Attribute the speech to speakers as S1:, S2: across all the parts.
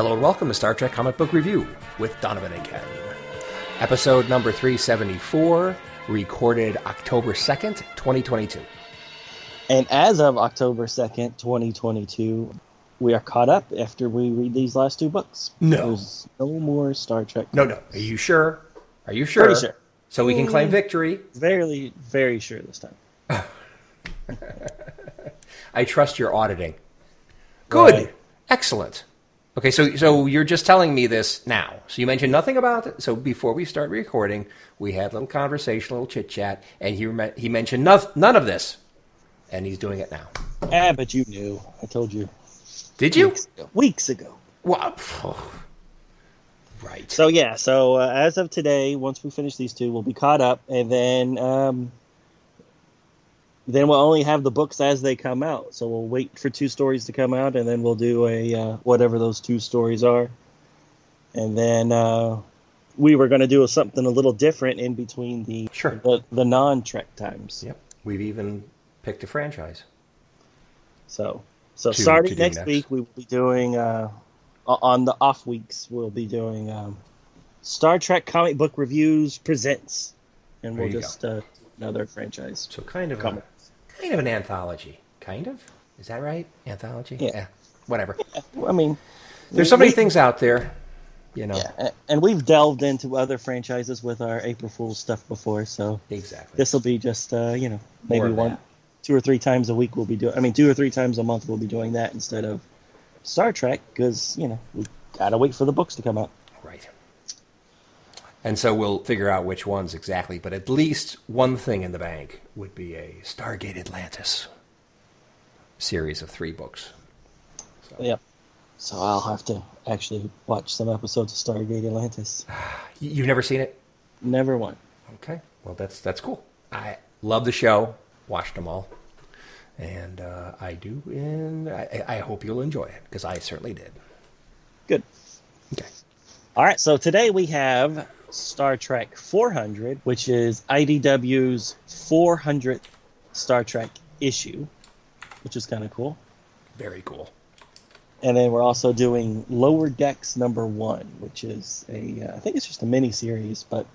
S1: Hello and welcome to Star Trek Comic Book Review with Donovan and Ken. Episode number 374, recorded October 2nd, 2022.
S2: And as of October 2nd, 2022, we are caught up after we read these last two books.
S1: No.
S2: There's no more Star Trek.
S1: No, no. Are you sure? Are you sure?
S2: Pretty sure.
S1: So we can claim mm. victory.
S2: Very, very sure this time.
S1: I trust your auditing. Good.
S2: Right.
S1: Excellent. Okay, so so you're just telling me this now. So you mentioned nothing about it. So before we start recording, we had a little conversation, a little chit chat, and he he mentioned no- none of this, and he's doing it now.
S2: Ah, but you knew. I told you.
S1: Did you?
S2: Weeks ago. Weeks ago.
S1: Well, right.
S2: So, yeah, so uh, as of today, once we finish these two, we'll be caught up, and then. Um, then we'll only have the books as they come out. So we'll wait for two stories to come out, and then we'll do a uh, whatever those two stories are. And then uh, we were going to do something a little different in between the
S1: Sure.
S2: the, the non Trek times.
S1: Yep. We've even picked a franchise.
S2: So so
S1: To-
S2: starting
S1: to
S2: next,
S1: next.
S2: week, we will be doing uh, on the off weeks. We'll be doing um, Star Trek comic book reviews presents, and we'll just uh, another franchise.
S1: So kind of a,
S2: Comic.
S1: Kind of an anthology. Kind of. Is that right? Anthology.
S2: Yeah.
S1: Whatever.
S2: I mean,
S1: There's so many
S2: we-
S1: things out there. You know.
S2: Yeah, and we've delved into other franchises with our April Fool's stuff before, so
S1: Exactly.
S2: this will be just uh, you know maybe one,
S1: that.
S2: two or three times a week we'll be doing. I mean, two or three times a month we'll be doing that instead of Star Trek because you know we gotta wait for the books to come out.
S1: Right. And so we'll figure out which ones exactly, but at least one thing in the bank would be a Stargate Atlantis series of three books. So,
S2: Yep. So I'll have to actually watch some episodes of Stargate Atlantis.
S1: You've never seen it?
S2: Never one.
S1: Okay. Well, that's that's cool. I love the show. Watched them all, and uh, I do. And I, I hope you'll enjoy it because I certainly did.
S2: Good.
S1: Okay.
S2: All right. So today we have Star Trek 400, which is IDW's 400th Star Trek issue, which is kind of cool.
S1: Very cool.
S2: And then we're also doing Lower Decks number one, which is a uh, I think it's just a mini series, but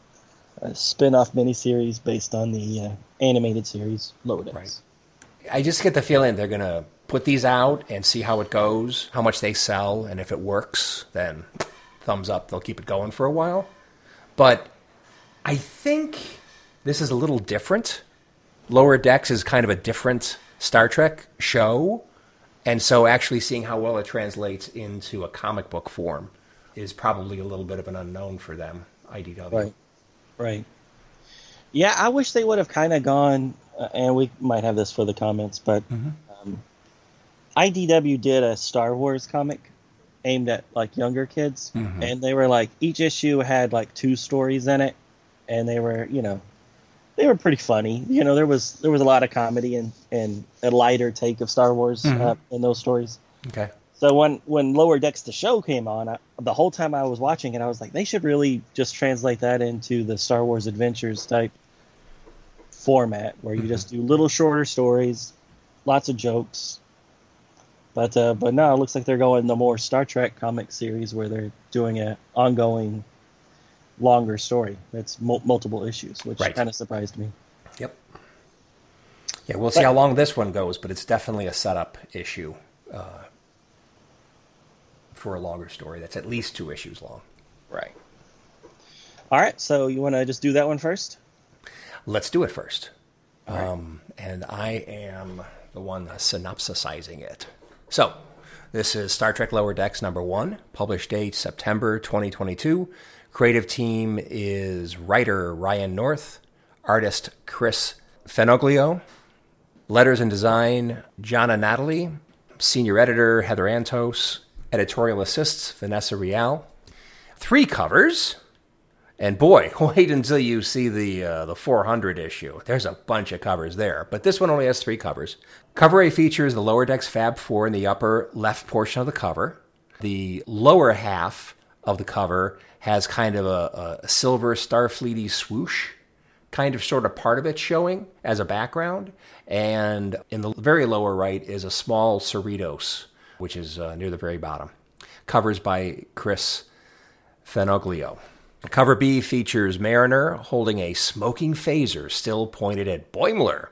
S2: a spin-off mini series based on the uh, animated series Lower Decks.
S1: Right. I just get the feeling they're gonna put these out and see how it goes, how much they sell, and if it works, then thumbs up. They'll keep it going for a while. But I think this is a little different. Lower Decks is kind of a different Star Trek show, and so actually seeing how well it translates into a comic book form is probably a little bit of an unknown for them. IDW.
S2: Right. Right. Yeah, I wish they would have kind of gone, uh, and we might have this for the comments, but um, IDW did a Star Wars comic aimed at like younger kids, mm-hmm. and they were like each issue had like two stories in it, and they were you know they were pretty funny. You know, there was there was a lot of comedy and and a lighter take of Star Wars uh, mm-hmm. in those stories.
S1: Okay.
S2: So when when Lower Decks the show came on, I, the whole time I was watching it, I was like, they should really just translate that into the Star Wars Adventures type format, where you mm-hmm. just do little shorter stories, lots of jokes. But uh, but no, it looks like they're going the more Star Trek comic series, where they're doing an ongoing, longer story that's mul- multiple issues, which
S1: Right.
S2: kind of surprised me.
S1: Yep. Yeah, we'll see how long this one goes, but it's definitely a setup issue uh, for a longer story that's at least two issues long.
S2: Right. All right, so you want to just do that one first?
S1: Let's do it first.
S2: right.
S1: Um, and I am the one synopsisizing it. So, this is Star Trek Lower Decks number one, published date September 2022. Creative team is writer Ryan North, artist Chris Fenoglio, letters and design Jana Natalie, senior editor Heather Antos, Editorial assists Vanessa Rial. Three covers. And boy, wait until you see the uh, the 400 issue. There's a bunch of covers there, but this one only has three covers. Cover A features the Lower Decks Fab Four in the upper left portion of the cover. The lower half of the cover has kind of a, a silver Starfleety swoosh, kind of sort of part of it showing as a background. And in the very lower right is a small Cerritos, which is uh, near the very bottom. Covers by Chris Fenoglio. Cover B features Mariner holding a smoking phaser still pointed at Boimler,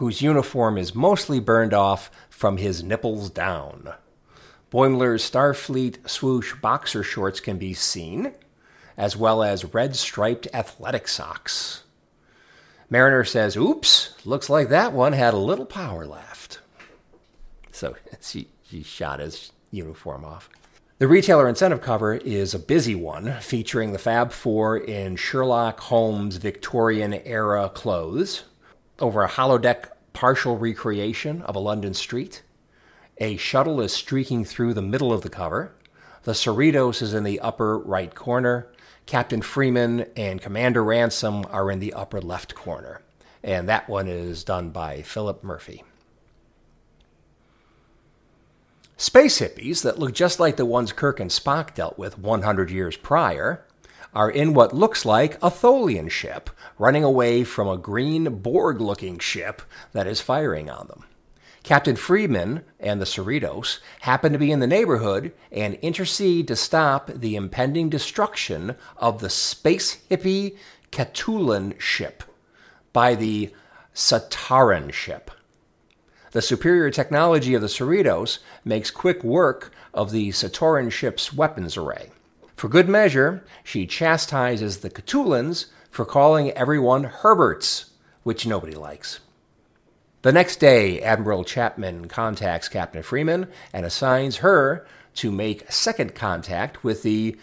S1: whose uniform is mostly burned off from his nipples down. Boimler's Starfleet swoosh boxer shorts can be seen, as well as red striped athletic socks. Mariner says, Oops, looks like that one had a little power left. So she, she shot his uniform off. The retailer incentive cover is a busy one, featuring the Fab Four in Sherlock Holmes Victorian era clothes, over a holodeck partial recreation of a London street. A shuttle is streaking through the middle of the cover. The Cerritos is in the upper right corner. Captain Freeman and Commander Ransom are in the upper left corner. And that one is done by Philip Murphy. Space hippies that look just like the ones Kirk and Spock dealt with 100 years prior are in what looks like a Tholian ship running away from a green Borg looking ship that is firing on them. Captain Freeman and the Cerritos happen to be in the neighborhood and intercede to stop the impending destruction of the space hippie Katulan ship by the Satarran ship. The superior technology of the Cerritos makes quick work of the Satarran ship's weapons array. For good measure, she chastises the Catulans for calling everyone Herberts, which nobody likes. The next day, Admiral Chapman contacts Captain Freeman and assigns her to make second contact with the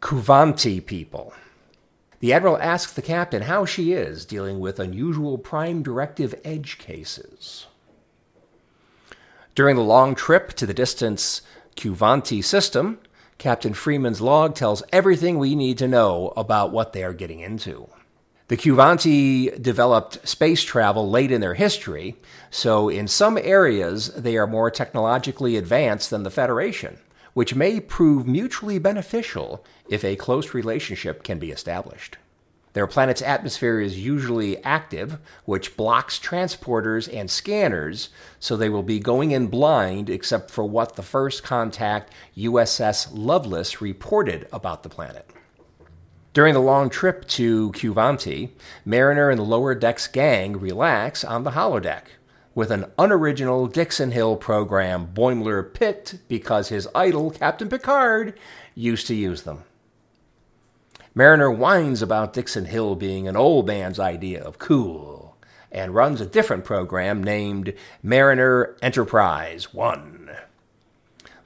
S1: Kuvanti people. The Admiral asks the captain how she is dealing with unusual Prime Directive edge cases. During the long trip to the distant Kuvanti system, Captain Freeman's log tells everything we need to know about what they are getting into. The Kuvanti developed space travel late in their history, so in some areas they are more technologically advanced than the Federation which may prove mutually beneficial if a close relationship can be established. Their planet's atmosphere is usually active, which blocks transporters and scanners, so they will be going in blind except for what the first contact USS Lovelace reported about the planet. During the long trip to Kuvanti, Mariner and the lower decks gang relax on the holodeck with an unoriginal Dixon Hill program Boimler picked because his idol, Captain Picard, used to use them. Mariner whines about Dixon Hill being an old man's idea of cool and runs a different program named Mariner Enterprise 1.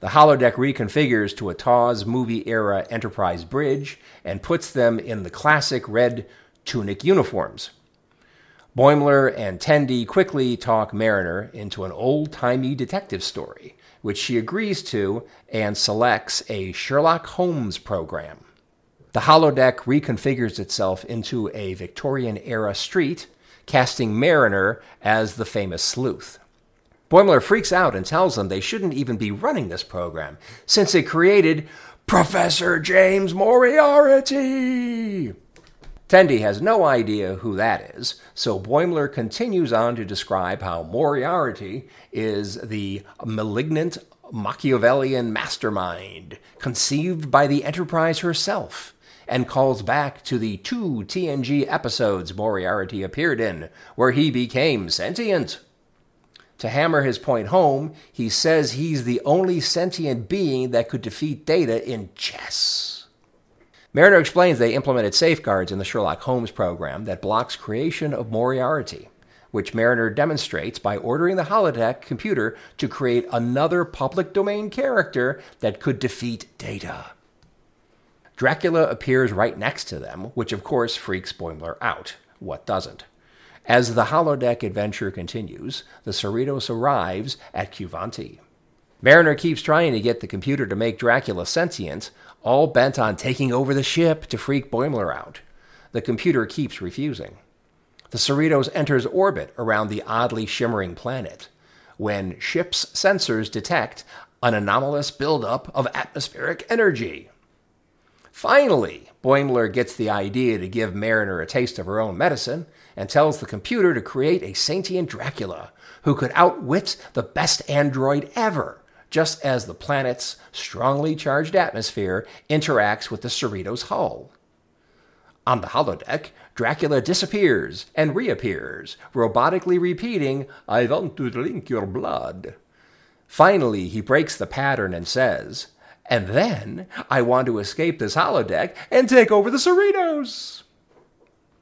S1: The holodeck reconfigures to a TOS movie era Enterprise bridge and puts them in the classic red tunic uniforms. Boimler and Tendi quickly talk Mariner into an old timey detective story, which she agrees to and selects a Sherlock Holmes program. The holodeck reconfigures itself into a Victorian era street, casting Mariner as the famous sleuth. Boimler freaks out and tells them they shouldn't even be running this program, since it created Professor James Moriarty. Tendi has no idea who that is, so Boimler continues on to describe how Moriarty is the malignant Machiavellian mastermind conceived by the Enterprise herself, and calls back to the two TNG episodes Moriarty appeared in, where he became sentient. To hammer his point home, he says he's the only sentient being that could defeat Data in chess. Mariner explains they implemented safeguards in the Sherlock Holmes program that blocks creation of Moriarty, which Mariner demonstrates by ordering the holodeck computer to create another public domain character that could defeat Data. Dracula appears right next to them, which of course freaks Boimler out. What doesn't? As the holodeck adventure continues, the Cerritos arrives at Kuvanti. Mariner keeps trying to get the computer to make Dracula sentient, all bent on taking over the ship to freak Boimler out. The computer keeps refusing. The Cerritos enters orbit around the oddly shimmering planet when ship's sensors detect an anomalous buildup of atmospheric energy. Finally, Boimler gets the idea to give Mariner a taste of her own medicine and tells the computer to create a sentient Dracula who could outwit the best android ever just as the planet's strongly charged atmosphere interacts with the Cerrito's hull. On the holodeck, Dracula disappears and reappears, robotically repeating, I want to drink your blood. Finally, he breaks the pattern and says, And then I want to escape this holodeck and take over the Cerritos.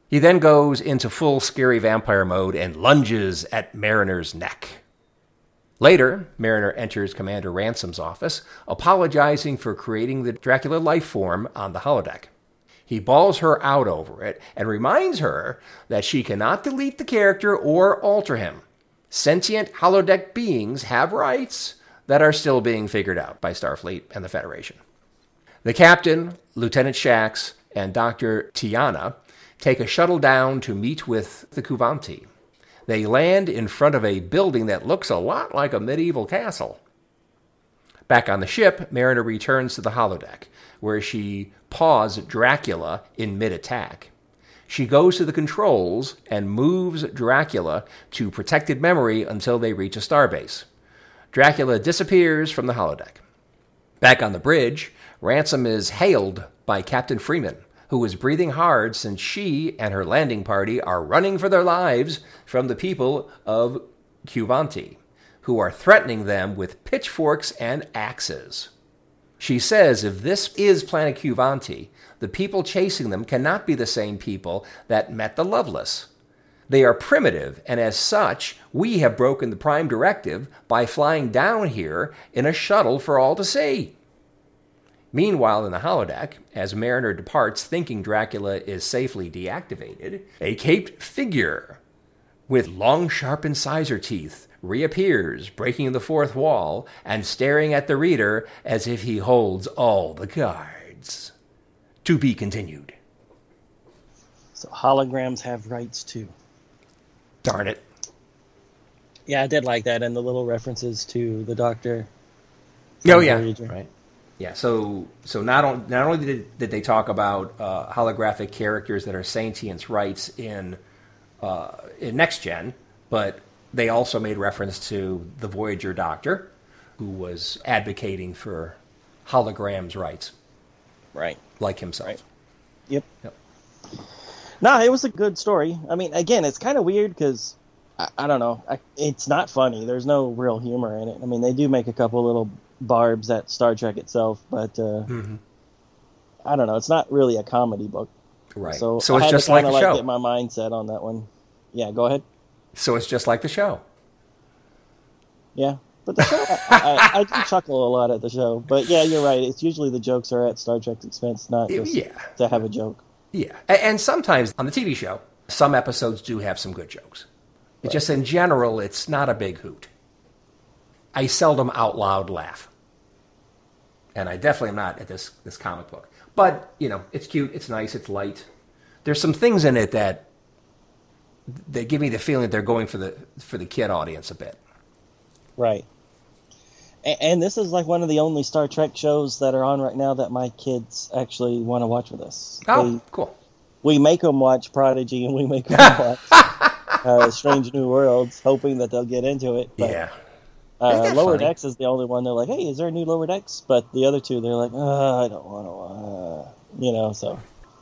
S1: He then goes into full scary vampire mode and lunges at Mariner's neck. Later, Mariner enters Commander Ransom's office, apologizing for creating the Dracula life form on the holodeck. He bawls her out over it and reminds her that she cannot delete the character or alter him. Sentient holodeck beings have rights that are still being figured out by Starfleet and the Federation. The captain, Lieutenant Shax, and Dr. T'Ana take a shuttle down to meet with the Kuvanti. They land in front of a building that looks a lot like a medieval castle. Back on the ship, Mariner returns to the holodeck, where she paws Dracula in mid attack. She goes to the controls and moves Dracula to protected memory until they reach a starbase. Dracula disappears from the holodeck. Back on the bridge, Ransom is hailed by Captain Freeman, who is breathing hard since she and her landing party are running for their lives from the people of Kuvanti, who are threatening them with pitchforks and axes. She says if this is Planet Kuvanti, the people chasing them cannot be the same people that met the Lovelace. They are primitive, and as such, we have broken the Prime Directive by flying down here in a shuttle for all to see. Meanwhile, in the holodeck, as Mariner departs thinking Dracula is safely deactivated, a caped figure with long, sharp incisor teeth reappears, breaking the fourth wall and staring at the reader as if he holds all the cards. To be continued.
S2: So holograms have rights too.
S1: Darn it.
S2: Yeah, I did like that, and the little references to the Doctor.
S1: Oh yeah, right. Yeah, so so not on, not only did, did they talk about uh, holographic characters that are sentience rights in uh, in next gen, but they also made reference to the Voyager Doctor, who was advocating for holograms rights,
S2: Right.
S1: like himself.
S2: Right. Yep.
S1: Yep.
S2: No, it was a good story. I mean, again, it's kind of weird because I, I don't know. I, it's not funny. There's no real humor in it. I mean, they do make a couple little barbs at Star Trek itself, but uh,
S1: hmm
S2: I don't know. It's not really a comedy book.
S1: Right.
S2: So,
S1: So, it's just
S2: to
S1: like the show.
S2: Get my mindset on that one. Yeah, go ahead.
S1: So it's just like the show.
S2: Yeah, but the show, I, I, I do chuckle a lot at the show. But yeah, you're right. It's usually the jokes are at Star Trek's expense, not just
S1: Yeah.
S2: to have a joke.
S1: Yeah, and sometimes on the TV show, some episodes do have some good jokes. It's just in general, it's not a big hoot. I seldom out loud laugh, and I definitely am not at this this comic book. But you know, it's cute, it's nice, it's light. There's some things in it that that give me the feeling that they're going for the for the kid audience a bit.
S2: Right. A- And this is like one of the only Star Trek shows that are on right now that my kids actually want to watch with us.
S1: Oh,
S2: They-
S1: cool.
S2: we make them watch Prodigy and we make them watch uh, Strange New Worlds, hoping that they'll get into it. But,
S1: Yeah.
S2: uh, Lower
S1: funny?
S2: Decks is the only one they're like, hey, is there a new Lower Decks? But the other two, they're like, uh, I don't want to, uh, you know, so.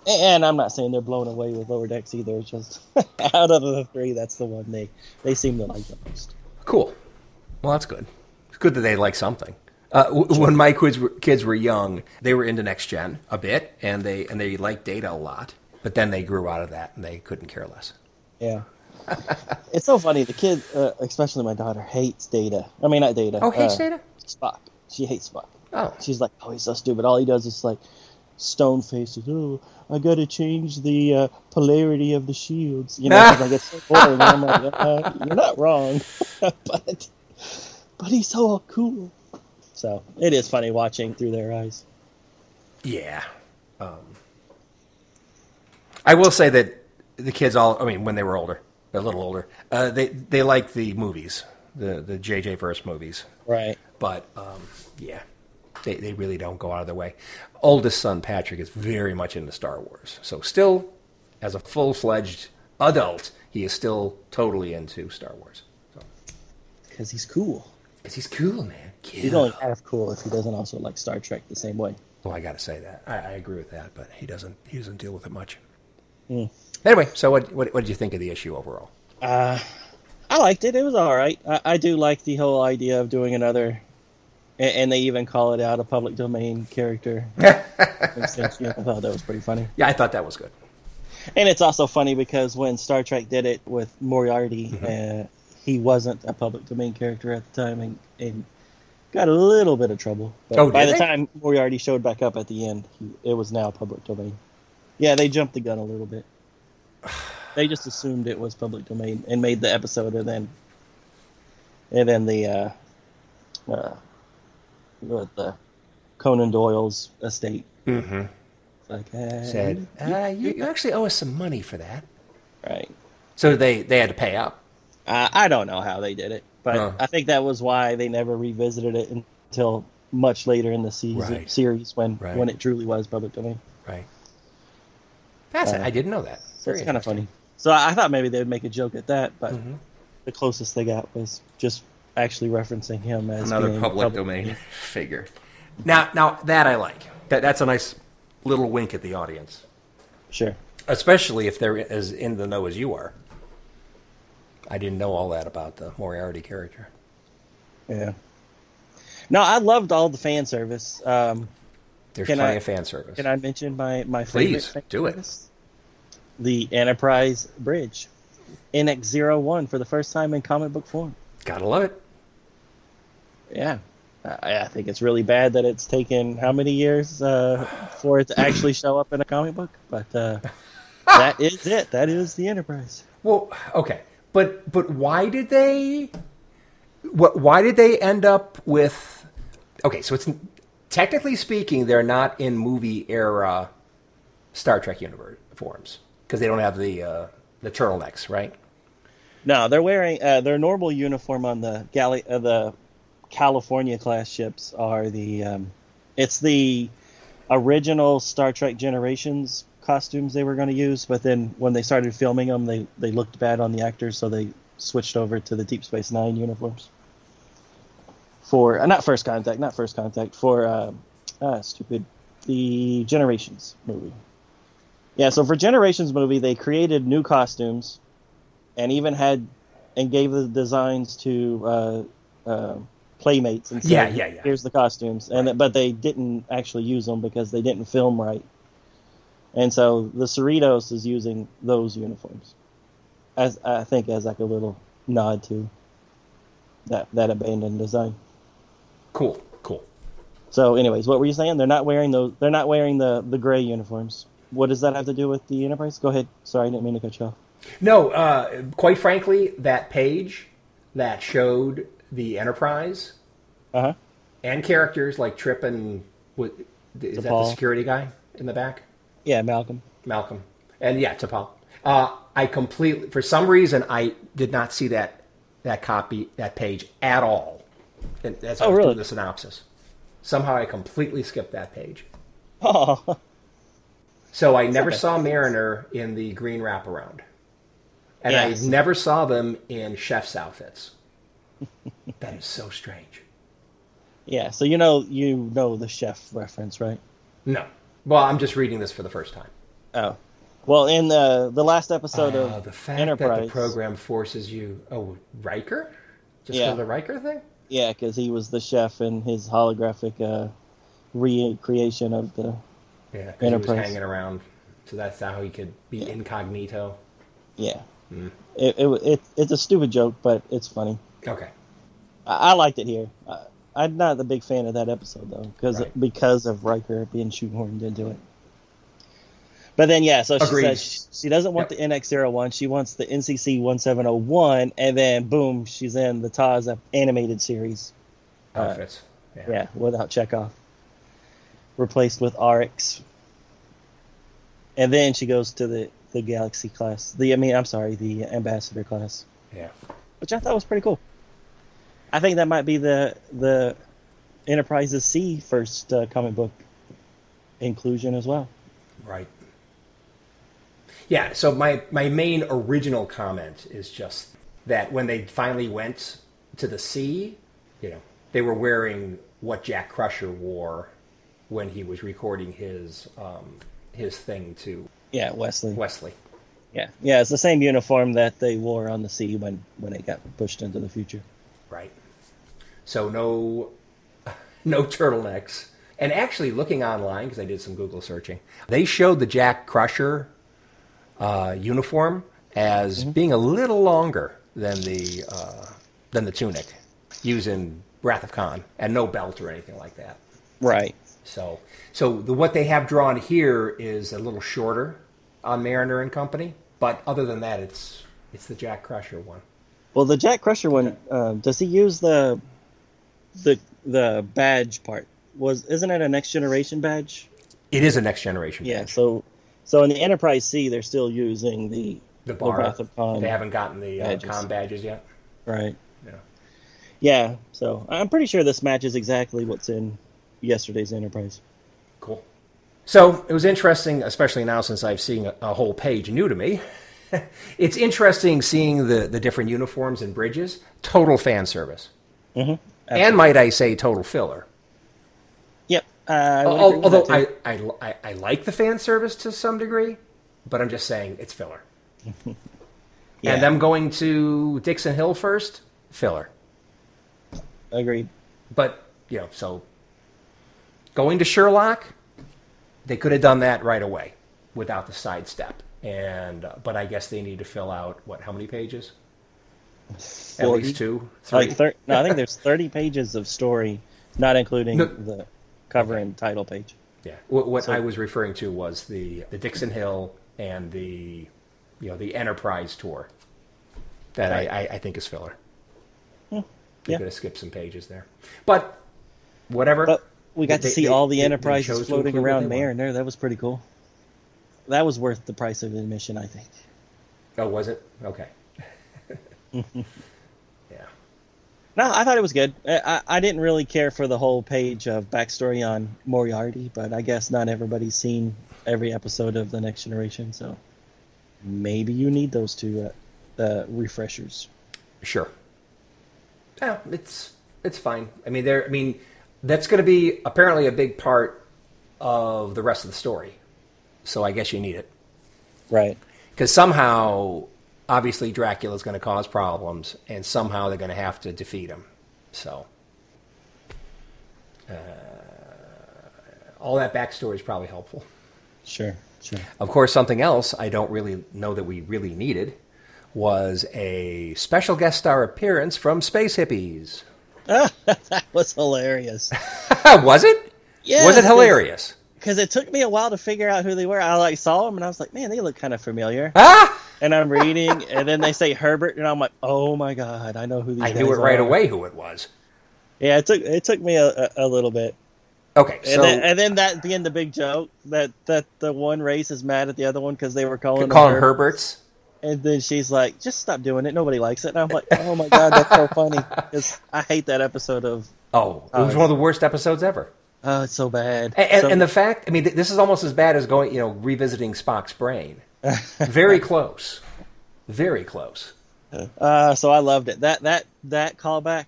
S2: And I'm not saying they're blown away with Lower Decks either. It's just out of the three, that's the one they, they seem to like the most.
S1: Cool. Well, that's good. It's good that they like something. Uh, w- when my kids were, kids were young, they were into next gen a bit, and they and they liked data a lot. But then they grew out of that, and they couldn't care less.
S2: Yeah. it's so funny. The kid, uh, especially my daughter, hates Data. I mean, not Data.
S1: Oh, hates
S2: uh,
S1: data.
S2: Spock. She hates Spock.
S1: Oh,
S2: She's like, oh, he's so stupid. All he does is like stone faces. Oh, I got to change the uh, polarity of the shields. You know, 'cause, like it's so boring. I'm like, uh, you're not wrong, but but he's so cool. So it is funny watching through their eyes.
S1: Yeah. Um, I will say that the kids all, I mean, when they were older, a little older, uh, they, they like the movies, the, the JJ verse movies.
S2: Right.
S1: But, um, yeah, they, they really don't go out of their way. Oldest son, Patrick, is very much into Star Wars. So, still, as a full fledged adult, he is still totally into Star Wars. So,
S2: Because he's cool.
S1: Because he's cool, man.
S2: He's only half cool if he doesn't also like Star Trek the same way.
S1: Well, I got to say that I, I agree with that, but he doesn't. He doesn't deal with it much.
S2: Hmm.
S1: Anyway, so what, what what did you think of the issue overall?
S2: Uh, I liked it. It was all right. I, I do like the whole idea of doing another, and, and they even call it out a public domain character. extension. I thought that was pretty funny.
S1: Yeah, I thought that was good.
S2: And it's also funny because when Star Trek did it with Moriarty,
S1: Mm-hmm.
S2: uh, he wasn't a public domain character at the time and, and got a little bit of trouble. But
S1: Oh,
S2: by the
S1: they?
S2: time Moriarty showed back up at the end, he, it was now public domain. Yeah, they jumped the gun a little bit. They just assumed it was public domain and made the episode, and then and then the uh, uh, what the Conan Doyle's estate.
S1: Mm-hmm.
S2: Like, uh,
S1: Said uh, you, you actually owe us some money for that.
S2: right.
S1: So they they had to pay up.
S2: Uh, I don't know how they did it, but
S1: Huh.
S2: I think that was why they never revisited it until much later in the season
S1: Right.
S2: series when
S1: Right.
S2: when it truly was public domain.
S1: Right. That's
S2: Uh,
S1: I didn't know that.
S2: So
S1: Very
S2: it's kind of funny. So I I thought maybe they would make a joke at that, but
S1: Mhm.
S2: the closest they got was just actually referencing him as
S1: Another
S2: being
S1: public, domain figure. Now now that I like. That that's a nice little wink at the audience,
S2: Sure.
S1: especially if they're as in the know as you are. I didn't know all that about the Moriarty character.
S2: Yeah. No, I loved all the fan service. Um,
S1: There's plenty
S2: I-
S1: of fan service.
S2: can I mention my my
S1: Please,
S2: favorite? fan
S1: do it.
S2: The Enterprise Bridge, NX01 for the first time in comic book form.
S1: Gotta love it.
S2: Yeah, I, I think it's really bad that it's taken how many years uh, for it to actually show up in a comic book, but uh, that is it. That is the Enterprise.
S1: Well, okay, but but why did they? What? Why did they end up with? Okay, so it's technically speaking, they're not in movie era Star Trek universe forms because they don't have the uh, the turtlenecks, right?
S2: No, they're wearing uh, their normal uniform on the galley uh, the California class ships are the um, it's the original Star Trek Generations costumes they were going to use, but then when they started filming them, they they looked bad on the actors, so they switched over to the Deep Space Nine uniforms for uh, not First Contact, not First Contact for uh, ah stupid the Generations movie. Yeah, so for Generations movie, they created new costumes and even had and gave the designs to uh, uh, playmates and said,
S1: Yeah, yeah, yeah.
S2: Here's the costumes, and but they didn't actually use them because they didn't film right. And so the Cerritos is using those uniforms, as I think as like a little nod to that that abandoned design.
S1: Cool, cool.
S2: So, anyways, what were you saying? They're not wearing those. They're not wearing the the gray uniforms. What does that have to do with the Enterprise? Go ahead. Sorry, I didn't mean to cut you off.
S1: No, uh, quite frankly, that page that showed the Enterprise
S2: Uh huh.
S1: and characters like Trip and what is that the security guy in the back?
S2: Yeah, Malcolm.
S1: Malcolm, and yeah, T'Pol. Uh, I completely, for some reason, I did not see that that copy, that page at all. And that's
S2: Oh, really?
S1: the synopsis. Somehow, I completely skipped that page.
S2: Oh,
S1: So I never saw Mariner in the green wraparound, and
S2: Yes.
S1: I never saw them in chef's outfits. that is so strange.
S2: yeah. So you know you know the chef reference, right?
S1: No, well, I'm just reading this for the first time.
S2: Oh, well, in the the last episode
S1: Uh,
S2: of
S1: the fact
S2: Enterprise,
S1: that the program forces you. Oh, Riker? Just
S2: Yeah.
S1: for the Riker thing?
S2: yeah, because he was the chef in his holographic uh, recreation of the
S1: Yeah, 'cause he was
S2: Enterprise.
S1: hanging around, so that's how he could be incognito.
S2: yeah.
S1: Hmm.
S2: It, it it it's a stupid joke, but it's funny.
S1: Okay,
S2: I, I liked it here. I, I'm not a big fan of that episode though, because
S1: Right.
S2: because of Riker being shoehorned into it. But then yeah, so she
S1: Agreed.
S2: says she, she doesn't want
S1: Yep.
S2: the NX01, she wants the NCC 1701, and then boom, she's in the TAS animated series. Uh,
S1: outfits.
S2: Yeah, without Chekhov. Replaced with Arex. And then she goes to the, the Galaxy class. The I mean, I'm sorry, the Ambassador class,
S1: Yeah.
S2: which I thought was pretty cool. I think that might be the the Enterprises C first uh, comic book inclusion as well.
S1: Right. Yeah, so my, my main original comment is just that when they finally went to the C, you know, they were wearing what Jack Crusher wore when he was recording his um, his thing to
S2: Yeah, Wesley.
S1: Wesley.
S2: Yeah, yeah, it's the same uniform that they wore on the C when when it got pushed into the future.
S1: Right. So no no turtlenecks. And actually looking online because I did some Google searching, they showed the Jack Crusher uh, uniform as being a little longer than the uh, than the tunic using Wrath of Khan, and no belt or anything like that.
S2: Right.
S1: So, so the, what they have drawn here is a little shorter on Mariner and Company, but other than that, it's it's the Jack Crusher one.
S2: Well, the Jack Crusher one, uh, does he use the the the badge part? Was isn't it a next generation badge?
S1: It is a next generation.
S2: Yeah.
S1: badge.
S2: So so in the Enterprise C, they're still using the
S1: the bar.
S2: Khan.
S1: They haven't gotten the uh,
S2: badges.
S1: com badges yet.
S2: right.
S1: Yeah.
S2: Yeah. So I'm pretty sure this matches exactly what's in yesterday's Enterprise.
S1: Cool. So it was interesting, especially now since I've seen a, a whole page new to me. it's interesting seeing the, the different uniforms and bridges. Total fan service.
S2: Mm-hmm.
S1: And might I say, total filler.
S2: Yep. Uh, I would agree
S1: Al-
S2: with
S1: Although I. I, I, I like the fan service to some degree, but I'm just saying it's filler.
S2: yeah,
S1: And them going to Dixon Hill first, filler.
S2: agreed.
S1: But, you know, so going to Sherlock, they could have done that right away without the sidestep. And but I guess they need to fill out what? How many pages? At least two, three.
S2: Like thir- no, I think there's 30 pages of story, not including
S1: No.
S2: the cover and title page.
S1: yeah. What, what
S2: So-
S1: I was referring to was the the Dixon Hill and the you know the Enterprise tour. That
S2: Right.
S1: I, I, I think is filler. Hmm. They
S2: yeah.
S1: could have skipped some pages there, but whatever.
S2: But we got
S1: They-
S2: to see
S1: they-
S2: all the enterprises floating around
S1: there, wanted.
S2: Mariner. That was pretty cool. That was worth the price of admission, I think.
S1: oh, was it? Okay. yeah.
S2: No, I thought it was good. I, I, didn't really care for the whole page of backstory on Moriarty, but I guess not everybody's seen every episode of The Next Generation, so maybe you need those two uh, uh, refreshers.
S1: Sure. Yeah, it's it's fine. I mean, there. I mean, that's going to be apparently a big part of the rest of the story. So I guess you need it
S2: Right.
S1: because somehow, obviously, Dracula's going to cause problems, and somehow they're going to have to defeat him. So, uh, all that backstory is probably helpful.
S2: Sure. Sure.
S1: Of course, something else I don't really know that we really needed was a special guest star appearance from Space Hippies.
S2: that was hilarious.
S1: was it?
S2: Yeah.
S1: was it hilarious?
S2: Because it took me a while to figure out who they were. I like saw them and I was like, man, they look kind of familiar.
S1: Ah!
S2: And I'm reading, and then they say Herbert, and I'm like, oh my god, I know who these
S1: I knew it right
S2: are.
S1: away who it was.
S2: Yeah, it took it took me a, a, a little bit.
S1: Okay,
S2: And,
S1: so
S2: then, and then that being the big joke that that the one race is mad at the other one because they were calling
S1: call
S2: them
S1: Herbert's.
S2: and then she's like, "Just stop doing it. Nobody likes it." And I'm like, "Oh my god, that's so funny." 'Cause I hate that episode of.
S1: Oh, it was
S2: Uh,
S1: one of the worst episodes ever.
S2: Oh, it's so bad.
S1: And, and,
S2: So-
S1: and the fact, I mean, th- this is almost as bad as going, you know, revisiting Spock's brain. Very close. Very close.
S2: uh, so I loved it. That that that callback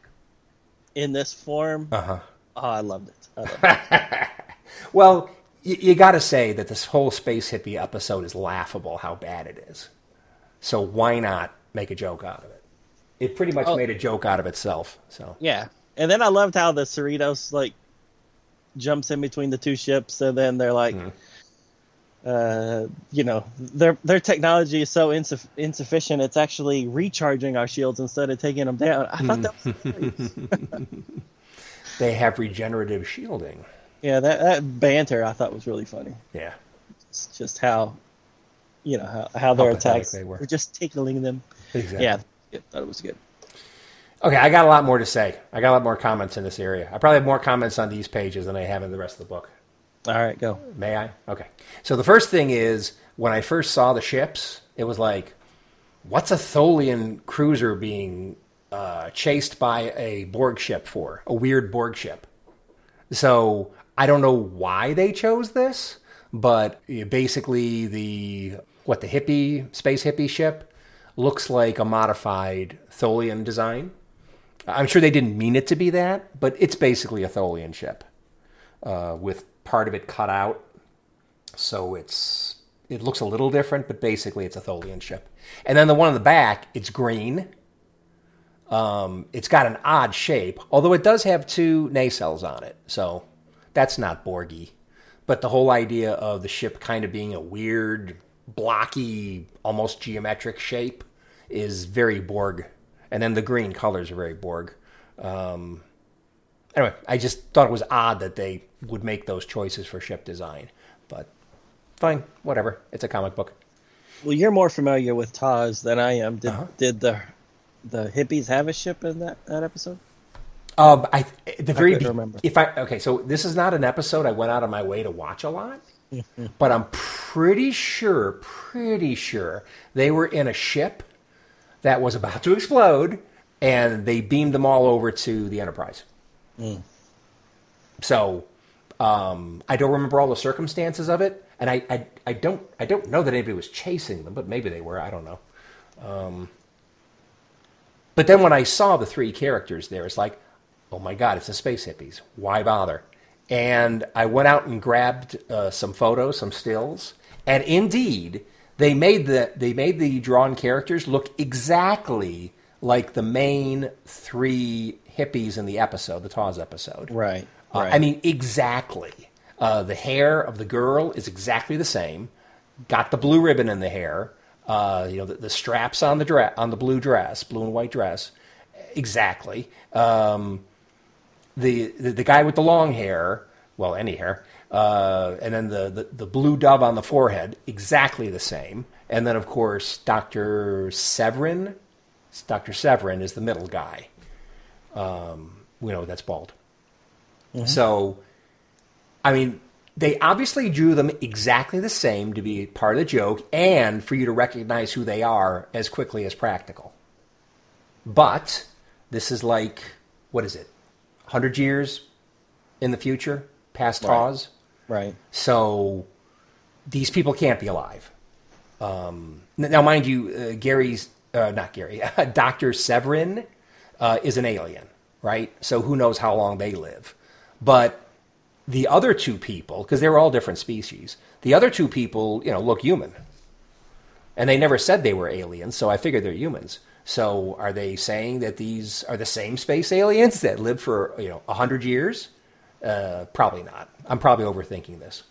S2: in this form.
S1: Uh huh.
S2: Oh, I loved it. I loved it.
S1: Well, you, you got to say that this whole space hippie episode is laughable. How bad it is. So why not make a joke out of it? It pretty much
S2: Oh.
S1: made a joke out of itself. So
S2: yeah, and then I loved how the Cerritos like jumps in between the two ships, and then they're like.
S1: Mhm.
S2: Uh, you know, their their technology is so insuff- insufficient. It's actually recharging our shields instead of taking them down. I thought that was hilarious.
S1: they have regenerative shielding.
S2: yeah, that, that banter I thought was really funny.
S1: Yeah.
S2: It's just how, you know, how, how their
S1: pathetic
S2: attacks
S1: they were.
S2: just tickling them.
S1: Exactly.
S2: Yeah, yeah, thought it was good.
S1: Okay, I got a lot more to say. I got a lot more comments in this area. I probably have more comments on these pages than I have in the rest of the book.
S2: All right, go.
S1: May I? Okay. So the first thing is when I first saw the ships, it was like, what's a Tholian cruiser being uh, chased by a Borg ship for? A weird Borg ship. So I don't know why they chose this, but basically the what the hippie space hippie ship looks like a modified Tholian design. I'm sure they didn't mean it to be that, but it's basically a Tholian ship uh, with part of it cut out, so it's it looks a little different, but basically it's a Tholian ship. And then the one in the back, it's green. Um, it's got an odd shape, although it does have two nacelles on it, so that's not Borgy. But the whole idea of the ship kind of being a weird, blocky, almost geometric shape is very Borg. And then the green colors are very Borg. Um, anyway, I just thought it was odd that they would make those choices for ship design. But fine, whatever. It's a comic book.
S2: Well, you're more familiar with TAS than I am. Did, uh-huh. did the the hippies have a ship in that, that episode?
S1: Um, I the very I remember. If I okay, so this is not an episode I went out of my way to watch a lot, but I'm pretty sure, pretty sure they were in a ship that was about to explode, and they beamed them all over to the Enterprise. Mm. So um, I don't remember all the circumstances of it, and I, I, I don't I don't know that anybody was chasing them, but maybe they were. I don't know. Um, but then when I saw the three characters there, it's like, oh my god, it's the space hippies. Why bother? And I went out and grabbed uh, some photos, some stills, and indeed, they made the they made the drawn characters look exactly like the main three hippies in the episode, the TAS episode.
S2: Right.
S1: Uh,
S2: right.
S1: I mean, exactly. Uh, the hair of the girl is exactly the same. Got the blue ribbon in the hair. Uh, you know, the, the, straps on the dress, on the blue dress, blue and white dress, exactly. Um, the, the, the guy with the long hair, well, any hair, uh, and then the, the, the blue dove on the forehead, exactly the same. And then, of course, Doctor Sevrin. Doctor Sevrin is the middle guy. Um, we know that's bald. Mm-hmm. So, I mean, they obviously drew them exactly the same to be part of the joke and for you to recognize who they are as quickly as practical. But this is like, what is it, 100 years in the future, past right. TAS?
S2: Right.
S1: So these people can't be alive. Um, now, mind you, uh, Gary's, uh, not Gary, Dr. Sevrin uh, is an alien, right? So who knows how long they live. But the other two people, because they're all different species, the other two people, you know, look human. And they never said they were aliens, so I figured they're humans. So are they saying that these are the same space aliens that live for, you know, 100 years? Uh, probably not. I'm probably overthinking this.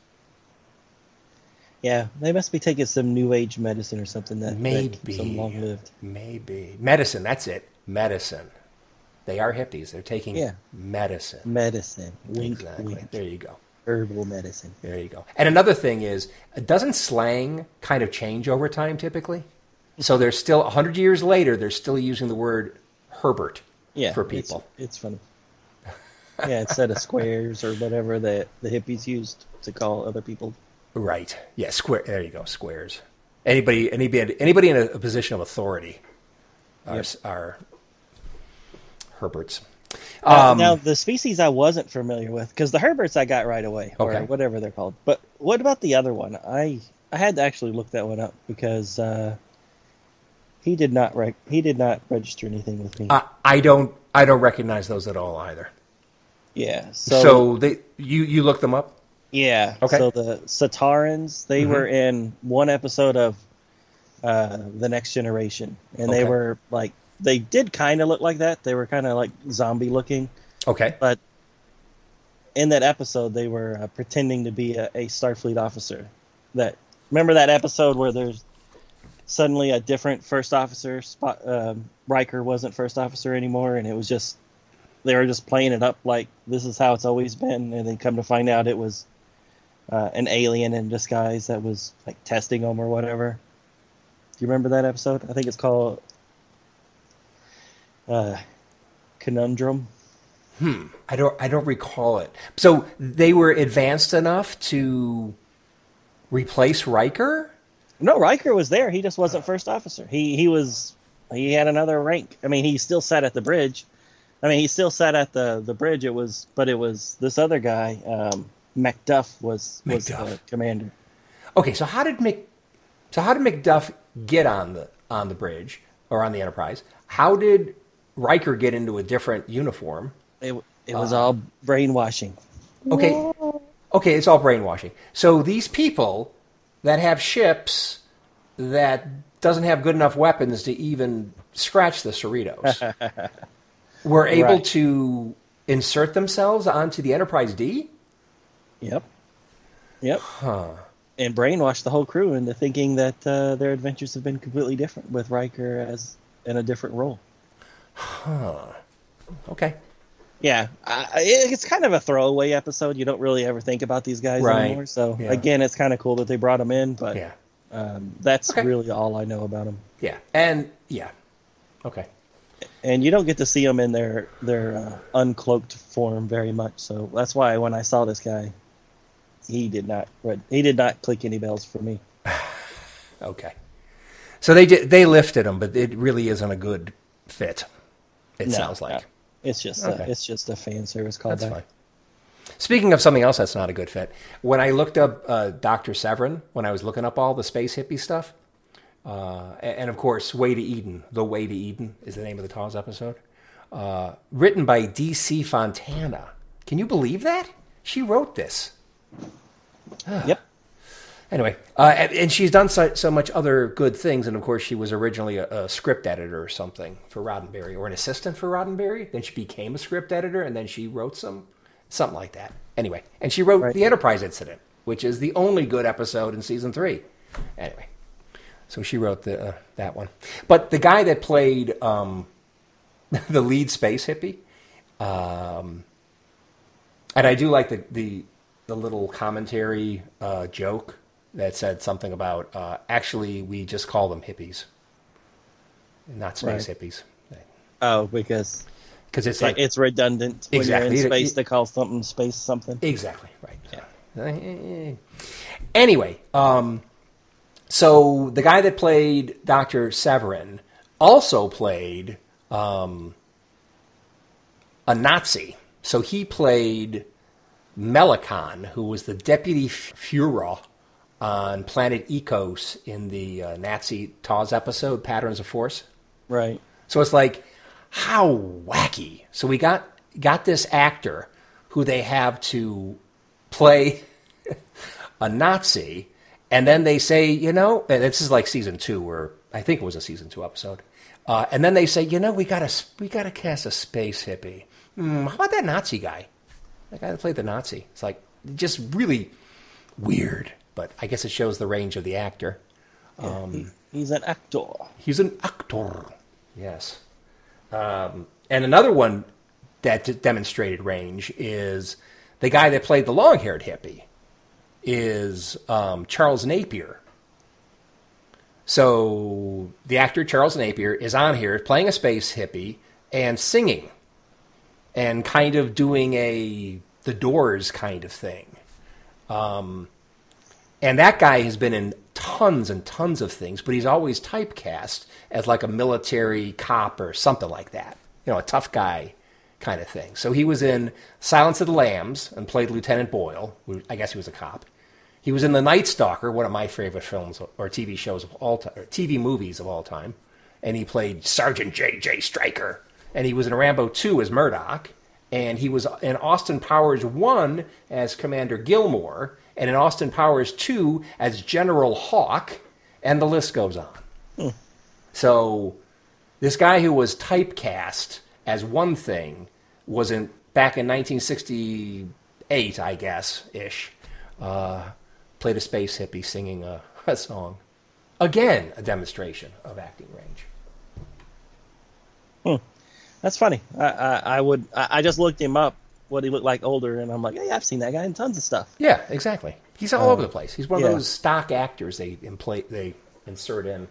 S2: Yeah, they must be taking some new age medicine or something that
S1: maybe
S2: some long lived.
S1: Maybe medicine. That's it. Medicine. They are hippies. They're taking yeah. medicine.
S2: Medicine. Wink,
S1: exactly.
S2: Wink.
S1: There you go.
S2: Herbal medicine.
S1: There you go. And another thing is, doesn't slang kind of change over time typically? So there's still 100 years later, they're still using the word Herbert
S2: yeah,
S1: for people.
S2: It's, it's funny. Yeah, instead of squares or whatever that the hippies used to call other people.
S1: Right. Yeah, square. There you go. Squares. Anybody, anybody, anybody in a, a position of authority are, yep. are Herberts.
S2: Uh, um, now, the species I wasn't familiar with because the Herberts I got right away, or okay. whatever they're called. But what about the other one? I I had to actually look that one up because uh, he did not rec- he did not register anything with me.
S1: Uh, I don't I don't recognize those at all either.
S2: Yeah. So,
S1: so they you you look them up?
S2: Yeah.
S1: Okay.
S2: So the Satarrans they mm-hmm. were in one episode of uh, the Next Generation, and okay. they were like they did kind of look like that. They were kind of like zombie looking.
S1: Okay.
S2: But in that episode, they were uh, pretending to be a, a, Starfleet officer. That remember that episode where there's suddenly a different first officer. Spot, um, Riker wasn't first officer anymore, and it was just they were just playing it up like this is how it's always been, and then come to find out it was uh, an alien in disguise that was like testing them or whatever. Do you remember that episode? I think it's called uh, conundrum.
S1: I don't I don't recall it. So they were advanced enough to replace Riker.
S2: No, Riker was there. He just wasn't first officer. He he was he had another rank. I mean, he still sat at the bridge. I mean, he still sat at the the bridge. It was, but it was this other guy, um, Macduff was was the commander.
S1: Okay, so how did Mc so how did MacDuff get on the on the bridge or on the Enterprise? How did Riker get into a different uniform?
S2: It it was all brainwashing.
S1: Okay, okay, it's all brainwashing. So these people that have ships that doesn't have good enough weapons to even scratch the Cerritos were able
S2: Right.
S1: to insert themselves onto the Enterprise D.
S2: Yep. Yep. Huh. And brainwash the whole crew into thinking that uh, their adventures have been completely different with Riker as in a different role. Huh.
S1: Okay,
S2: Yeah, I, I- it's kind of a throwaway episode. You don't really ever think about these guys
S1: Right.
S2: anymore. So
S1: Yeah.
S2: again, it's kind of cool that they brought them in, but
S1: yeah,
S2: um, that's
S1: Okay.
S2: really all I know about them.
S1: yeah, and yeah, okay.
S2: And you don't get to see them in their their uh, uncloaked form very much. So that's why when I saw this guy, he did not he did not click any bells for me.
S1: Okay. So they did, they lifted him, but it really isn't a good fit. It
S2: No,
S1: sounds like
S2: no. It's just
S1: Okay.
S2: a, it's just a fan service callback.
S1: that's fine. Speaking of something else that's not a good fit, when I looked up uh, Doctor Sevrin, when I was looking up all the space hippie stuff, uh, and of course, Way to Eden, The Way to Eden is the name of the TOS episode, uh, written by D.C. Fontana. Can you believe that? She wrote this.
S2: Yep.
S1: Anyway, uh, and, and she's done so, so much other good things. And of course, she was originally a, a script editor or something for Roddenberry, or an assistant for Roddenberry. Then she became a script editor, and then she wrote some, something like that. Anyway, and she wrote
S2: Right.
S1: the Enterprise Incident, which is the only good episode in season three. Anyway, so she wrote the uh, that one. But the guy that played um, the lead space hippie, um, and I do like the the, the little commentary uh, joke that said something about uh, actually we just call them hippies, not space
S2: Right.
S1: hippies,
S2: Oh, because
S1: because it's like
S2: it's redundant when
S1: Exactly.
S2: you're in space to call something space something.
S1: Exactly right. Yeah. Anyway, um, so the guy that played Doctor Sevrin also played um, a Nazi. So he played Melakon, who was the deputy Führer on planet Ekos in the uh, Nazi TOS episode Patterns of Force.
S2: Right.
S1: So it's like, how wacky. So we got got this actor who they have to play a Nazi, and then they say, you know, this is like season two, or I think it was a season two episode, uh, and then they say, you know, we got to we got to cast a space hippie. Hmm, how about that Nazi guy? That guy that played the Nazi. It's like just really weird, but I guess it shows the range of the actor. Um,
S2: He- he's an actor.
S1: He's an actor. Yes. Um, and another one that d- demonstrated range is the guy that played the long haired hippie is um, Charles Napier. So the actor Charles Napier is on here playing a space hippie and singing and kind of doing a the doors kind of thing. Um, and that guy has been in tons and tons of things, but he's always typecast as like a military cop or something like that. You know, a tough guy kind of thing. So he was in Silence of the Lambs and played Lieutenant Boyle. I guess he was a cop. He was in The Night Stalker, one of my favorite films or TV shows of all time, or TV movies of all time. And he played Sergeant J.J. Stryker. And he was in Rambo 2 as Murdock. And he was in Austin Powers 1 as Commander Gilmore. And in Austin Powers 2 as General Hawk. And the list goes on. So this guy who was typecast as one thing was in back in 1968, I guess ish. Uh, played a space hippie singing a, a song. Again, a demonstration of acting range. Hmm.
S2: That's funny. I, I, I would. I, I just looked him up, what he looked like older, and I'm like, yeah, I've seen that guy in tons of stuff.
S1: Yeah, exactly. He's all over the um, place. He's one of
S2: yeah.
S1: those stock actors they impla- they insert in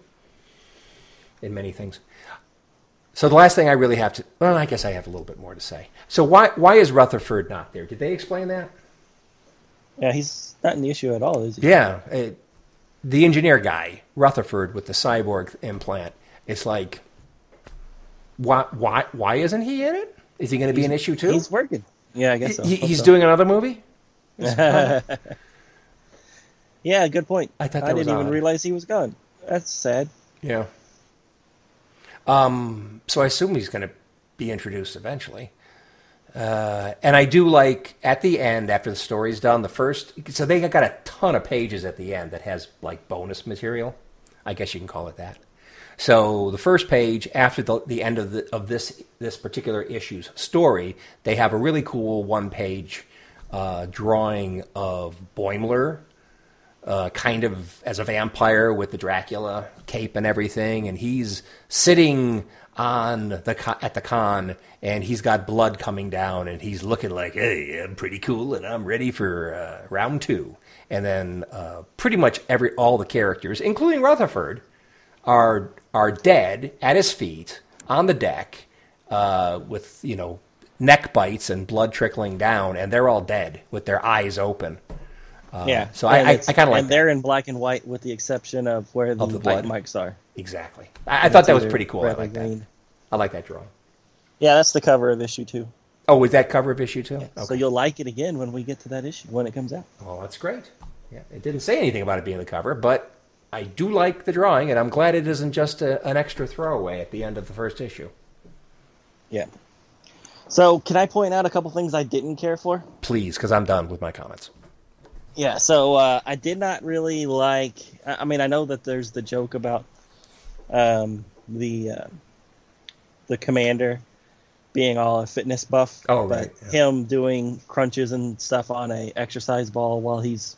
S1: in many things. So the last thing I really have to, well, I guess I have a little bit more to say. So why why is Rutherford not there? Did they explain that?
S2: Yeah, he's not in the issue at all, is he?
S1: Yeah, it, the engineer guy, Rutherford, with the cyborg implant. It's like, why why why isn't he in it? Is he going to be an issue too?
S2: He's working. Yeah, I guess so.
S1: He- he's
S2: so.
S1: doing another movie.
S2: Yeah, good point.
S1: I thought
S2: I didn't even
S1: odd.
S2: realize he was gone. That's sad.
S1: Yeah. Um, so I assume he's going to be introduced eventually. Uh, and I do like at the end after the story's done, the first. So they got a ton of pages at the end that has like bonus material. I guess you can call it that. So the first page after the, the end of the, of this this particular issue's story, they have a really cool one page uh, drawing of Boimler uh, kind of as a vampire with the Dracula cape and everything, and he's sitting on the co- at the con, and he's got blood coming down, and he's looking like, "Hey, I'm pretty cool, and I'm ready for uh, round two. And then uh, pretty much every all the characters, including Rutherford, are are dead at his feet on the deck, uh, with you know neck bites and blood trickling down, and they're all dead with their eyes open.
S2: Uh, yeah.
S1: so I-
S2: And
S1: I- I kinda like
S2: And they're in black and white with the exception of where the,
S1: Of the blood?
S2: mics are.
S1: Exactly. I, I thought that was pretty cool. I like that. I like that drawing.
S2: Yeah, that's the cover of issue two.
S1: Oh, was that cover of issue two? Okay.
S2: So you'll like it again when we get to that issue when it comes out.
S1: well, that's great. Yeah, it didn't say anything about it being the cover, but I do like the drawing, and I'm glad it isn't just a, an extra throwaway at the end of the first issue.
S2: Yeah. So can I point out a couple things I didn't care for?
S1: Please, because I'm done with my comments.
S2: Yeah, so uh, I did not really like. I mean, I know that there's the joke about um, the uh, the commander being all a fitness buff.
S1: Oh,
S2: but
S1: right, yeah.
S2: Him doing crunches and stuff on a exercise ball while he's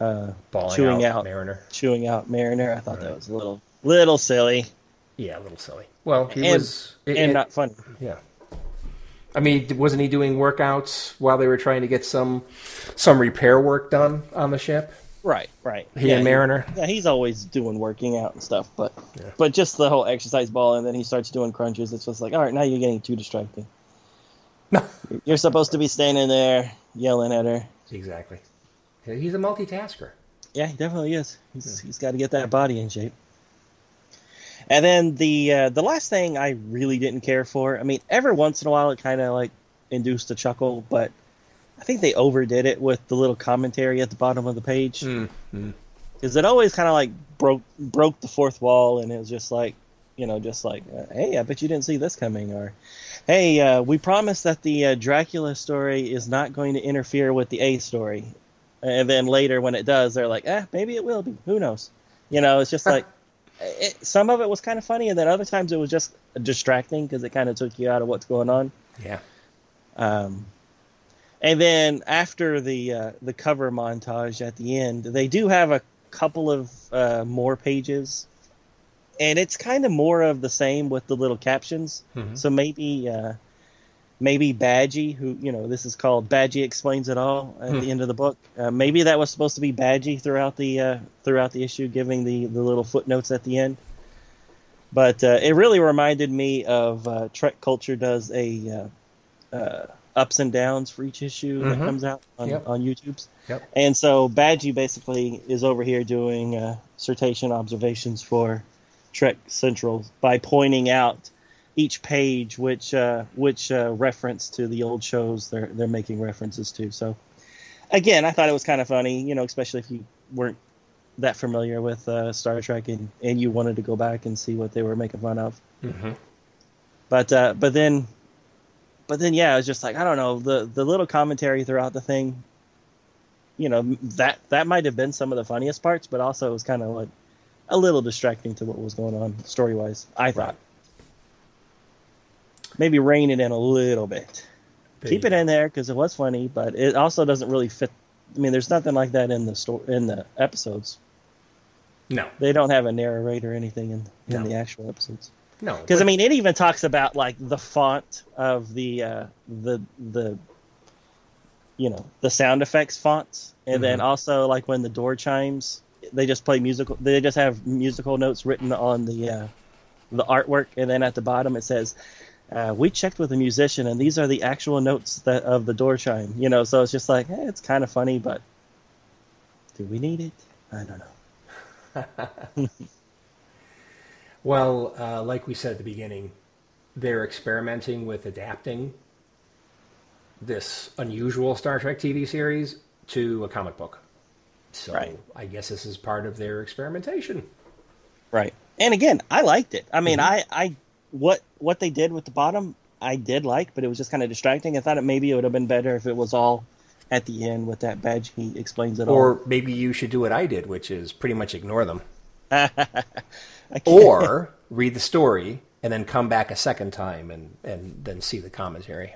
S2: uh, chewing
S1: out,
S2: out,
S1: Mariner.
S2: chewing out Mariner. I thought that was a little little silly
S1: Yeah, a little silly. Well, he
S2: and,
S1: was. it-
S2: and
S1: it-
S2: not funny.
S1: Yeah. I mean, wasn't he doing workouts while they were trying to get some some repair work done on the ship?
S2: Right, right.
S1: He and Mariner.
S2: yeah, he's always doing working out and stuff, but
S1: Yeah.
S2: but just the whole exercise ball, and then he starts doing crunches. It's just like, all right, now you're getting too distracting.
S1: No.
S2: You're supposed to be standing there yelling at her.
S1: Exactly. He's a multitasker.
S2: Yeah, he definitely is. He's, he's got to get that body in shape. And then the uh, the last thing I really didn't care for. I mean, every once in a while it kind of like induced a chuckle, but I think they overdid it with the little commentary at the bottom of the page. Because it always kind of like broke broke the fourth wall, and it was just like, you know, just like, uh, hey, I bet you didn't see this coming, or hey, uh, we promise that the uh, Dracula story is not going to interfere with the A story, and then later when it does, they're like, eh, maybe it will be. Who knows? You know, it's just like. It, some of it was kind of funny, and then other times it was just distracting because it kind of took you out of what's going on.
S1: Yeah.
S2: Um, and then after the uh, the cover montage at the end, they do have a couple of uh, more pages, and it's kind of more of the same with the little captions.
S1: Mhm.
S2: So maybe uh, maybe Badgey, who you know this is called Badgey explains it all at
S1: Hmm.
S2: the end of the book. Uh, maybe that was supposed to be Badgey throughout the uh, throughout the issue, giving the the little footnotes at the end. But uh, it really reminded me of uh, Trek Culture does a uh, uh, ups and downs for each issue that
S1: Mhm.
S2: comes out on,
S1: Yep.
S2: on YouTube's.
S1: Yep.
S2: And so Badgey basically is over here doing uh, citation observations for Trek Central by pointing out each page which uh, which uh, reference to the old shows they're they're making references to. So again, I thought it was kind of funny, you know, especially if you weren't that familiar with uh, Star Trek and, and you wanted to go back and see what they were making fun of.
S1: Mm-hmm.
S2: But uh, but then but then yeah, it was just like I don't know the the little commentary throughout the thing. You know that that might have been some of the funniest parts, but also it was kind of like a little distracting to what was going on story wise. I thought maybe rein it in a little bit. Keep it in there because it was funny, but it also doesn't really fit. I mean, there's nothing like that in the store in the episodes.
S1: No.
S2: They don't have a narrator or anything in in
S1: No.
S2: the actual episodes.
S1: No.
S2: Because I mean, it even talks about like the font of the uh, the the you know the sound effects fonts, and then
S1: Mhm.
S2: also like when the door chimes, they just play musical. They just have musical notes written on the uh, the artwork, and then at the bottom it says, uh, "We checked with a musician, and these are the actual notes that of the door chime." You know, so it's just like eh, it's kind of funny, but do we need it? I don't know.
S1: Well, uh, like we said at the beginning, they're experimenting with adapting this unusual Star Trek TV series to a comic book. So
S2: Right.
S1: I guess this is part of their experimentation.
S2: Right. And again, I liked it. I mean,
S1: Mhm.
S2: I, I, what, what they did with the bottom, I did like, but it was just kind of distracting. I thought it maybe it would have been better if it was all at the end with that badge. He explains it all.
S1: Or maybe you should do what I did, which is pretty much ignore them.
S2: all. I can't-
S1: Or read the story and then come back a second time and, and then see the commentary.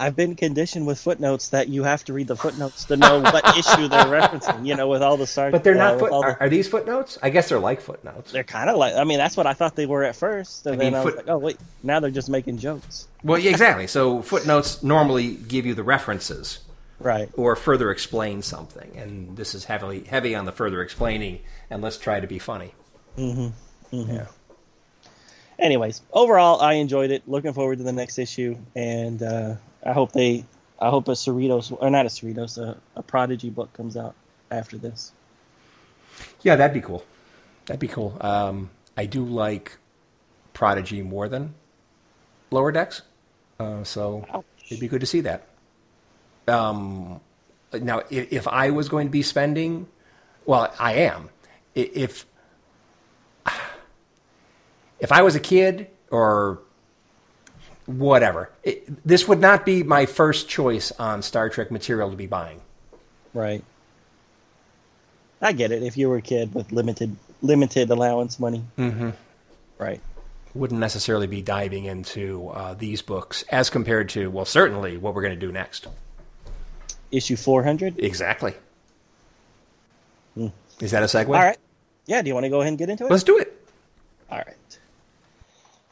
S2: I've been conditioned with footnotes that you have to read the footnotes to know what issue they're referencing. You know, with all the stars.
S1: But they're
S2: uh,
S1: not
S2: with
S1: foot.
S2: all the-
S1: Are, are these footnotes? I guess they're like footnotes.
S2: they're kind of like. I mean, that's what I thought they were at first, and
S1: I
S2: then
S1: mean,
S2: I was
S1: foot-
S2: like, oh wait, now they're just making jokes.
S1: Well, yeah, exactly. So footnotes normally give you the references.
S2: Right.
S1: or further explain something. And this is heavily heavy on the further explaining. And let's try to be funny.
S2: Mm-hmm.
S1: Yeah.
S2: anyways, overall, I enjoyed it. Looking forward to the next issue, and uh, I hope they, I hope a Cerritos or not a Cerritos, a, a Prodigy book comes out after this.
S1: Yeah, that'd be cool. That'd be cool. Um, I do like Prodigy more than Lower Decks, uh, so
S2: Ouch.
S1: it'd be good to see that. Um, now, if, if I was going to be spending, well, I am. If if I was a kid or whatever, it, this would not be my first choice on Star Trek material to be buying.
S2: Right. I get it. If you were a kid with limited limited allowance money,
S1: Mm-hmm.
S2: right?
S1: wouldn't necessarily be diving into uh, these books as compared to, well, certainly what we're going to do next.
S2: Issue four hundred.
S1: Exactly.
S2: Hmm.
S1: Is that a segue?
S2: All right. Yeah. Do you want to go ahead and get into it?
S1: Let's do it.
S2: All right.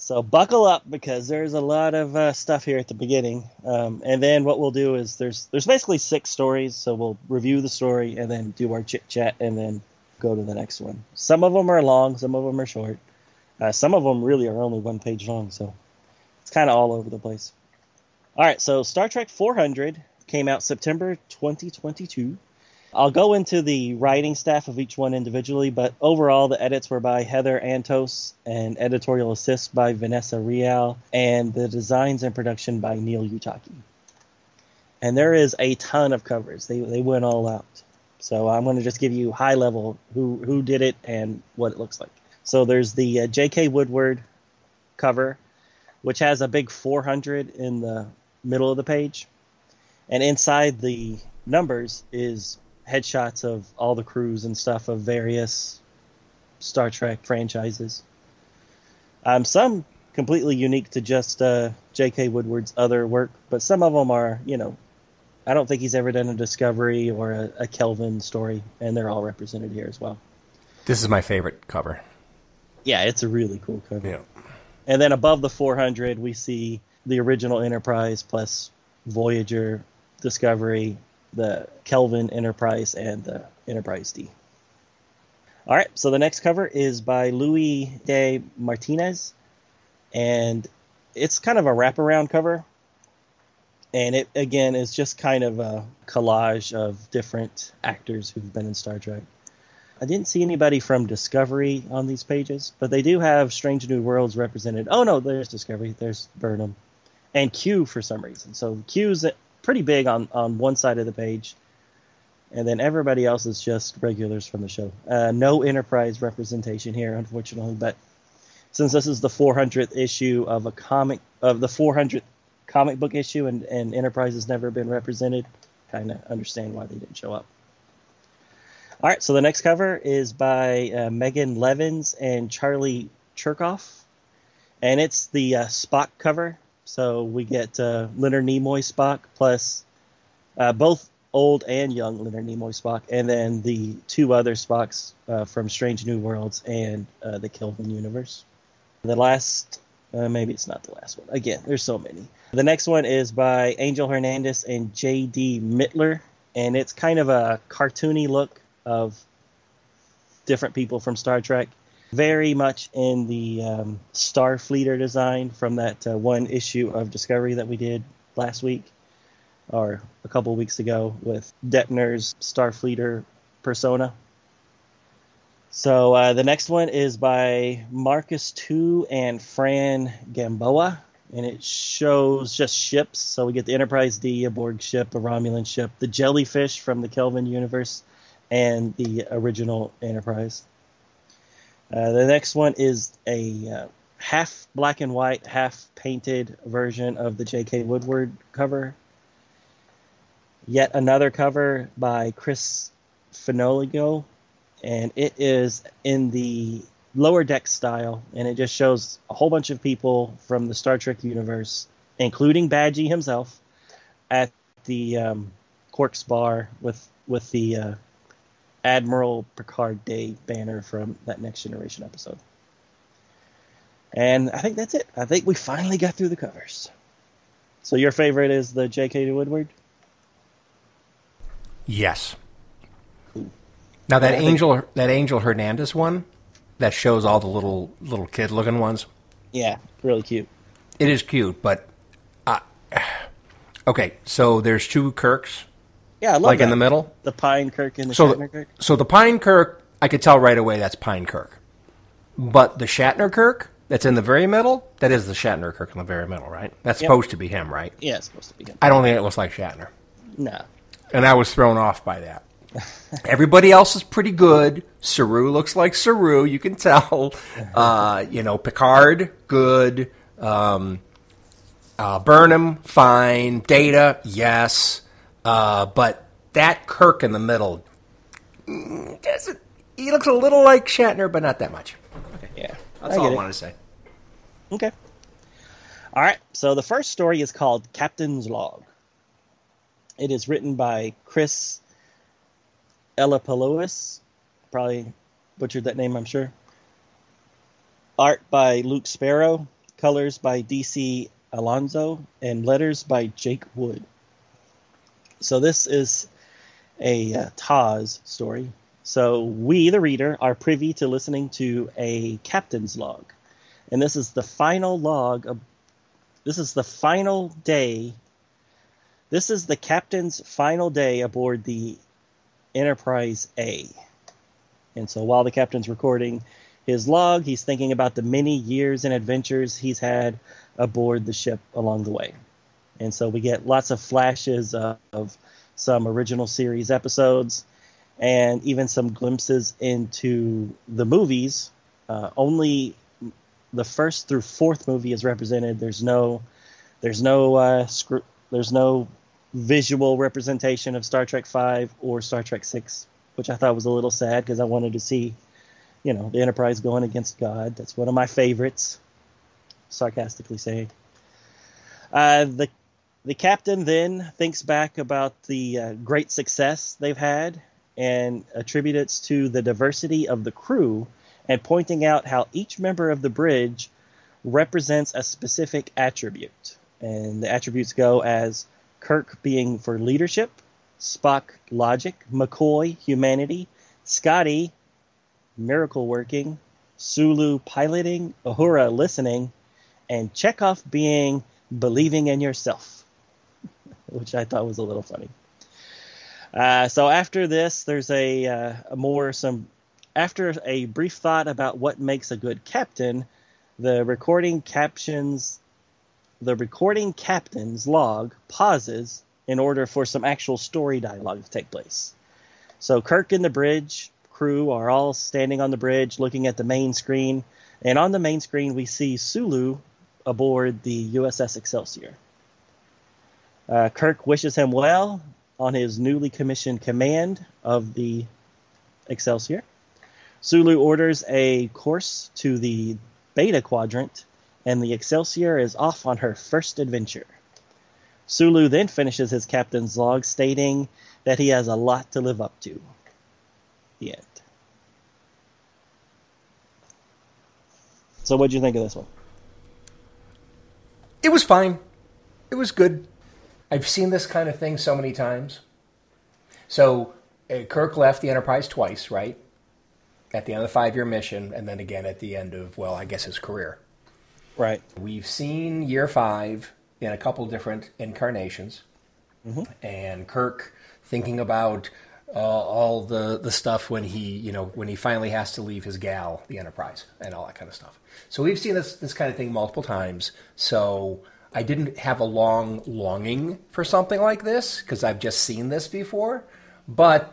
S2: So buckle up because there's a lot of uh, stuff here at the beginning, um, and then what we'll do is there's there's basically six stories. So we'll review the story and then do our chit chat and then go to the next one. Some of them are long, some of them are short. Uh, some of them really are only one page long, so it's kind of all over the place. All right, so Star Trek 400 came out September 2022. I'll go into the writing staff of each one individually, but overall, the edits were by Heather Antos and editorial assist by Vanessa Rial, and the designs and production by Neil Uyetake. And there is a ton of covers. They, they went all out. So I'm going to just give you high level who, who did it and what it looks like. So there's the uh, J.K. Woodward cover, which has a big 400 in the middle of the page. And inside the numbers is headshots of all the crews and stuff of various Star Trek franchises. Um, some completely unique to just uh, J.K. Woodward's other work, but some of them are, you know, I don't think he's ever done a Discovery or a, a Kelvin story, and they're all represented here as well.
S1: This is my favorite cover.
S2: Yeah, it's a really cool cover.
S1: Yeah.
S2: And then above the 400, we see the original Enterprise plus Voyager, Discovery, the Kelvin Enterprise, and the Enterprise D. All right, so the next cover is by Louis de Martinez, and it's kind of a wraparound cover. And it, again, is just kind of a collage of different actors who've been in Star Trek. I didn't see anybody from Discovery on these pages, but they do have Strange New Worlds represented. Oh no, there's Discovery, there's Burnham, and Q for some reason. So Q's pretty big on on one side of the page, and then everybody else is just regulars from the show. Uh, no Enterprise representation here, unfortunately. But since this is the 400th issue of a comic of the 400th comic book issue, and and Enterprise has never been represented, kind of understand why they didn't show up. All right, so the next cover is by uh, Megan Levens and Charlie Kirchoff, and it's the uh, Spock cover. So we get uh, Leonard Nimoy Spock plus uh, both old and young Leonard Nimoy Spock, and then the two other Spocks uh, from Strange New Worlds and uh, the Kelvin universe. The last, uh, maybe it's not the last one. Again, there's so many. The next one is by Angel Hernandez and J.D. Mettler, and it's kind of a cartoony look of different people from Star Trek. Very much in the um, Starfleeter design from that uh, one issue of Discovery that we did last week or a couple weeks ago with Depner's Starfleeter persona. So uh, the next one is by Marcus To and Fran Gamboa, and it shows just ships. So we get the Enterprise D, a Borg ship, a Romulan ship, the jellyfish from the Kelvin universe, and the original Enterprise. Uh, the next one is a uh, half black and white, half painted version of the J.K. Woodward cover. Yet another cover by Chris Fenoglio, and it is in the lower deck style, and it just shows a whole bunch of people from the Star Trek universe, including Badgey himself, at the um, Quark's bar with with the uh, Admiral Picard Day banner from that Next Generation episode. And I think that's it. I think we finally got through the covers. So your favorite is the J.K. Woodward?
S1: Yes. Now that
S2: I think-
S1: Angel that Angel Hernandez one that shows all the little little kid looking ones.
S2: Yeah, really cute.
S1: It is cute, but uh, okay. So there's two Kirks,
S2: Yeah, I love
S1: like
S2: that.
S1: in the middle.
S2: The Pine Kirk and the
S1: So,
S2: Shatner Kirk.
S1: so the Pine Kirk, I could tell right away that's Pine Kirk. But the Shatner Kirk that's in the very middle, that is the Shatner Kirk in the very middle, right? That's
S2: Yep.
S1: supposed to be him, right?
S2: Yeah, it's supposed to be him.
S1: I don't think it looks like Shatner.
S2: No.
S1: and I was thrown off by that. Everybody else is pretty good. Saru looks like Saru, you can tell. Uh, you know, Picard, good. Um, uh, Burnham, fine. Data, yes. Uh, but that Kirk in the middle, mm, doesn't, he looks a little like Shatner, but not that much.
S2: Yeah.
S1: That's
S2: I
S1: all I
S2: it.
S1: want to say.
S2: Okay. All right. So the first story is called Captain's Log. It is written by Chris Eliopoulos. Probably butchered that name, I'm sure. Art by Luke Sparrow. Colors by DC Alonso. And letters by Jake Wood. So this is a uh, Taz story. So we, the reader, are privy to listening to a captain's log. And this is the final log of this is the final day. This is the captain's final day aboard the enterprise a. And so while the captain's recording his log he's thinking about the many years and adventures he's had aboard the ship along the way and so we get lots of flashes of, of some original series episodes and even some glimpses into the movies uh, only the first through fourth movie is represented. There's no, there's no, uh, there's no visual representation of Star Trek Five or Star Trek Six, which I thought was a little sad because I wanted to see, you know, the Enterprise going against God. That's one of my favorites. Sarcastically saying. Uh, the the captain then thinks back about the uh, great success they've had and attributes to the diversity of the crew and pointing out how each member of the bridge represents a specific attribute. And the attributes go as Kirk being for leadership, Spock logic, McCoy humanity, Scotty miracle working, Sulu piloting, Uhura listening, and Chekov being believing in yourself, which I thought was a little funny. Uh, so after this, there's a, uh, a more some after a brief thought about what makes a good captain, the recording captions the recording captain's log pauses in order for some actual story dialogue to take place. So Kirk and the bridge crew are all standing on the bridge looking at the main screen, and on the main screen we see Sulu aboard the USS Excelsior. Uh, Kirk wishes him well on his newly commissioned command of the Excelsior. Sulu orders a course to the Beta Quadrant, and the Excelsior is off on her first adventure. Sulu then finishes his captain's log, stating that he has a lot to live up to. The end. So, what'd you think of this one?
S1: It was fine. It was good. I've seen this kind of thing so many times. So uh, Kirk left the Enterprise twice, right? at the end of the five year mission, and then again at the end of, well, I guess his career.
S2: Right.
S1: We've seen year five in a couple different incarnations, and Kirk thinking about uh, all the the stuff when he you know when he finally has to leave his gal, the Enterprise, and all that kind of stuff. So we've seen this this kind of thing multiple times. So I didn't have a long longing for something like this because I've just seen this before, but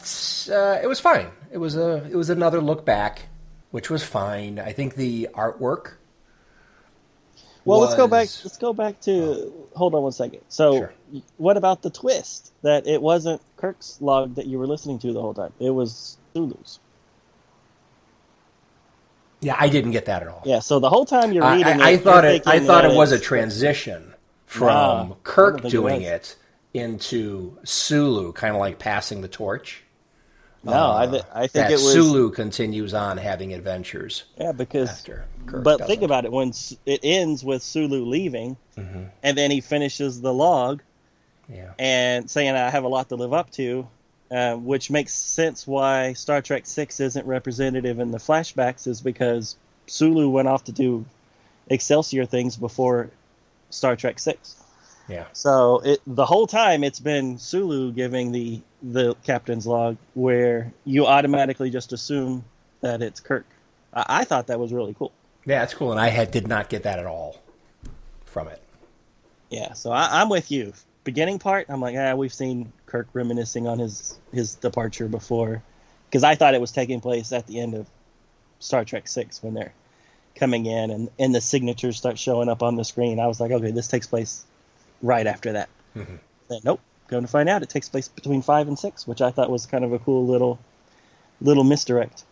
S1: uh, it was fine. It was a it was another look back, which was fine. I think the artwork
S2: Well, let's go back. Let's go back to. Hold on one second. So,
S1: Sure.
S2: what about the twist that it wasn't Kirk's log that you were listening to the whole time? It was Sulu's.
S1: Yeah, I didn't get that at all.
S2: Yeah. So the whole time you're reading,
S1: I, I
S2: it,
S1: thought
S2: you're
S1: it. I thought it was a transition from
S2: Nah,
S1: Kirk
S2: think it
S1: doing it into Sulu, kind of like passing the torch.
S2: No, I, th- I think
S1: that
S2: it was.
S1: Sulu continues on having adventures
S2: Yeah, because.
S1: after Kirk.
S2: but
S1: doesn't.
S2: think about it when it ends with Sulu leaving,
S1: Mm-hmm.
S2: and then he finishes the log
S1: yeah,
S2: and saying I have a lot to live up to, uh, which makes sense why Star Trek Six isn't representative in the flashbacks is because Sulu went off to do Excelsior things before Star Trek Six.
S1: yeah,
S2: So it the whole time it's been Sulu giving the the captain's log, where you automatically just assume that it's Kirk. I, I thought that was really cool.
S1: yeah. That's cool, and I had did not get that at all from it.
S2: Yeah, so I, I'm with you. Beginning part, I'm like, ah, we've seen Kirk reminiscing on his his departure before, because I thought it was taking place at the end of Star Trek Six when they're coming in and and the signatures start showing up on the screen. I was like, okay, this takes place right after that.
S1: Mhm.
S2: Then, nope, going to find out it takes place between five and six, which I thought was kind of a cool little little misdirect.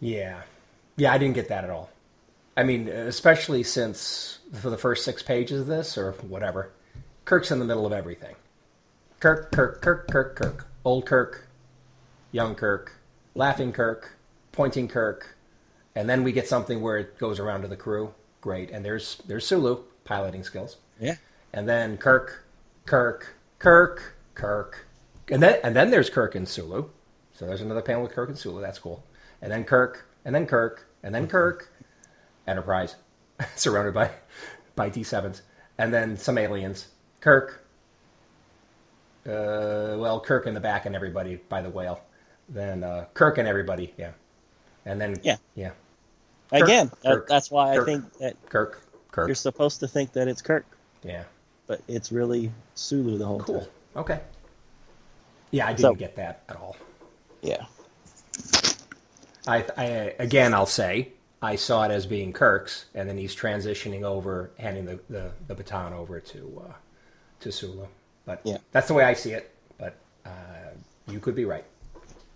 S1: Yeah, yeah. I didn't get that at all. I mean, especially since for the first six pages of this or whatever, Kirk's in the middle of everything. Kirk, Kirk, Kirk, Kirk, Kirk. Old Kirk, young Kirk, laughing Kirk, pointing Kirk, and then we get something where it goes around to the crew. Great, and there's there's Sulu piloting skills,
S2: Yeah,
S1: and then Kirk, Kirk, Kirk, Kirk, and then and then there's Kirk and Sulu. So there's another panel with Kirk and Sulu. That's cool. And then Kirk, and then Kirk, and then Kirk, Enterprise, surrounded by by D sevens, and then some aliens. Kirk. Uh, well, Kirk in the back and everybody by the whale. Then uh, Kirk and everybody, yeah. And then
S2: Yeah.
S1: yeah,
S2: again, that- that's why I think that
S1: Kirk, Kirk,
S2: you're supposed to think that it's Kirk,
S1: yeah.
S2: but it's really Sulu the whole
S1: Cool.
S2: time.
S1: Okay. Yeah, I didn't
S2: So-
S1: get that at all.
S2: Yeah.
S1: I, I again, I'll say I saw it as being Kirk's, and then he's transitioning over, handing the, the, the baton over to uh, to Sulu. But
S2: Yeah.
S1: that's the way I see it. But uh, you could be right.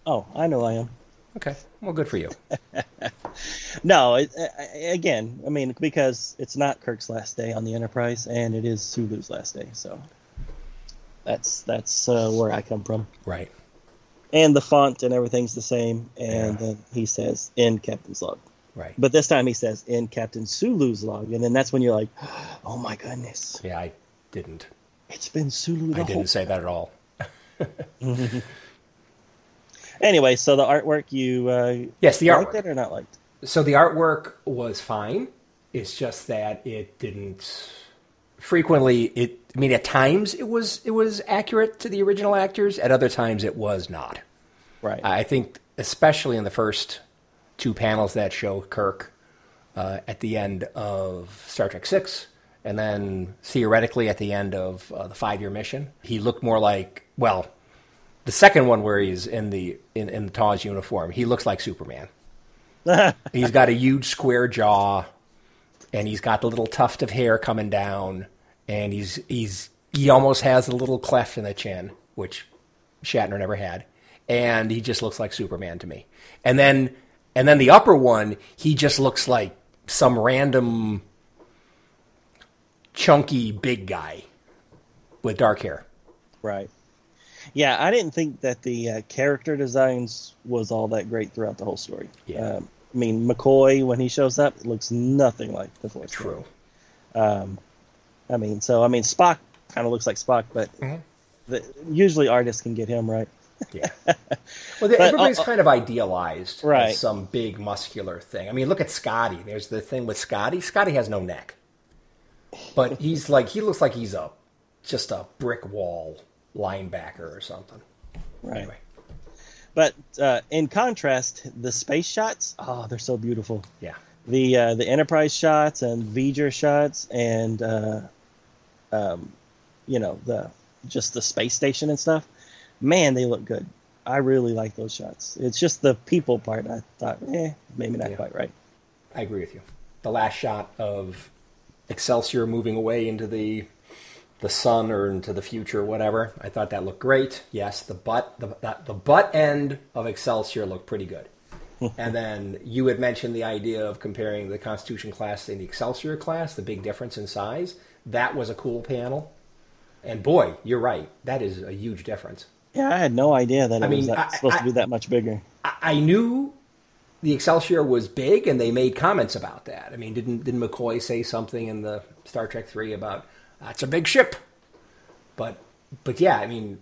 S2: Oh, I know I am.
S1: Okay. Well, good for you.
S2: No, it, again, I mean, because it's not Kirk's last day on the Enterprise, and it is Sulu's last day, so that's that's uh, where I come from.
S1: right.
S2: And the font and everything's the same, and
S1: Yeah.
S2: then he says in Captain's log,
S1: Right.
S2: but this time he says in Captain Sulu's log, and then that's when you're like, oh my goodness,
S1: Yeah, I didn't.
S2: it's been Sulu the
S1: I didn't say that at all.
S2: Anyway, so the artwork you uh,
S1: Yes, the
S2: liked
S1: artwork.
S2: it or not liked?
S1: So the artwork was fine. It's just that it didn't frequently it I mean at times it was it was accurate to the original actors, at other times it was not.
S2: Right.
S1: I think especially in the first two panels that show Kirk uh, at the end of Star Trek 6 and then theoretically at the end of uh, the 5-year mission, he looked more like well, the second one where he's in the in, in the Taj uniform, he looks like Superman. He's got a huge square jaw, and he's got the little tuft of hair coming down, and he's he's he almost has a little cleft in the chin, which Shatner never had, and he just looks like Superman to me. And then and then the upper one, he just looks like some random chunky big guy with dark hair.
S2: Right. Yeah, I didn't think that the uh, character designs was all that great throughout the whole story.
S1: Yeah.
S2: Um, I mean, McCoy when he shows up looks nothing like the voice.
S1: True.
S2: Um, I mean, so I mean, Spock kind of looks like Spock, but
S1: Mhm.
S2: the, usually artists can get him right.
S1: Yeah. Well,
S2: But,
S1: everybody's
S2: uh,
S1: kind of idealized
S2: Right.
S1: as some big muscular thing. I mean, look at Scotty. There's the thing with Scotty. Scotty has no neck, but he's like he looks like he's a just a brick wall linebacker or something.
S2: Right.
S1: Anyway,
S2: But uh, in contrast, the space shots, oh, they're so beautiful.
S1: yeah,
S2: The uh, the Enterprise shots and V'ger shots and uh, um, you know the just the space station and stuff. Man, they look good. I really like those shots. It's just the people part. I thought, eh, maybe not
S1: Yeah.
S2: quite right.
S1: I agree with you. The last shot of Excelsior moving away into the the sun or into the future, whatever. I thought that looked great. Yes, the butt the that, the butt end of Excelsior looked pretty good. Hmm. and then you had mentioned the idea of comparing the Constitution class and the Excelsior class, the big difference in size. That was a cool panel. And boy, you're right. That is a huge difference.
S2: Yeah, I had no idea that it
S1: I mean,
S2: was that,
S1: I-
S2: supposed
S1: I-
S2: to be that much bigger.
S1: I, I knew the Excelsior was big, and they made comments about that. I mean, didn't didn't McCoy say something in the Star Trek three about that's a big ship? But but yeah, I mean,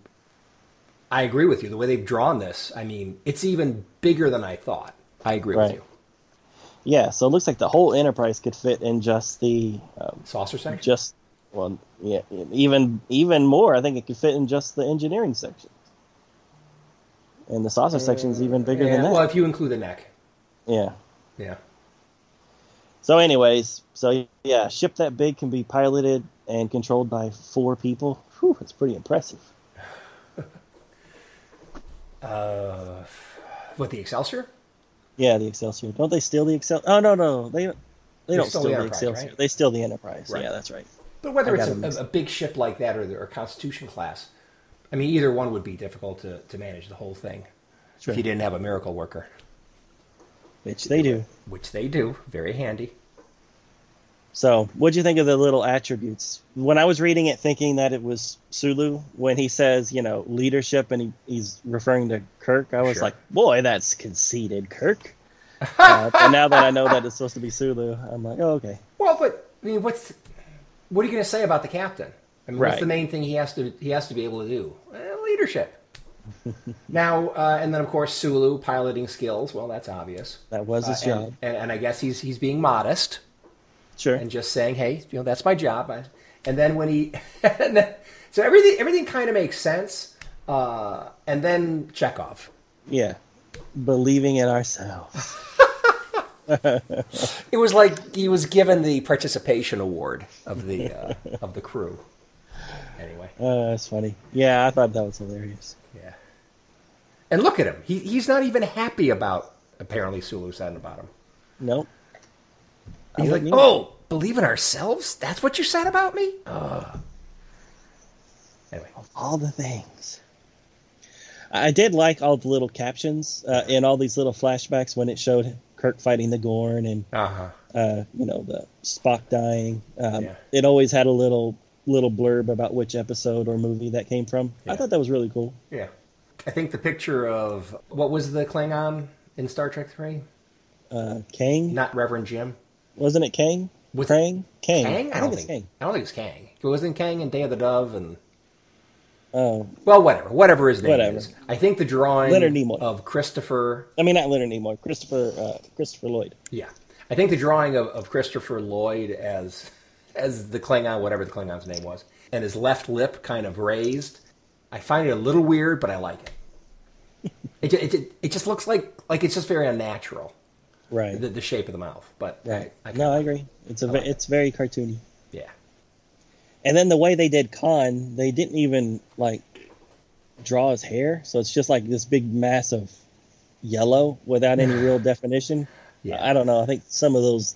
S1: I agree with you. The way they've drawn this, I mean, it's even bigger than I thought. I agree with you.
S2: Yeah, so it looks like the whole Enterprise could fit in just the um,
S1: Saucer section.
S2: just well, yeah, even even more. I think it could fit in just the engineering section, and the saucer section is even bigger
S1: Yeah,
S2: than that.
S1: well, if you include the neck,
S2: Yeah.
S1: yeah.
S2: So, anyways, so yeah, ship that big can be piloted and controlled by four people. Whew, it's pretty impressive.
S1: Uh, what the Excelsior?
S2: Yeah, the Excelsior. Don't they steal the Excel? Oh no, no, they they don't
S1: steal the
S2: the, Excelsior.
S1: right?
S2: They steal the Enterprise.
S1: Right.
S2: Yeah, that's right.
S1: But whether
S2: I
S1: it's
S2: got 'em mixed
S1: a, a big ship like that or, the, or Constitution class, I mean, either one would be difficult to, to manage the whole thing
S2: Sure.
S1: if you didn't have a miracle worker,
S2: Which they do.
S1: which they do. Very handy.
S2: So, what'd you think of the little attributes? When I was reading it, thinking that it was Sulu, when he says, you know, leadership, and he, he's referring to Kirk, I was
S1: Sure.
S2: like, boy, that's conceited, Kirk. uh, and now that I know that it's supposed to be Sulu, I'm like, oh, okay.
S1: Well, but I mean, what's what are you going to say about the captain? I mean, what's the main thing he has to he has to be able to do? Eh, leadership. now, uh, and then of course Sulu piloting skills. Well, that's obvious.
S2: That was his
S1: Uh, and,
S2: job.
S1: and, and I guess he's he's being modest
S2: Sure.
S1: and just saying, "Hey, you know, that's my job." I, and then when he, and then, so everything everything kind of makes sense. Uh, and then Chekov.
S2: yeah. Believing in ourselves.
S1: It was like he was given the participation award of the uh, of the crew. Anyway,
S2: Uh, that's funny. Yeah, I thought that was hilarious.
S1: yeah. And look at him. He, he's not even happy about apparently Sulu said about him.
S2: Nope.
S1: He's like, "Oh, believe in ourselves? That's what you said about me?" Ugh. Anyway,
S2: all the things. I did like all the little captions uh, in all these little flashbacks when it showed Kirk fighting the Gorn and
S1: uh-huh.
S2: uh, you know the Spock dying. Um,
S1: Yeah.
S2: It always had a little little blurb about which episode or movie that came from.
S1: Yeah.
S2: I thought that was really cool.
S1: Yeah. I think the picture of what was the Klingon in Star Trek 3?
S2: Uh, Kang
S1: Not Reverend Jim.
S2: Wasn't it? Kang?
S1: Was-
S2: Krang? Kang?
S1: Kang?
S2: I, don't think it's Kang.
S1: I don't think it's Kang. It wasn't Kang and Day of the Dove and
S2: Oh,
S1: well, whatever, whatever his name
S2: Whatever.
S1: is. I think the drawing
S2: Leonard Nimoy.
S1: of Christopher.
S2: I mean not Leonard Nimoy. Christopher uh, Christopher Lloyd.
S1: Yeah, I think the drawing of, of Christopher Lloyd as as the Klingon, whatever the Klingon's name was, and his left lip kind of raised. I find it a little weird, but I like it. it, ju- it, it just looks like like it's just very unnatural.
S2: Right.
S1: The, the shape of the mouth, but
S2: right.
S1: I, I
S2: no, I agree. It's a
S1: like
S2: it's very cartoony.
S1: yeah.
S2: And then the way they did Khan, they didn't even like draw his hair, so it's just like this big mass of yellow without any real definition.
S1: Yeah.
S2: I don't know. I think some of those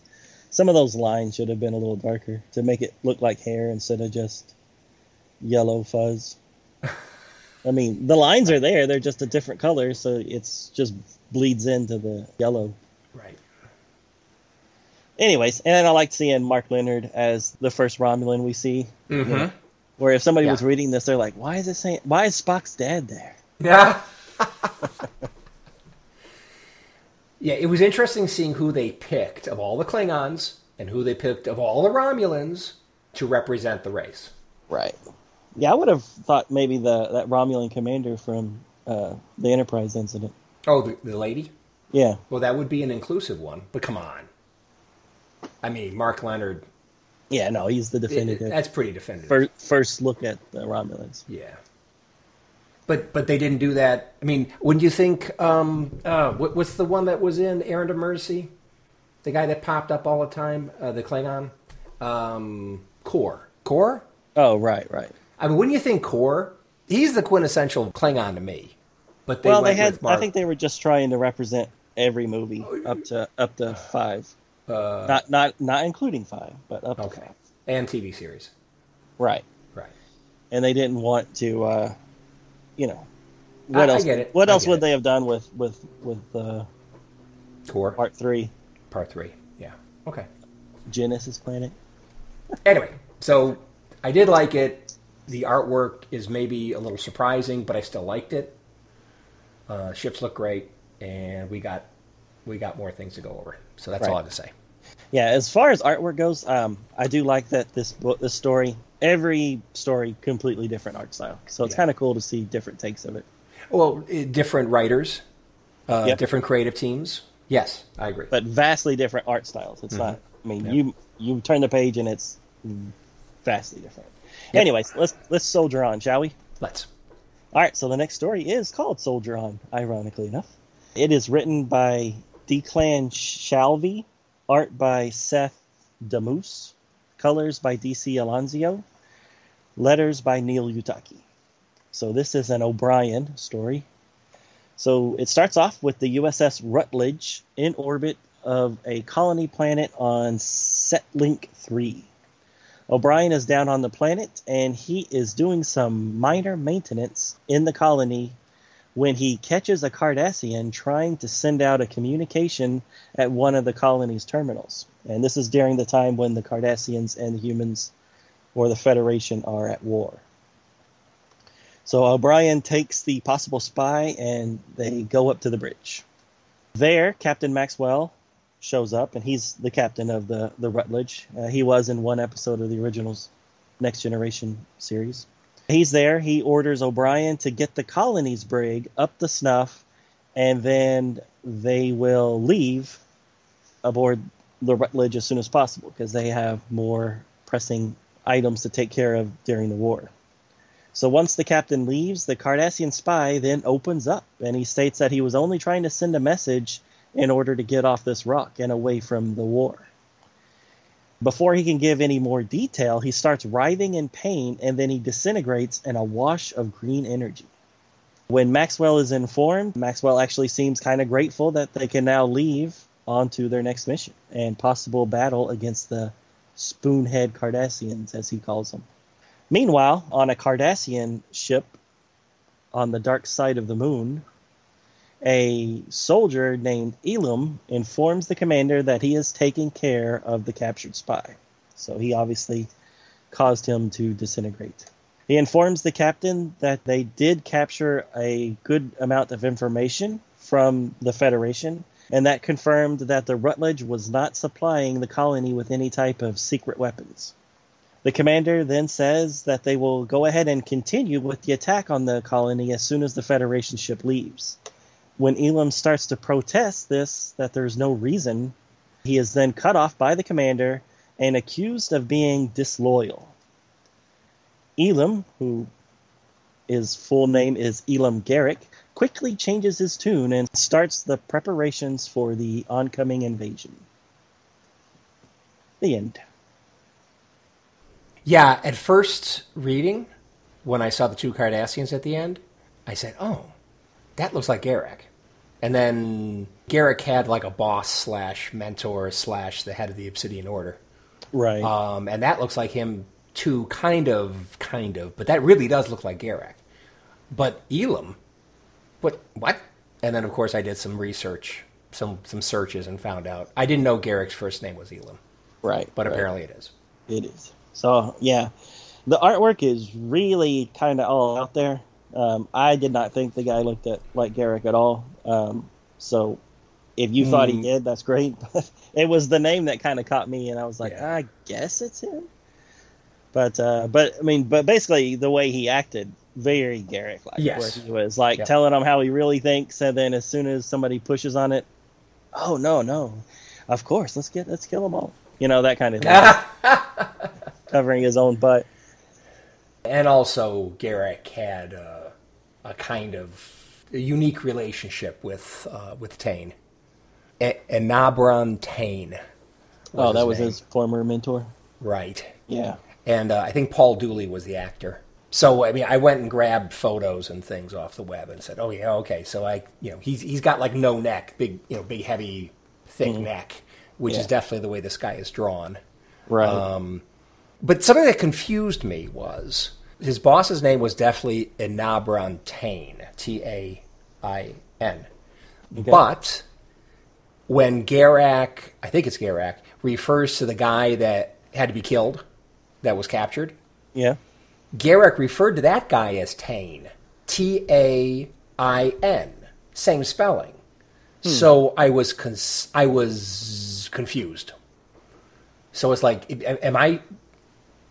S2: some of those lines should have been a little darker to make it look like hair instead of just yellow fuzz. I mean, the lines are there; they're just a different color, so it's just bleeds into the yellow.
S1: Right.
S2: Anyways, and then I liked seeing Mark Lenard as the first Romulan we see.
S1: Mm-hmm.
S2: Where if somebody
S1: Yeah.
S2: was reading this, they're like, "Why is it saying? Why is Spock's dad there?"
S1: Yeah. yeah, it was interesting seeing who they picked of all the Klingons and who they picked of all the Romulans to represent the race.
S2: Right. Yeah, I would have thought maybe the that Romulan commander from uh, the Enterprise incident.
S1: Oh, the, the lady.
S2: Yeah,
S1: Well, that would be an inclusive one, but come on. I mean, Mark Lenard.
S2: yeah, no, he's the definitive
S1: That's pretty definitive.
S2: first, first look at the Romulans.
S1: Yeah. But but they didn't do that. I mean, wouldn't you think? Um, uh, what, what's the one that was in Errand of Mercy? The guy that popped up all the time, uh, the Klingon, um, Kor. Kor.
S2: Oh, right, right.
S1: I mean, wouldn't you think Kor? He's the quintessential Klingon to me. But they
S2: well, they had. I think they were just trying to represent every movie up to up to five.
S1: Uh,
S2: not not not including five, but up to
S1: okay,
S2: five.
S1: and TV series.
S2: Right.
S1: Right.
S2: And they didn't want to, uh, you know, what
S1: I- I
S2: else?
S1: get it.
S2: What
S1: I
S2: else would
S1: it.
S2: they have done with with with uh,
S1: Kor.
S2: part three,
S1: Part three. Yeah. Okay.
S2: Genesis Planet?
S1: anyway, so I did like it. The artwork is maybe a little surprising, but I still liked it. Uh, ships look great, and we got we got more things to go over. So that's all I
S2: Right.
S1: have to say.
S2: Yeah, as far as artwork goes, um, I do like that this book, this story, every story completely different art style. So it's
S1: Yeah.
S2: kind of cool to see different takes of it.
S1: Well, eh, different writers, uh,
S2: Yep.
S1: different creative teams. Yes, I agree.
S2: but vastly different art styles. It's not. I mean,
S1: Mm-hmm.
S2: You you turn the page and it's vastly different.
S1: Yep.
S2: Anyways, let's let's soldier on, shall we?
S1: Let's.
S2: All right. So the next story is called Soldier On. Ironically enough, it is written by Declan Shalvey, art by Seth Damoose, colors by DC Alonso, letters by Neil Uyetake. So this is an O'Brien story. So it starts off with the USS Rutledge in orbit of a colony planet on Setlik 3. O'Brien is down on the planet and he is doing some minor maintenance in the colony when he catches a Cardassian trying to send out a communication at one of the colony's terminals. And this is during the time when the Cardassians and the humans or the Federation are at war. So O'Brien takes the possible spy and they go up to the bridge. There, Captain Maxwell shows up and he's the captain of the, the Rutledge. Uh, he was in one episode of the originals Next Generation series. He's there. He orders O'Brien to get the colony's brig up the snuff and then they will leave aboard the Rutledge as soon as possible because they have more pressing items to take care of during the war. So once the captain leaves, the Cardassian spy then opens up and he states that he was only trying to send a message in order to get off this rock and away from the war. Before he can give any more detail, he starts writhing in pain and then he disintegrates in a wash of green energy. When Maxwell is informed, Maxwell actually seems kind of grateful that they can now leave on to their next mission and possible battle against the Spoonhead Cardassians, as he calls them. Meanwhile, on a Cardassian ship on the dark side of the moon, a soldier named Elim informs the commander that he is taking care of the captured spy. So he obviously caused him to disintegrate. He informs the captain that they did capture a good amount of information from the Federation, and that confirmed that the Rutledge was not supplying the colony with any type of secret weapons. The commander then says that they will go ahead and continue with the attack on the colony as soon as the Federation ship leaves. When Elim starts to protest this, that there's no reason, he is then cut off by the commander and accused of being disloyal. Elim, who his full name is Elim Garak, quickly changes his tune and starts the preparations for the oncoming invasion. The end.
S1: Yeah, at first reading, when I saw the two Cardassians at the end, I said, "Oh, that looks like Garak." And then Garak had like a boss slash mentor slash the head of the Obsidian Order,
S2: Right.
S1: um, and that looks like him too, kind of, kind of. But that really does look like Garak. But Elim, what? What? And then of course I did some research, some some searches, and found out I didn't know Garak's first name was Elim,
S2: right.
S1: but
S2: right.
S1: apparently it is.
S2: It is. So yeah, the artwork is really kind of all out there. Um, I did not think the guy looked at like Garak at all. Um, so if you thought he
S1: Mm.
S2: did, that's great. But it was the name that kind of caught me, and I was like,
S1: Yeah.
S2: I guess it's him. But uh, but I mean, but basically the way he acted very Garak like,
S1: Yes.
S2: where he was like
S1: Yep.
S2: telling them how he really thinks, and then as soon as somebody pushes on it, oh no, no, of course, let's get let's kill them all. You know that kind of thing. covering his own butt.
S1: And also, Garak had uh, a kind of unique relationship with uh, with Tain. E- Tain.
S2: Oh, that was
S1: name.
S2: his former mentor.
S1: Right.
S2: Yeah.
S1: And uh, I think Paul Dooley was the actor. So I mean, I went and grabbed photos and things off the web and said, "Oh yeah, okay." So I, you know, he's he's got like no neck, big, you know, big, heavy, thick neck, which is definitely the way this guy is drawn.
S2: Right.
S1: Um, But something that confused me was his boss's name was definitely Enabron Tain, T A I N.
S2: Okay.
S1: But when Garak, I think it's Garak, refers to the guy that had to be killed, that was captured,
S2: yeah.
S1: Garak referred to that guy as Tain, T A I N, same spelling. Hmm. So I was cons- I was confused. So it's like, am I?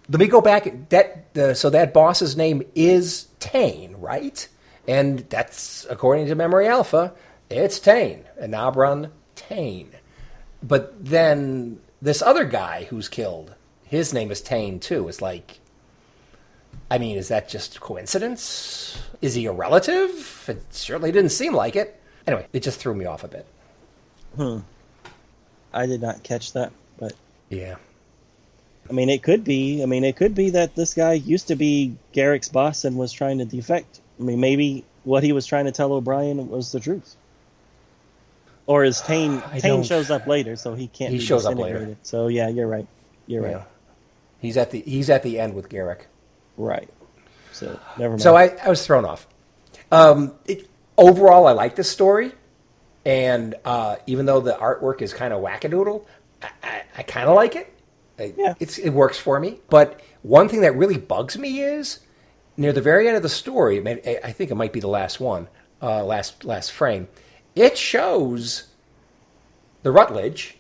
S1: Let me go back. That uh, so that boss's name is Tain, right? And that's according to Memory Alpha, it's Tain, Enabron Tain. But then this other guy who's killed, his name is Tain too. It's like, I mean, is that just coincidence? Is he a relative? It certainly didn't seem like it. Anyway, it just threw me off a bit. Hmm.
S2: I did not catch that, but
S1: Yeah.
S2: I mean, it could be. I mean, it could be that this guy used to be Garak's boss and was trying to defect. I mean, maybe what he was trying to tell O'Brien was the truth. Or is Tain
S1: I
S2: Tain
S1: don't-
S2: shows up later, so he can't.
S1: He shows up later.
S2: So yeah, you're right. You're right.
S1: Yeah. He's at the he's at the end with Garak.
S2: Right. So never mind.
S1: So I, I was thrown off. Um, it, overall, I like this story, and uh, even though the artwork is kind of wackadoodle, I, I, I kind of like it.
S2: Yeah.
S1: It's, it works for me. But one thing that really bugs me is near the very end of the story. I mean, I- I think it might be the last one, uh, last last frame. It shows the Rutledge,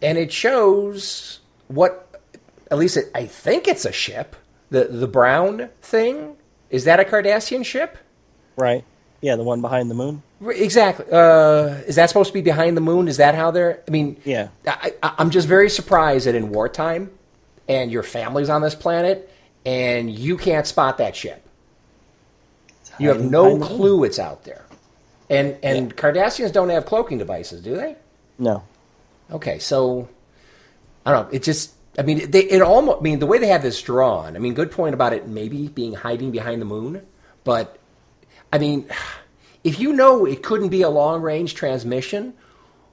S1: and it shows what at least it, I think it's a ship. The the brown thing is that a Cardassian ship?
S2: right. Yeah, the one behind the moon.
S1: Exactly. Uh, is that supposed to be behind the moon? Is that how they're? I mean,
S2: Yeah.
S1: I, I'm just very surprised that in wartime, and your family's on this planet, and you can't spot that ship. You have no
S2: behind the moon.
S1: clue it's out there. And and Cardassians don't have cloaking devices, do they?
S2: No.
S1: Okay, so I don't know. It just, I mean, they, it almost, I mean, the way they have this drawn. I mean, good point about it maybe being hiding behind the moon, but I mean, if you know it couldn't be a long range transmission,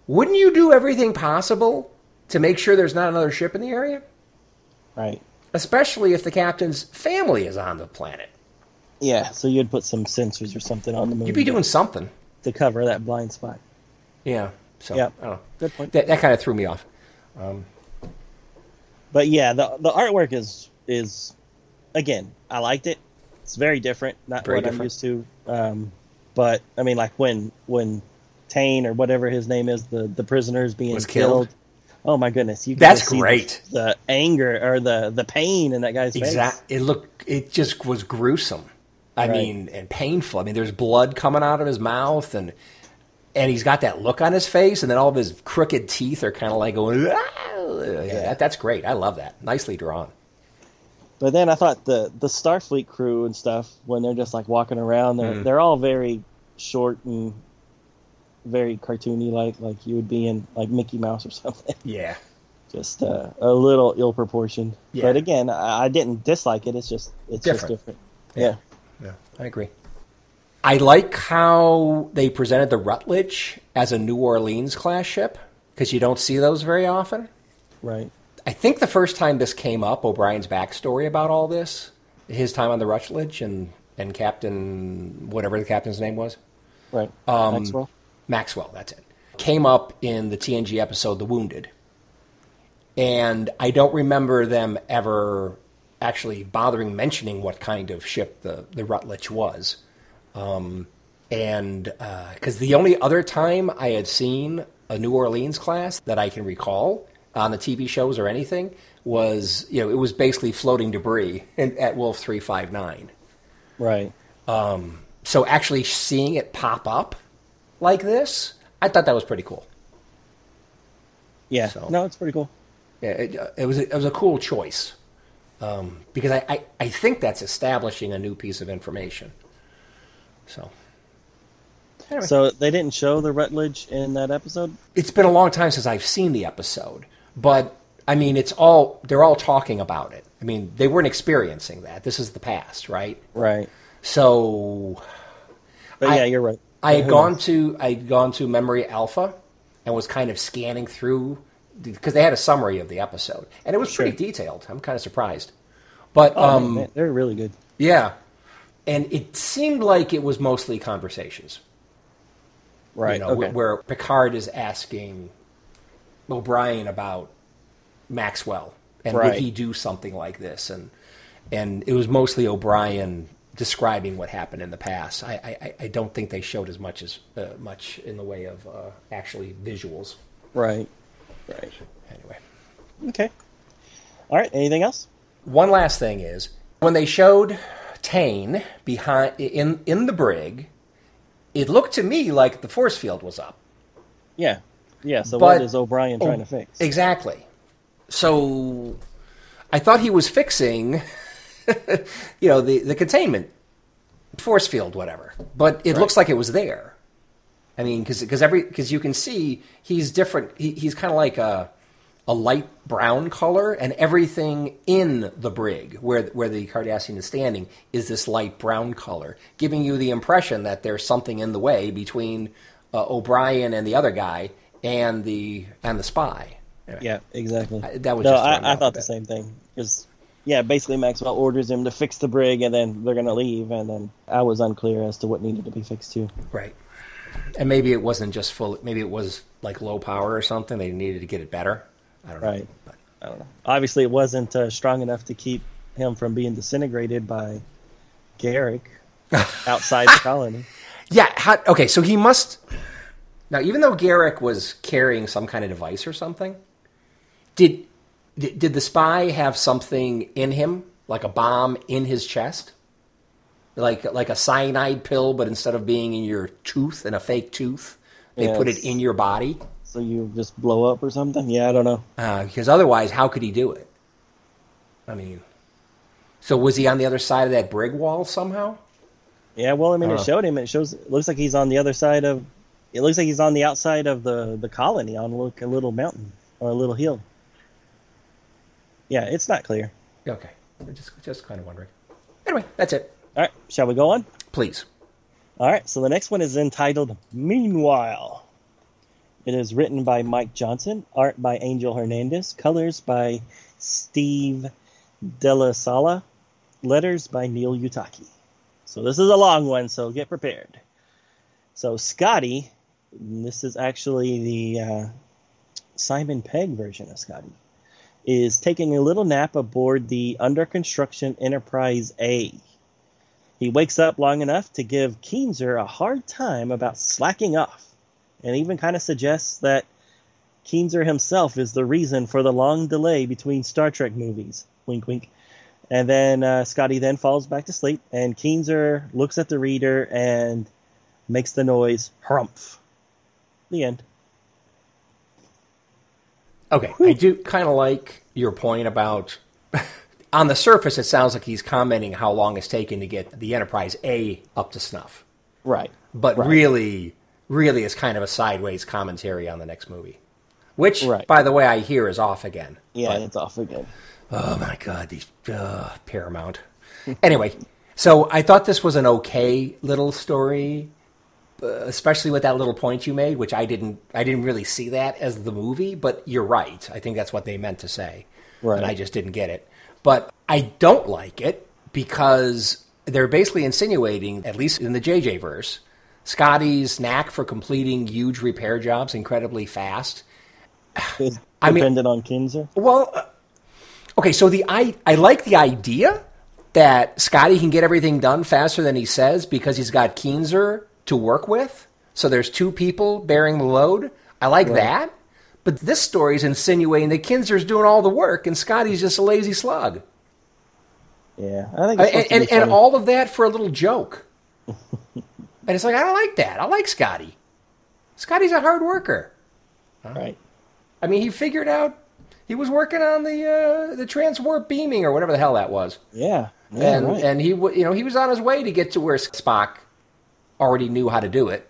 S1: wouldn't you do everything possible to make sure there's not another ship in the area?
S2: Right.
S1: Especially if the captain's family is on the planet.
S2: Yeah. So you'd put some sensors or something on the moon.
S1: You'd be doing something.
S2: to cover that blind spot.
S1: Yeah. So,
S2: Yeah.
S1: I don't know.
S2: Good point.
S1: That, that kind of threw me off.
S2: Um, But yeah, the the artwork is is again, I liked it. It's very different, not
S1: Very
S2: what I'm
S1: different.
S2: used to. Um, but I mean, like when when Tain or whatever his name is, the the prisoner is being
S1: killed.
S2: killed. Oh my goodness, you
S1: That's
S2: see the-
S1: great.
S2: The, anger or the the pain in that guy's
S1: Exact.
S2: face.
S1: It looked. It just was gruesome. I
S2: Right.
S1: mean, and painful. I mean, there's blood coming out of his mouth, and and he's got that look on his face, and then all of his crooked teeth are kind of like going. "Ah!" Yeah, that, that's great. I love that. Nicely drawn.
S2: But then I thought the the Starfleet crew and stuff when they're just like walking around, they're
S1: Mhm.
S2: they're all very short and very cartoony, like like you would be in like Mickey Mouse or something.
S1: Yeah.
S2: just uh, a little ill proportioned.
S1: Yeah.
S2: But again, I, I didn't dislike it. It's just it's
S1: Different.
S2: just different. Yeah.
S1: Yeah, I agree. I like how they presented the Rutledge as a New Orleans class ship because you don't see those very often.
S2: Right.
S1: I think the first time this came up, O'Brien's backstory about all this, his time on the Rutledge and, and Captain, whatever the captain's name was,
S2: Right.
S1: Um,
S2: Maxwell.
S1: Maxwell, that's it, came up in the TNG episode The Wounded. And I don't remember them ever actually bothering mentioning what kind of ship the, the Rutledge was. Um, and because the only other time I had seen a New Orleans class that I can recall on the TV shows or anything was, you know, it was basically floating debris in, at Wolf 359.
S2: Right.
S1: So actually seeing it pop up like this, I thought that was pretty cool.
S2: Yeah.
S1: So-
S2: No, it's pretty cool.
S1: Yeah, it, uh, it was a, it was a cool choice um, because I, I, I think that's establishing a new piece of information. So anyway,
S2: So they didn't show the Rutledge in that episode.
S1: it's been a long time since I've seen the episode, but I mean, it's all they're all talking about it. I mean, they weren't experiencing that. This is the past, right?
S2: Right.
S1: So
S2: But
S1: I-
S2: yeah, you're right.
S1: I had gone
S2: knows?
S1: to I had gone to Memory Alpha and was kind of scanning through because they had a summary of the episode and it was pretty detailed. I'm kind of surprised, but
S2: Oh,
S1: um,
S2: man, they're really good.
S1: yeah, and it seemed like it was mostly conversations.
S2: Right.
S1: You know,
S2: okay.
S1: wh- where Picard is asking O'Brien about Maxwell and would he do something like this, and and it was mostly O'Brien describing what happened in the past. I I, I don't think they showed as much as uh, much in the way of uh, actually visuals.
S2: Right. Right.
S1: Anyway,
S2: Okay. All right. Anything else?
S1: one last thing is when they showed Tain behind in in the brig, it looked to me like the force field was up.
S2: Yeah. Yeah. So
S1: But-
S2: what is O'Brien trying
S1: Oh,
S2: to fix?
S1: Exactly. So I thought he was fixing, you know, the, the containment force field, whatever. But it looks like it was there. I mean, because every because you can see he's different. He, he's kind of like a a light brown color, and everything in the brig where where the Cardassian is standing is this light brown color, giving you the impression that there's something in the way between uh, O'Brien and the other guy and the and the spy. Anyway,
S2: Yeah. Exactly.
S1: I- that was
S2: no,
S1: just
S2: I, I thought the same thing. Because yeah, basically Maxwell orders him to fix the brig, and then they're gonna leave, and then I was unclear as to what needed to be fixed too.
S1: Right. And maybe it wasn't just full. Maybe it was like low power or something. They needed to get it better. I don't know.
S2: Right. I don't know. Obviously, it wasn't uh, strong enough to keep him from being disintegrated by Garak outside the colony.
S1: Yeah. How, okay. So he must. Now, even though Garak was carrying some kind of device or something, did did, did the spy have something in him, like a bomb in his chest, like like a cyanide pill, but instead of being in your tooth in a fake tooth, they put it in your body?
S2: So you just blow up or something? Yeah, I don't know.
S1: Uh, because otherwise, how could he do it? I mean, so was he on the other side of that brig wall somehow?
S2: Yeah, well, I mean, it
S1: Uh.
S2: showed him. It shows. It looks like he's on the other side of. It looks like he's on the outside of the the colony on a little mountain or a little hill. Yeah, it's not clear.
S1: Okay, just just kind of wondering. Anyway, that's it.
S2: All right, shall we go on?
S1: Please.
S2: All right, so the next one is entitled Meanwhile. It is written by Mike Johnson, art by Angel Hernandez, colors by Steve Della Sala, letters by Neil Uyetake. So this is a long one, so get prepared. So Scotty, this is actually the uh, Simon Pegg version of Scotty, is taking a little nap aboard the under construction Enterprise A. He wakes up long enough to give Keenser a hard time about slacking off, and even kind of suggests that Keenser himself is the reason for the long delay between Star Trek movies. Wink, wink. And then uh, Scotty then falls back to sleep, and Keenser looks at the reader and makes the noise harumph. The end.
S1: Okay, I do kind of like your point about. on the surface, it sounds like he's commenting how long it's taken to get the Enterprise A up to snuff,
S2: Right.
S1: but
S2: Right.
S1: really, really is kind of a sideways commentary on the next movie, which,
S2: Right.
S1: by the way, I hear is off again.
S2: Yeah,
S1: But-
S2: it's off again.
S1: Oh my god, these uh, Paramount. anyway, so I thought this was an okay little story, especially with that little point you made, which I didn't. I didn't really see that as the movie, but you're right. I think that's what they meant to say,
S2: Right.
S1: and I just didn't get it. But I don't like it because they're basically insinuating, at least in the JJ verse, Scotty's knack for completing huge repair jobs incredibly fast. I mean-
S2: dependent on Keenser.
S1: Well, uh, okay, so the I I like the idea that Scotty can get everything done faster than he says because he's got Keenser to work with. So there's two people bearing the load. I like that. But this story is insinuating that Keenser's doing all the work and Scotty's just a lazy slug.
S2: Yeah, I think
S1: Uh, and, and, and all of that for a little joke. and it's like I don't like that. I like Scotty. Scotty's a hard worker.
S2: right.
S1: I mean, he figured out he was working on the uh, the transwarp beaming or whatever the hell that was,
S2: Yeah, yeah,
S1: and
S2: right.
S1: and he w- you know he was on his way to get to where Spock already knew how to do it.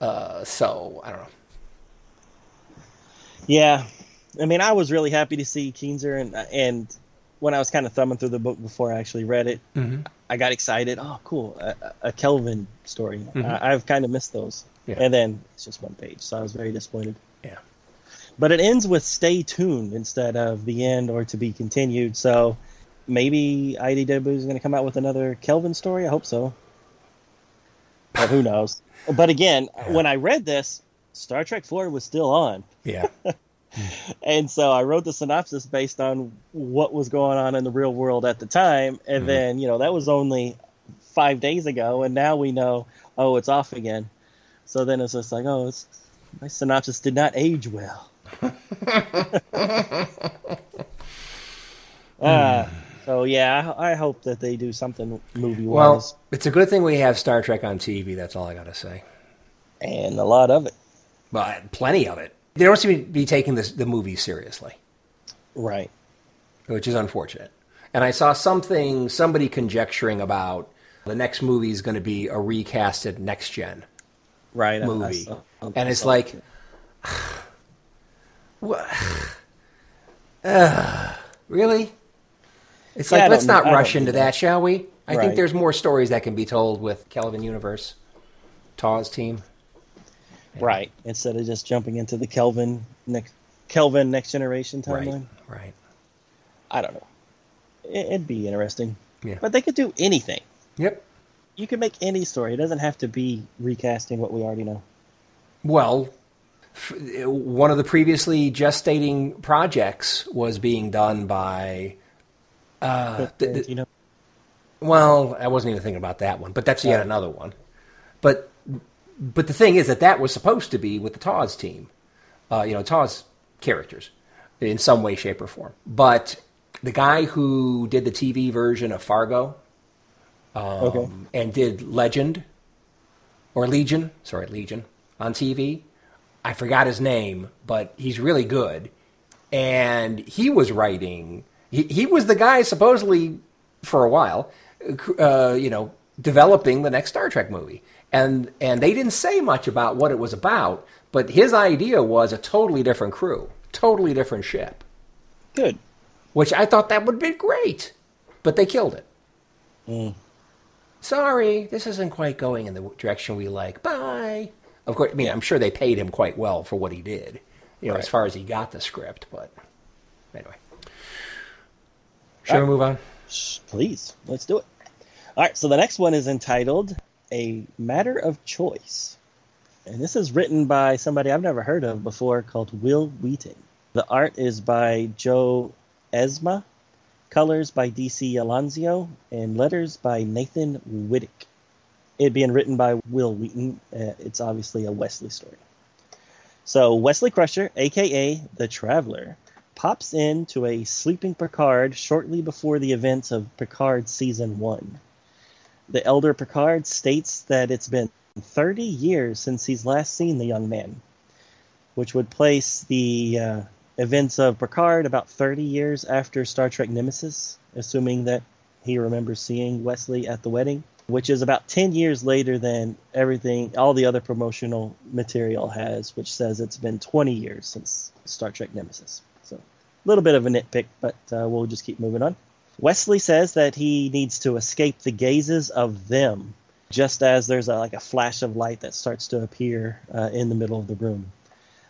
S1: Uh, so I don't know.
S2: Yeah, I mean, I was really happy to see Keenser, and and when I was kind of thumbing through the book before I actually read it,
S1: Mm-hmm.
S2: I got excited. Oh, cool, a, a Kelvin story. I, I've kind of missed those,
S1: Yeah.
S2: and then it's just one page, so I was very disappointed.
S1: Yeah.
S2: But it ends with "Stay tuned" instead of the end or to be continued. So maybe IDW is going to come out with another Kelvin story. I hope so. Who knows? But again, when I read this, Star Trek Four was still on.
S1: Yeah.
S2: And so I wrote the synopsis based on what was going on in the real world at the time. And then, you know, that was only five days ago. And now we know, oh, it's off again. So then it's just like, oh, it's, my synopsis did not age well. uh, so, yeah, I, I hope that they do something movie wise
S1: well, it's a good thing we have Star Trek on TV. That's all I got to say.
S2: and a lot of it.
S1: But plenty of it. They don't seem to be taking this, the movie seriously.
S2: Right.
S1: which is unfortunate. And I saw something, somebody conjecturing about the next movie is going to be a recasted next gen
S2: Right. I- I
S1: movie,
S2: saw- I
S1: and it's like, what? Uh, really? It's
S2: Yeah,
S1: like let's not rush into
S2: that.
S1: that, shall we? I think there's more stories that can be told with Kelvin Universe, Taw's team.
S2: right. Instead of just jumping into the Kelvin next. Kelvin Next Generation timeline.
S1: Right, right.
S2: I don't know. It- It'd be interesting.
S1: Yeah.
S2: But they could do anything.
S1: Yep.
S2: You could make any story. It doesn't have to be recasting what we already know.
S1: Well, f- one of the previously gestating projects was being done by. Uh,
S2: you know,
S1: well, I wasn't even thinking about that one, but that's yet
S2: Oh.
S1: another one. But but the thing is that that was supposed to be with the Taw's team, uh, you know, Taw's characters in some way, shape, or form. But the guy who did the TV version of Fargo um,
S2: okay.
S1: and did Legend or Legion, sorry, Legion on TV. I forgot his name, but he's really good. And he was writing. He, he was the guy supposedly for a while, uh, you know, developing the next Star Trek movie. And and they didn't say much about what it was about, but his idea was a totally different crew, totally different ship,
S2: Good.
S1: which I thought that would be great, but they killed it.
S2: Mm.
S1: Sorry, this isn't quite going in the direction we like. Bye. Of course, I mean, I'm sure they paid him quite well for what he did, you know, as far as he got the script. But anyway, shall we move on?
S2: Please, let's do it. All right, so the next one is entitled A Matter of Choice. And this is written by somebody I've never heard of before called Wil Wheaton. The art is by Joe Eisma, colors by DC Alonso, and letters by Nathan Widick. It being written by Wil Wheaton, uh, it's obviously a Wesley story. So Wesley Crusher, aka the Traveler, pops in to a sleeping Picard shortly before the events of Picard season 1. The elder Picard states that it's been 30 years since he's last seen the young man, which would place the uh, events of Picard about 30 years after Star Trek Nemesis, assuming that he remembers seeing Wesley at the wedding, which is about 10 years later than everything, all the other promotional material has, which says it's been 20 years since Star Trek Nemesis. A little bit of a nitpick, but uh, we'll just keep moving on. Wesley says that he needs to escape the gazes of them, just as there's a, like a flash of light that starts to appear uh, in the middle of the room.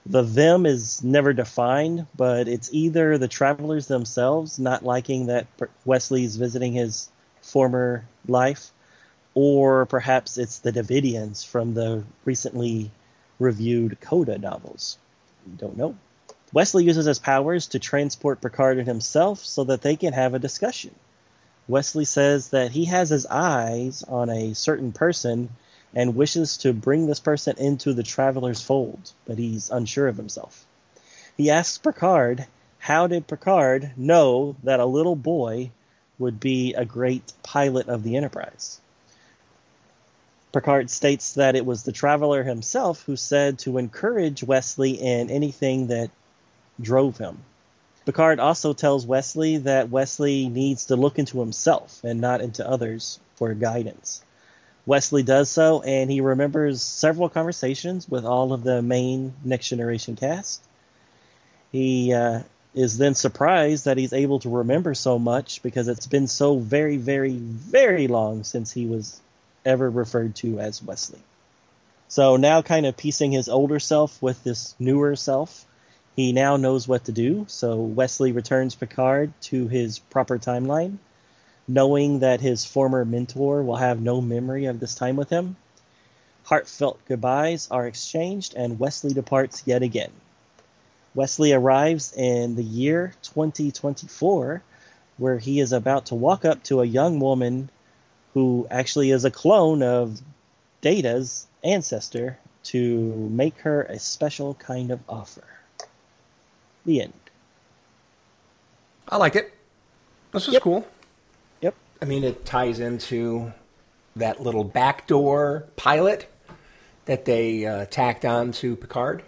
S2: The them is never defined, but it's either the travelers themselves not liking that Wesley's visiting his former life, or perhaps it's the Devidians from the recently reviewed Coda novels. Don't know. Wesley uses his powers to transport Picard and himself so that they can have a discussion. Wesley says that he has his eyes on a certain person and wishes to bring this person into the traveler's fold, but he's unsure of himself. He asks Picard, How did Picard know that a little boy would be a great pilot of the Enterprise. Picard states that it was the traveler himself who said to encourage Wesley in anything that drove him. Picard also tells Wesley that Wesley needs to look into himself and not into others for guidance. Wesley does so, and he remembers several conversations with all of the main Next Generation cast. He uh, is then surprised that he's able to remember so much because it's been so very, very, very long since he was ever referred to as Wesley. So now, kind of piecing his older self with this newer self, he now knows what to do. So Wesley returns Picard to his proper timeline, knowing that his former mentor will have no memory of this time with him. Heartfelt goodbyes are exchanged, and Wesley departs yet again. Wesley arrives in the year 2024, where he is about to walk up to a young woman who actually is a clone of Data's ancestor to make her a special kind of offer. The end.
S1: I like it. This is
S2: Yep.
S1: cool.
S2: Yep.
S1: I mean, it ties into that little backdoor pilot that they uh, tacked on to Picard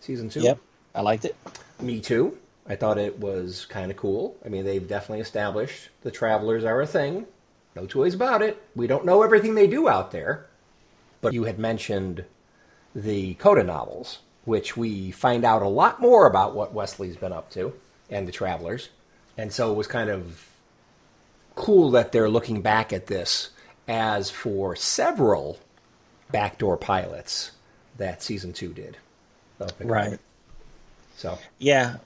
S1: season two.
S2: Yep. I liked it.
S1: Me too. I thought it was kind of cool. I mean, they've definitely established the travelers are a thing. No two ways about it. We don't know everything they do out there. But you had mentioned the Coda novels, which we find out a lot more about what Wesley's been up to and the travelers. And so it was kind of cool that they're looking back at this as for several backdoor pilots that season two did.
S2: Right.
S1: So
S2: Yeah.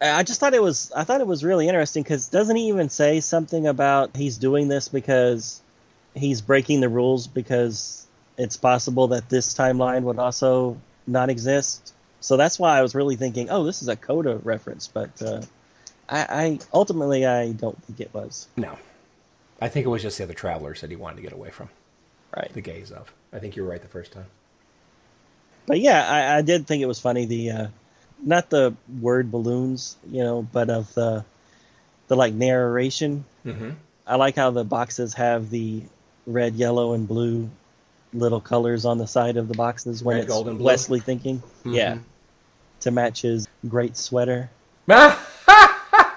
S2: I just thought it was I thought it was really interesting because doesn't he even say something about he's doing this because he's breaking the rules because it's possible that this timeline would also not exist. So that's why I was really thinking, oh, this is a Coda reference, but uh, I, I ultimately I don't think it was.
S1: No. I think it was just the other travelers that he wanted to get away from,
S2: Right.
S1: the gaze of. I think you were right the first time.
S2: But yeah, I, I did think it was funny. The uh, not the word balloons, you know, but of the the like narration.
S1: Mm-hmm.
S2: I like how the boxes have the red, yellow, and blue little colors on the side of the boxes when
S1: Red,
S2: it's
S1: gold?
S2: Wesley thinking.
S1: Mhm.
S2: Yeah, to match his great sweater.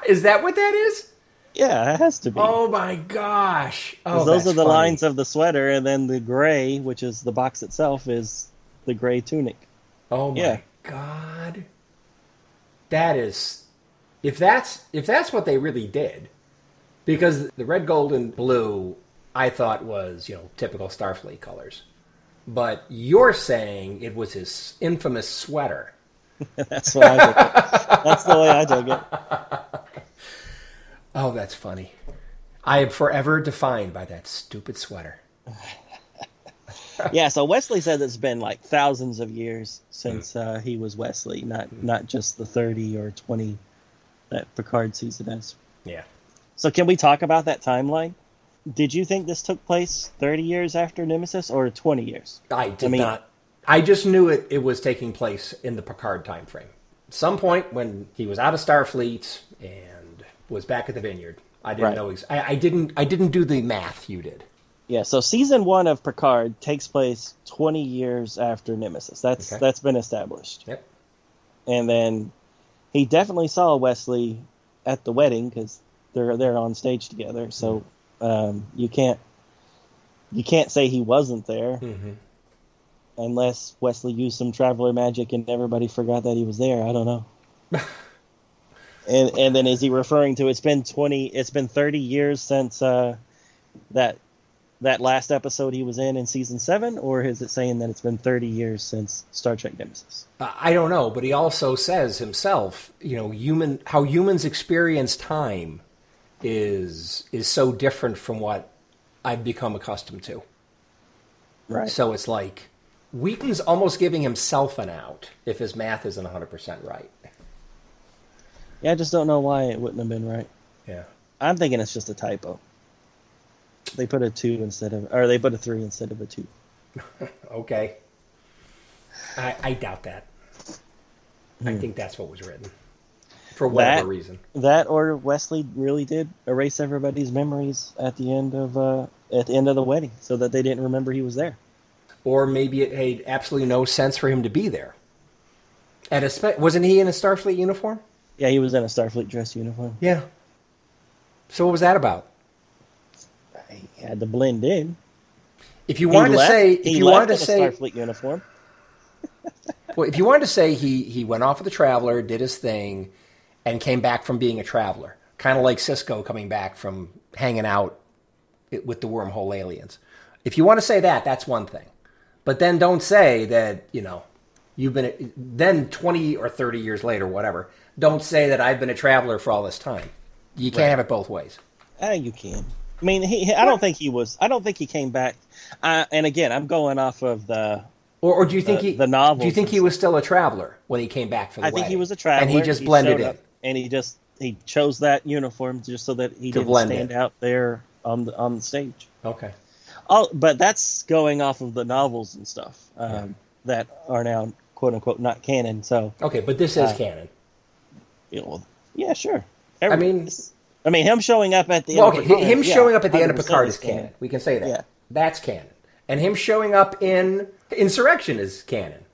S1: is that what that is?
S2: Yeah, it has to be.
S1: Oh my gosh. Oh,
S2: those are the
S1: funny.
S2: lines of the sweater, and then the gray, which is the box itself, is the gray tunic.
S1: Oh my
S2: Yeah.
S1: god! That is, if that's if that's what they really did, because the red, gold, and blue, I thought was you know typical Starfleet colors, but you're saying it was his infamous sweater.
S2: That's what I took. That's the way I took it.
S1: Oh, that's funny. I am forever defined by that stupid sweater.
S2: Yeah, so Wesley says it's been like thousands of years since
S1: Mm.
S2: uh, he was Wesley, not not just the thirty or twenty that Picard sees it as.
S1: Yeah.
S2: So can we talk about that timeline? Did you think this took place thirty years after Nemesis or twenty years?
S1: I did
S2: I mean-
S1: not. I just knew it, it was taking place in the Picard time frame. Some point when he was out of Starfleet and was back at the Vineyard. I didn't
S2: Right.
S1: know. Ex- I, I didn't. I didn't do the math you did.
S2: Yeah, so season one of Picard takes place twenty years after Nemesis. That's
S1: Okay.
S2: that's been established.
S1: Yep.
S2: And then he definitely saw Wesley at the wedding because they're they're on stage together. So mm-hmm. Um, you can't you can't say he wasn't there
S1: Mm-hmm.
S2: unless Wesley used some traveler magic and everybody forgot that he was there. I don't know. and and then is he referring to it's been twenty it's been thirty years since uh, that that last episode he was in in season seven, or is it saying that it's been thirty years since Star Trek Nemesis?
S1: I don't know, but he also says himself, you know, human how humans experience time is is so different from what I've become accustomed to.
S2: Right.
S1: So it's like Wheaton's almost giving himself an out if his math isn't 100% right.
S2: Yeah, I just don't know why it wouldn't have been right.
S1: Yeah.
S2: I'm thinking it's just a typo. They put a two instead of, or they put a three instead of a two.
S1: Okay. I, I doubt that. I
S2: Hmm.
S1: think that's what was written. For whatever
S2: That-
S1: reason.
S2: That or Wesley really did erase everybody's memories at the end of uh, at the end of the wedding, so that they didn't remember he was there.
S1: Or maybe it made absolutely no sense for him to be there. And espe- wasn't he in a Starfleet uniform?
S2: Yeah, he was in a Starfleet dress uniform.
S1: Yeah. So what was that about?
S2: He had to blend in.
S1: If you wanted to say,
S2: he
S1: if you wanted to
S2: in a
S1: say,
S2: Starfleet uniform.
S1: well, if you wanted to say he he went off with the Traveler, did his thing, and came back from being a Traveler, kind of like Sisko coming back from hanging out with the wormhole aliens. If you want to say that, that's one thing, but then don't say that you know you've been then twenty or thirty years later, whatever. Don't say that I've been a Traveler for all this time. You can't have it both ways.
S2: Ah, you can. I mean, he, I don't think he was. I don't think he came back. Uh, and again, I'm going off of the.
S1: Or, or do you think
S2: The-
S1: he
S2: the novels
S1: Do you think he was still a traveler when he came back for the
S2: I think he was a traveler.
S1: and he just blended in.
S2: And he just he chose that uniform just so that he
S1: To
S2: didn't stand
S1: in.
S2: out there on the on the stage.
S1: Okay.
S2: Oh, but that's going off of the novels and stuff um, that are now quote unquote not canon. So,
S1: Okay, but this is
S2: Uh,
S1: canon.
S2: you know, yeah, sure.
S1: I mean-
S2: I mean, him showing up at the
S1: Well,
S2: end.
S1: okay,
S2: of Picard,
S1: him
S2: yeah,
S1: showing up at the end of Picard is canon. We can say that.
S2: Yeah.
S1: That's canon. And him showing up in Insurrection is canon.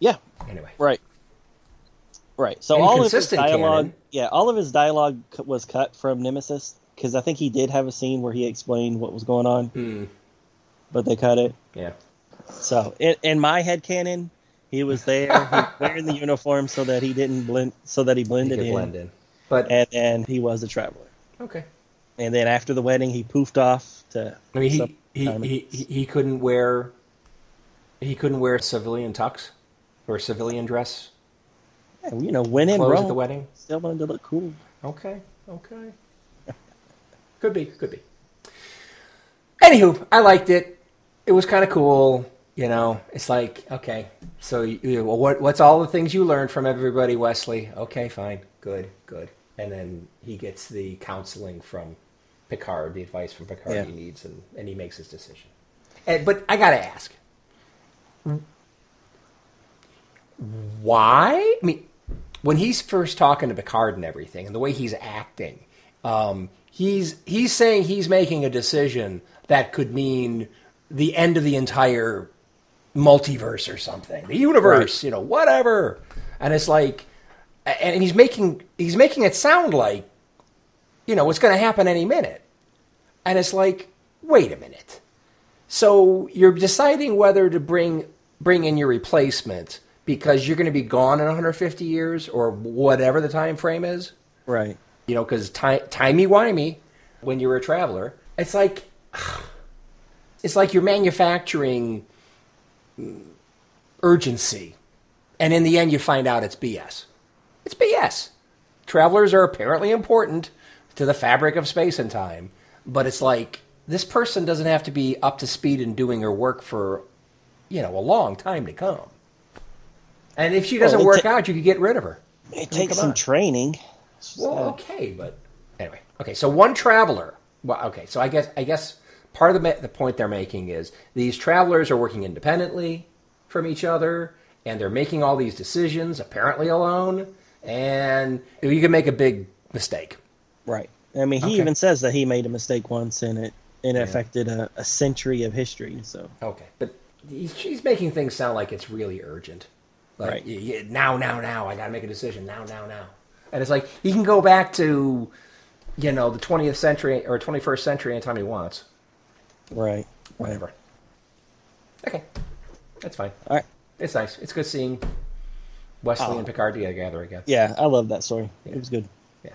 S2: Yeah,
S1: Anyway.
S2: Right. Right. So all of his dialogue,
S1: canon.
S2: yeah, all of his dialogue was cut from Nemesis because I think he did have a scene where he explained what was going on,
S1: Hmm.
S2: but they cut it.
S1: Yeah.
S2: So in, in my head canon, he was there he was wearing the uniform so that he didn't blend, so that he
S1: He
S2: blended
S1: could
S2: in,
S1: blend in. But
S2: and and he was a traveler.
S1: okay.
S2: And then after the wedding, he poofed off to.
S1: I mean, he he, he he he couldn't wear he couldn't wear civilian tux or civilian dress
S2: yeah, you know, when in Rome,
S1: at the wedding.
S2: still wanted to look cool.
S1: Okay, okay. could be, could be. Anywho, I liked it. It was kind of cool. You know, it's like okay, so you, you- well, what what's all the things you learned from everybody, Wesley? Okay, fine, good, good. And then he gets the counseling from Picard, the advice from Picard
S2: Yeah.
S1: he needs, and, and he makes his decision. And, but I gotta ask, why? I mean, when he's first talking to Picard and everything, and the way he's acting, um, he's he's saying he's making a decision that could mean the end of the entire multiverse or something, the universe, you know, whatever. And it's like, and he's making he's making it sound like, you know, it's going to happen any minute. And it's like, wait a minute. So you're deciding whether to bring bring in your replacement because you're going to be gone in 150 years or whatever the time frame is.
S2: Right.
S1: You know, because ti- timey wimey when you're a traveler, it's like it's like you're manufacturing urgency, and in the end, you find out it's BS. It's BS. Travelers are apparently important to the fabric of space and time, but it's like this person doesn't have to be up to speed and doing her work for, you know, a long time to come. And if she doesn't
S2: Well,
S1: work
S2: ta-
S1: out, you could get rid of her.
S2: It takes some
S1: on.
S2: training.
S1: Well,
S2: Uh,
S1: okay, but anyway, okay. So one traveler. Well, okay. So I guess I guess part of the ma- the point they're making is these travelers are working independently from each other, and they're making all these decisions apparently alone, and you can make a big mistake.
S2: Right. I mean, he
S1: Okay.
S2: even says that he made a mistake once, and it it affected a, a century of history. So
S1: Okay, but he's, she's making things sound like it's really urgent. Like
S2: Right.
S1: y- y- now, now, now, I got to make a decision now, now, now. And it's like he can go back to, you know, the 20th century or 21st century anytime he wants.
S2: right.
S1: Whatever. Okay, that's fine.
S2: All right.
S1: It's nice. It's good seeing Wesley
S2: Oh.
S1: and Picard together again.
S2: Yeah, I love that story. It was good.
S1: Yeah.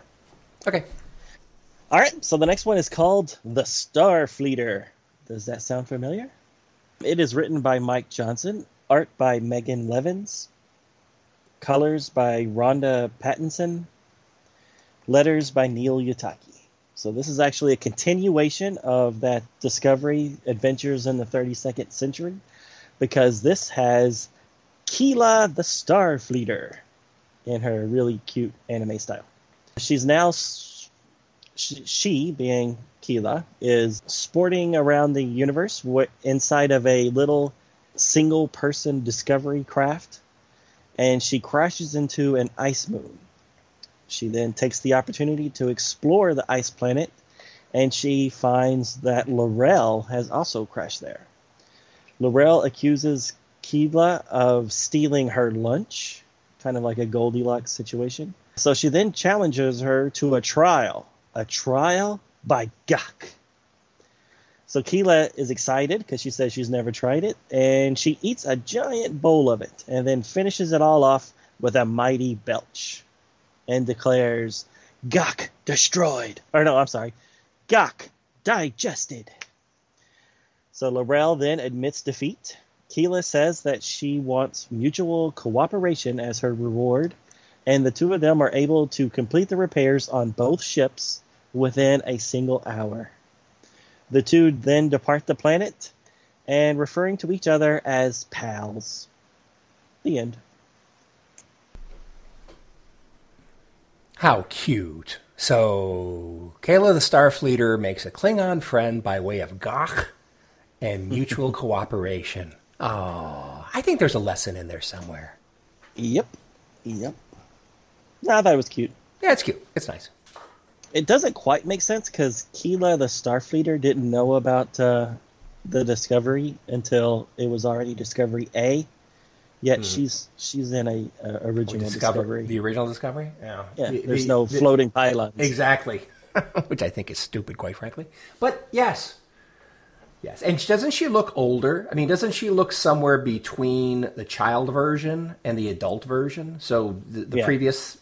S1: Okay.
S2: All right. So the next one is called The Starfleeter. Does that sound familiar? It is written by Mike Johnson, art by Megan Levens, colors by Ronda Pattison, letters by Neil Uyetake. So this is actually a continuation of that Discovery Adventures in the 32nd Century because this has Keela the Starfleeter in her really cute anime style. She's now she, being Keela is sporting around the universe inside of a little single person discovery craft and she crashes into an ice moon. She then takes the opportunity to explore the ice planet, and she finds that Laurel has also crashed there. Laurel accuses Keela of stealing her lunch, kind of like a Goldilocks situation. So she then challenges her to a trial. A trial by Gok. So Keela is excited because she says she's never tried it, and she eats a giant bowl of it and then finishes it all off with a mighty belch and declares, gagh destroyed. Or no, I'm sorry, gagh digested. So Laurel then admits defeat. Keela says that she wants mutual cooperation as her reward, and the two of them are able to complete the repairs on both ships within a single hour. The two then depart the planet and referring to each other as pals. The end.
S1: How cute. So, Keyla the Starfleeter makes a Klingon friend by way of gagh and mutual cooperation. Oh, I think there's a lesson in there somewhere.
S2: Yep. Yep. No, I thought it was cute.
S1: Yeah, it's cute. It's nice.
S2: It doesn't quite make sense because Keela the Starfleeter didn't know about uh, the Discovery until it was already Discovery A. Yet she's she's in a, uh original
S1: Discover-
S2: Discovery.
S1: The original Discovery? Yeah.
S2: yeah,
S1: The-
S2: there's
S1: the-
S2: no
S1: the-
S2: floating pylons.
S1: Exactly. Which I think is stupid, quite frankly. But yes. Yes. And doesn't she look older? I mean, doesn't she look somewhere between the child version and the adult version? So the, the
S2: Yeah.
S1: previous.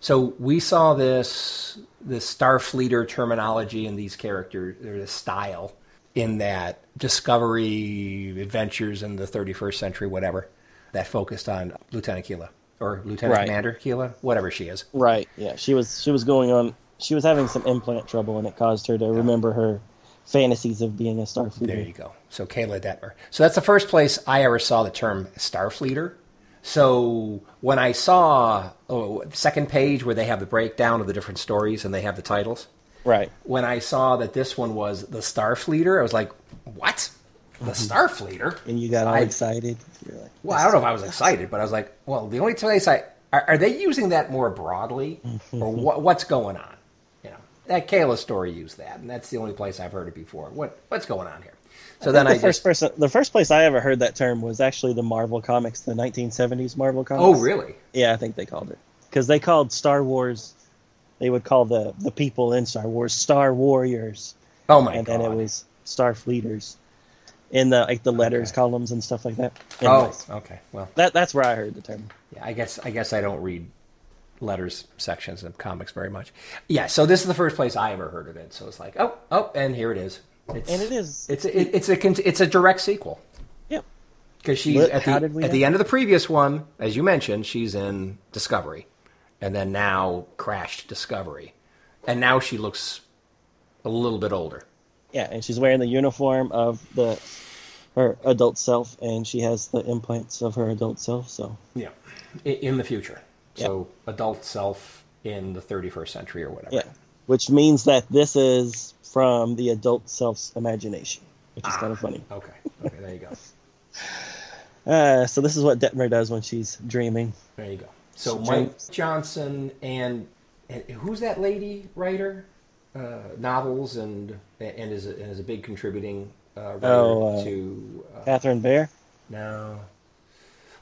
S1: So we saw this this Starfleeter terminology in these characters, or the style, in that Discovery adventures in the 31st century, whatever, that focused on Lieutenant Keela or Lieutenant
S2: Right.
S1: Commander Keela, whatever she is.
S2: Right. Yeah. She was she was going on. She was having some implant trouble, and it caused her to remember her fantasies of being a Starfleeter.
S1: There you go. So Keyla Detmer. So that's the first place I ever saw the term Starfleeter. So when I saw oh, the second page where they have the breakdown of the different stories and they have the titles,
S2: Right.
S1: when I saw that this one was the Starfleeter, I was like, "What? The mm-hmm. Starfleeter?"
S2: And you got all
S1: I-
S2: excited. Like,
S1: Well, I don't know if I was excited, but I was like, "Well, the only place I are, are they using that more broadly, mm-hmm. or what, what's going on?" You know, that Keyla story used that, and that's the only place I've heard it before. What what's going on here? So then
S2: the
S1: I
S2: first
S1: just
S2: person, the first place I ever heard that term was actually the Marvel comics, the 1970s Marvel oh, comics.
S1: oh really?
S2: Yeah, I think they called it because they called Star Wars. They would call the the people in Star Wars Star Warriors,
S1: Oh my
S2: and
S1: god!
S2: And then it was Starfleeters in the like the letters
S1: Okay.
S2: columns and stuff like that.
S1: oh okay. Well,
S2: that that's where I heard the term.
S1: yeah, I guess I guess I don't read letters sections of comics very much. Yeah, so this is the first place I ever heard of it. So it's like, oh oh, and here it is. It's,
S2: And it is.
S1: It's a, it, it's a it's a direct sequel.
S2: Yeah.
S1: Because she's
S2: What-
S1: at the at
S2: know?
S1: the end of the previous one, as you mentioned, she's in Discovery, and then now crashed Discovery, and now she looks a little bit older.
S2: Yeah, and she's wearing the uniform of the her adult self, and she has the implants of her adult self. So
S1: Yeah, in, in the future. So adult self in the 31st century or whatever.
S2: yeah, which means that this is from the adult self's imagination, which is kind of funny.
S1: Okay. Okay. There you go.
S2: Uh, so this is what Detmer does when she's dreaming.
S1: There you go. So
S2: So
S1: Mike
S2: James-
S1: Johnson and, and who's that lady writer? Uh, novels and and is a, and is a big contributing uh, writer
S2: Oh, uh,
S1: to uh,
S2: Catherine Beyer.
S1: No.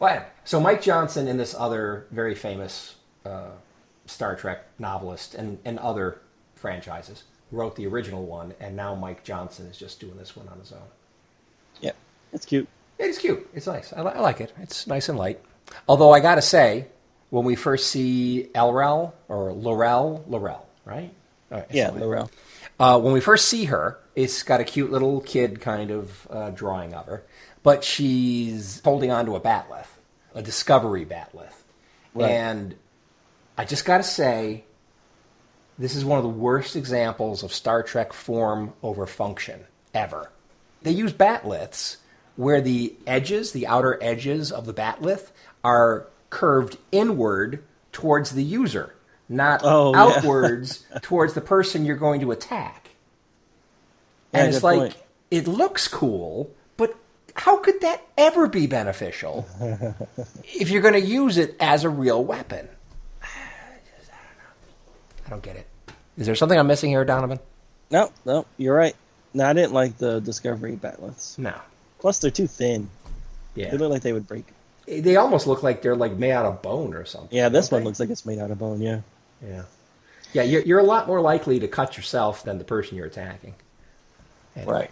S1: Well, so Mike Johnson and this other very famous uh, Star Trek novelist and, and other franchises wrote the original one, and now Mike Johnson is just doing this one on his own.
S2: Yeah, it's cute.
S1: It's cute. It's nice. I, li- I like it. It's nice and light. Although I got to say, when we first see Elrel or Laurel, Laurel, right? Right,
S2: Yeah, Laurel.
S1: uh, when we first see her, it's got a cute little kid kind of uh, drawing of her, but she's holding onto a bat'leth, a Discovery bat'leth.
S2: Right.
S1: And I just got to say, this is one of the worst examples of Star Trek form over function ever. They use bat'leths where the edges, the outer edges of the bat'leth, are curved inward towards the user, not
S2: Oh, yeah.
S1: outwards towards the person you're going to attack. And
S2: Yeah,
S1: it's like
S2: point.
S1: it looks cool, but how could that ever be beneficial if you're going to use it as a real weapon? I don't get it. Is there something I'm missing here, Donovan?
S2: No, no, you're right. No, I didn't like the Discovery bat'leths.
S1: No.
S2: Plus, they're too thin.
S1: Yeah.
S2: They look like they would break.
S1: They almost look like they're like made out of bone or something.
S2: Yeah, this one
S1: they?
S2: looks like it's made out of bone. Yeah.
S1: Yeah. Yeah, you're, you're a lot more likely to cut yourself than the person you're attacking. Anyway.
S2: Right.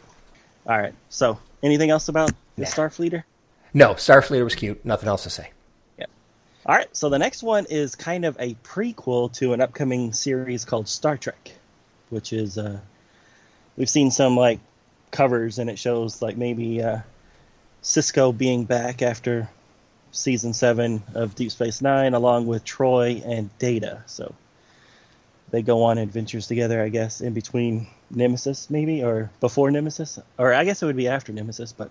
S2: All right. So, anything else about the Starfleeter?
S1: No, Starfleeter was cute. Nothing else to say.
S2: All right. So the next one is kind of a prequel to an upcoming series called Star Trek, which is uh, we've seen some like covers and it shows like maybe uh, Sisko being back after season seven of Deep Space Nine, along with Troi and Data. So they go on adventures together, I guess, in between Nemesis, maybe, or before Nemesis, or I guess it would be after Nemesis, but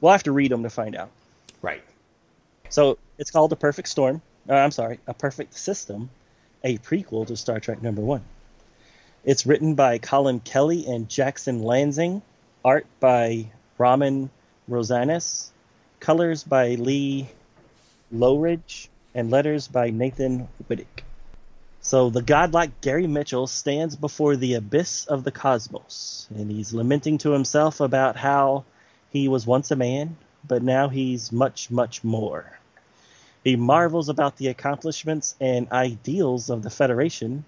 S2: we'll have to read them to find out.
S1: Right.
S2: So it's called A Perfect Storm. Uh, I'm sorry, A Perfect System, a prequel to Star Trek number one. It's written by Collin Kelly and Jackson Lansing, art by Ramon Rosanas, colors by Lee Loughridge, and letters by Nathan Widick. So the godlike Gary Mitchell stands before the abyss of the cosmos, and he's lamenting to himself about how he was once a man, but now he's much, much more. He marvels about the accomplishments and ideals of the Federation,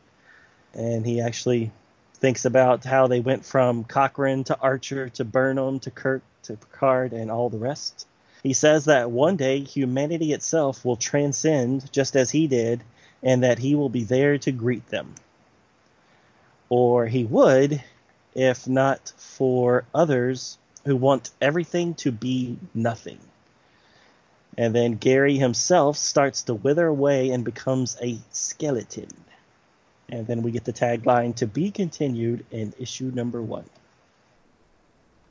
S2: and he actually thinks about how they went from Cochrane to Archer to Burnham to Kirk to Picard and all the rest. He says that one day humanity itself will transcend just as he did, and that he will be there to greet them. Or he would, if not for others who want everything to be nothing. And then Gary himself starts to wither away and becomes a skeleton. And then we get the tagline to be continued in issue number one.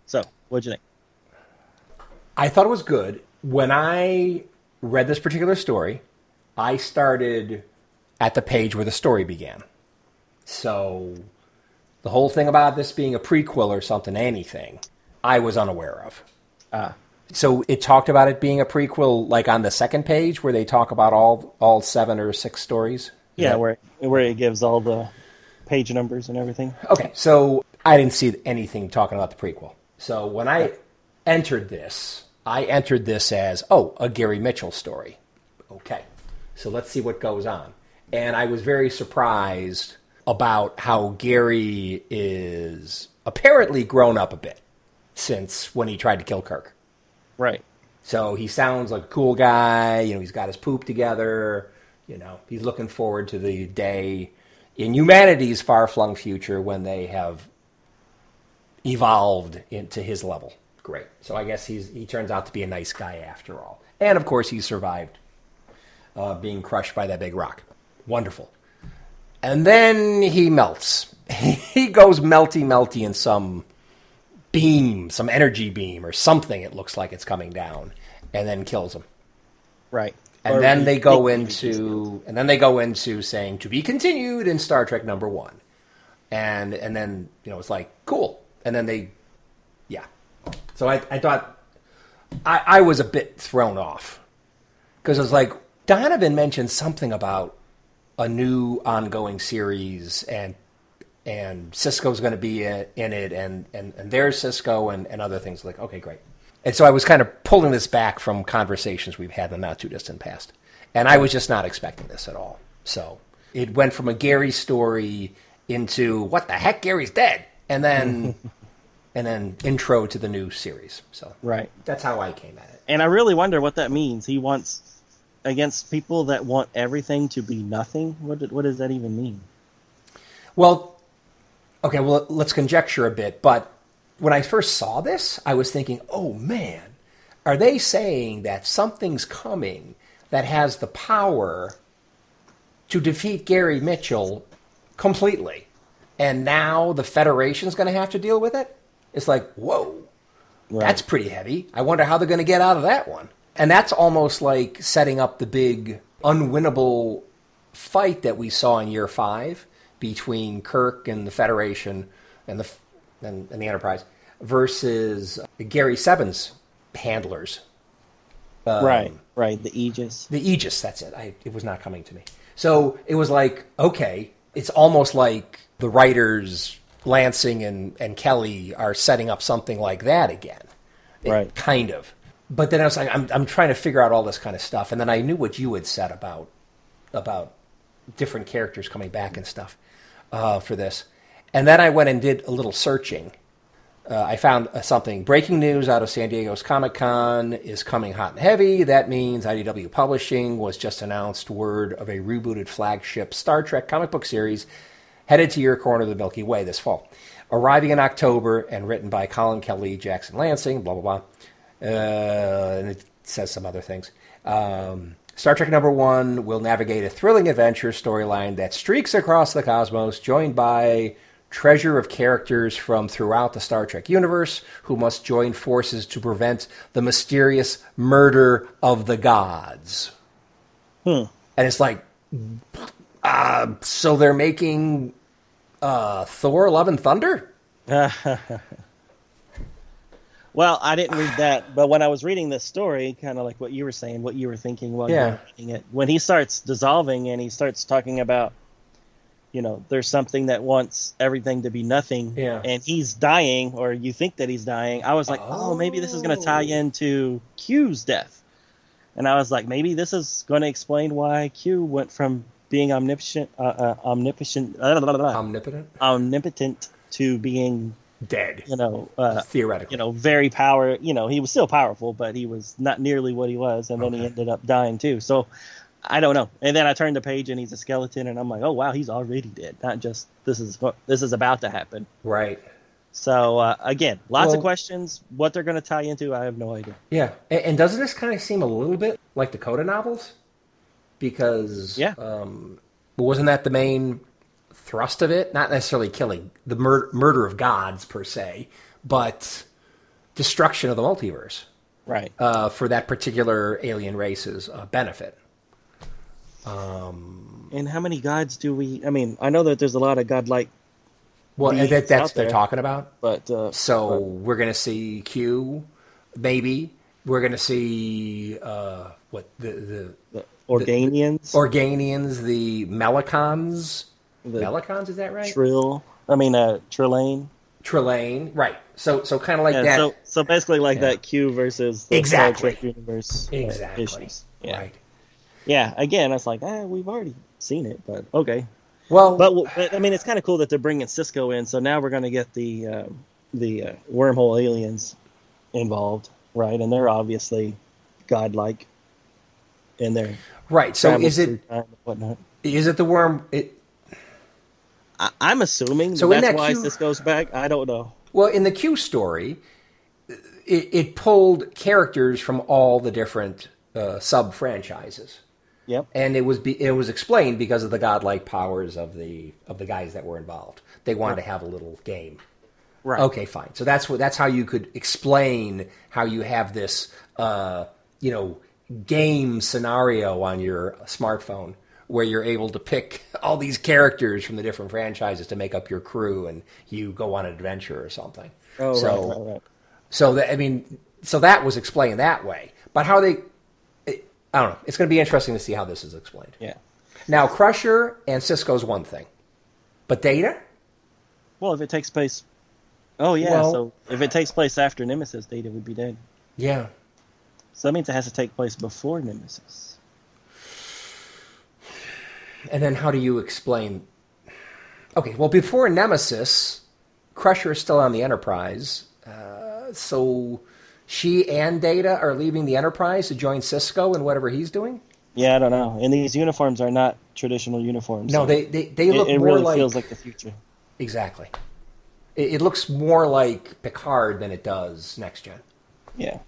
S2: So, what'd you think?
S1: I thought it was good. When I read this particular story, I started at the page where the story began. So the whole thing about this being a prequel or something, anything, I was unaware of.
S2: Ah,
S1: So it talked about it being a prequel, like on the second page where they talk about all all seven or six stories. Is
S2: yeah, where where it gives all the page numbers and everything.
S1: Okay, so I didn't see anything talking about the prequel. So when I entered this, I entered this as, oh, a Gary Mitchell story. Okay, so let's see what goes on. And I was very surprised about how Gary is apparently grown up a bit since when he tried to kill Kirk.
S2: Right.
S1: So he sounds like a cool guy. You know, he's got his poop together. You know, he's looking forward to the day in humanity's far flung future when they have evolved into his level. Great. So I guess he's he turns out to be a nice guy after all. And of course, he survived uh, being crushed by that big rock. Wonderful. And then he melts. he goes melty, melty in some beam, some energy beam or something. It looks like it's coming down, and then kills him.
S2: Right.
S1: And
S2: Or
S1: then
S2: we
S1: they go
S2: think he is.
S1: into, and then they go into saying to be continued in Star Trek number one, and and then you know it's like cool, and then they, yeah. So I I thought I I was a bit thrown off because it's like Donovan mentioned something about a new ongoing series and and Sisko's going to be in, it, and, and, and there's Sisko and, and other things. Like, okay, great. And so I was kind of pulling this back from conversations we've had in the not too distant past. And I was just not expecting this at all. So it went from a Gary story into what the heck, Gary's dead, and then and then intro to the new series. So
S2: Right.
S1: that's how I came at it.
S2: And I really wonder what that means. He wants against people that want everything to be nothing. What did, what does that even mean?
S1: Well, okay, well, let's conjecture a bit. But when I first saw this, I was thinking, oh man, are they saying that something's coming that has the power to defeat Gary Mitchell completely? And now the Federation's going to have to deal with it? It's like, whoa,
S2: Right.
S1: that's pretty heavy. I wonder how they're going to get out of that one. And that's almost like setting up the big unwinnable fight that we saw in year five between Kirk and the Federation and the and, and the Enterprise versus Gary Seven's handlers.
S2: Um, right, right. The Aegis.
S1: The Aegis, that's it. I, it was not coming to me. So it was like, okay, it's almost like the writers, Lansing and, and Kelly, are setting up something like that again. It-
S2: Right.
S1: Kind of. But then I was like, I'm, I'm trying to figure out all this kind of stuff. And then I knew what you had said about about different characters coming back and stuff uh, for this. And then I went and did a little searching. Uh, I found uh, something breaking news out of San Diego's Comic Con is coming hot and heavy. That means IDW Publishing was just announced word of a rebooted flagship Star Trek comic book series headed to your corner of the Milky Way this fall. Arriving in October and written by Collin Kelly, Jackson Lansing, blah, blah, blah. Uh, and it says some other things. Um, Star Trek number one will navigate a thrilling adventure storyline that streaks across the cosmos, joined by treasure of characters from throughout the Star Trek universe who must join forces to prevent the mysterious murder of the gods. Hmm. And it's like, uh, so they're making uh, Thor: Love and Thunder.
S2: Well, I didn't read that, but when I was reading this story, kind of like what you were saying, what you were thinking while you were reading it, when he starts dissolving and he starts talking about, you know, there's something that wants everything to be nothing,
S1: Yeah.
S2: and he's dying, or you think that he's dying, I was like, oh, maybe this is going to tie
S1: Oh.
S2: into Q's death, and I was like, maybe this is going to explain why Q went from being omnipotent, uh, uh, omnipotent, uh,
S1: Omnipotent,
S2: omnipotent to being,
S1: dead,
S2: you know, uh,
S1: theoretically.
S2: you know, very power. You know, he was still powerful, but he was not nearly what he was, and then he ended up dying too. So I don't know. And then I turned the page, and he's a skeleton, and I'm like, oh wow, he's already dead. Not just this is this is about to happen.
S1: right.
S2: So uh, again, lots
S1: Well-
S2: of questions. What they're going to tie into, I have no idea.
S1: Yeah, and, and doesn't this kind of seem a little bit like the Coda novels? Because
S2: Yeah.
S1: um, wasn't that the main thrust of it? Not necessarily killing the mur- murder of gods per se, but destruction of the multiverse
S2: Right.
S1: uh, for that particular alien race's uh, benefit.
S2: and how many gods do we? I mean, I know that there's a lot of godlike,
S1: Well, that, that's what they're
S2: there.
S1: talking about.
S2: but uh,
S1: So we're going to see Q, maybe. We're going to see uh, what the the
S2: the Organians,
S1: Organians, the Melicons.
S2: the
S1: Melicons, is that right?
S2: Trill. I mean, uh, Trillane.
S1: Trelane, right? So, so kind of like
S2: Yeah,
S1: that.
S2: so so basically like
S1: Yeah.
S2: that Q versus the
S1: Exactly.
S2: Star Trek universe uh,
S1: exactly.
S2: issues. Yeah.
S1: Right.
S2: Yeah, again, I was like, ah, we've already seen it, but okay.
S1: Well,
S2: But, but I mean, it's kind of cool that they're bringing Sisko in, so now we're going to get the um, the uh, wormhole aliens involved, right? And they're obviously godlike in their
S1: right. So, is it
S2: through time and whatnot.
S1: is it the worm? It,
S2: I, I'm assuming
S1: So
S2: that that's
S1: that
S2: why
S1: Q-
S2: Sisko's back. I don't know.
S1: well, in the Q story, it, it pulled characters from all the different uh, sub franchises.
S2: Yep.
S1: and it was be, it was explained because of the godlike powers of the of the guys that were involved. They wanted to have a little game.
S2: Right.
S1: Okay, fine. So that's what that's how you could explain how you have this uh, you know game scenario on your smartphone where you're able to pick all these characters from the different franchises to make up your crew and you go on an adventure or something.
S2: Oh,
S1: so
S2: right, right, right.
S1: so that I mean, so that was explained that way. But how they, it, I don't know. It's going to be interesting to see how this is explained.
S2: Yeah.
S1: Now, Crusher and Sisko's one thing, but Data,
S2: Well, if it takes place, oh yeah.
S1: Well-
S2: so if it takes place after Nemesis, Data would be dead.
S1: yeah,
S2: So that means it has to take place before Nemesis.
S1: And then how do you explain? Okay, well, before Nemesis, Crusher is still on the Enterprise, uh, so she and Data are leaving the Enterprise to join Sisko and whatever he's doing.
S2: Yeah, I don't know. And these uniforms are not traditional uniforms.
S1: No,
S2: so
S1: they they, they
S2: it,
S1: look
S2: it
S1: more
S2: really
S1: like
S2: feels like the future.
S1: exactly. It, it looks more like Picard than it does Next Gen.
S2: Yeah.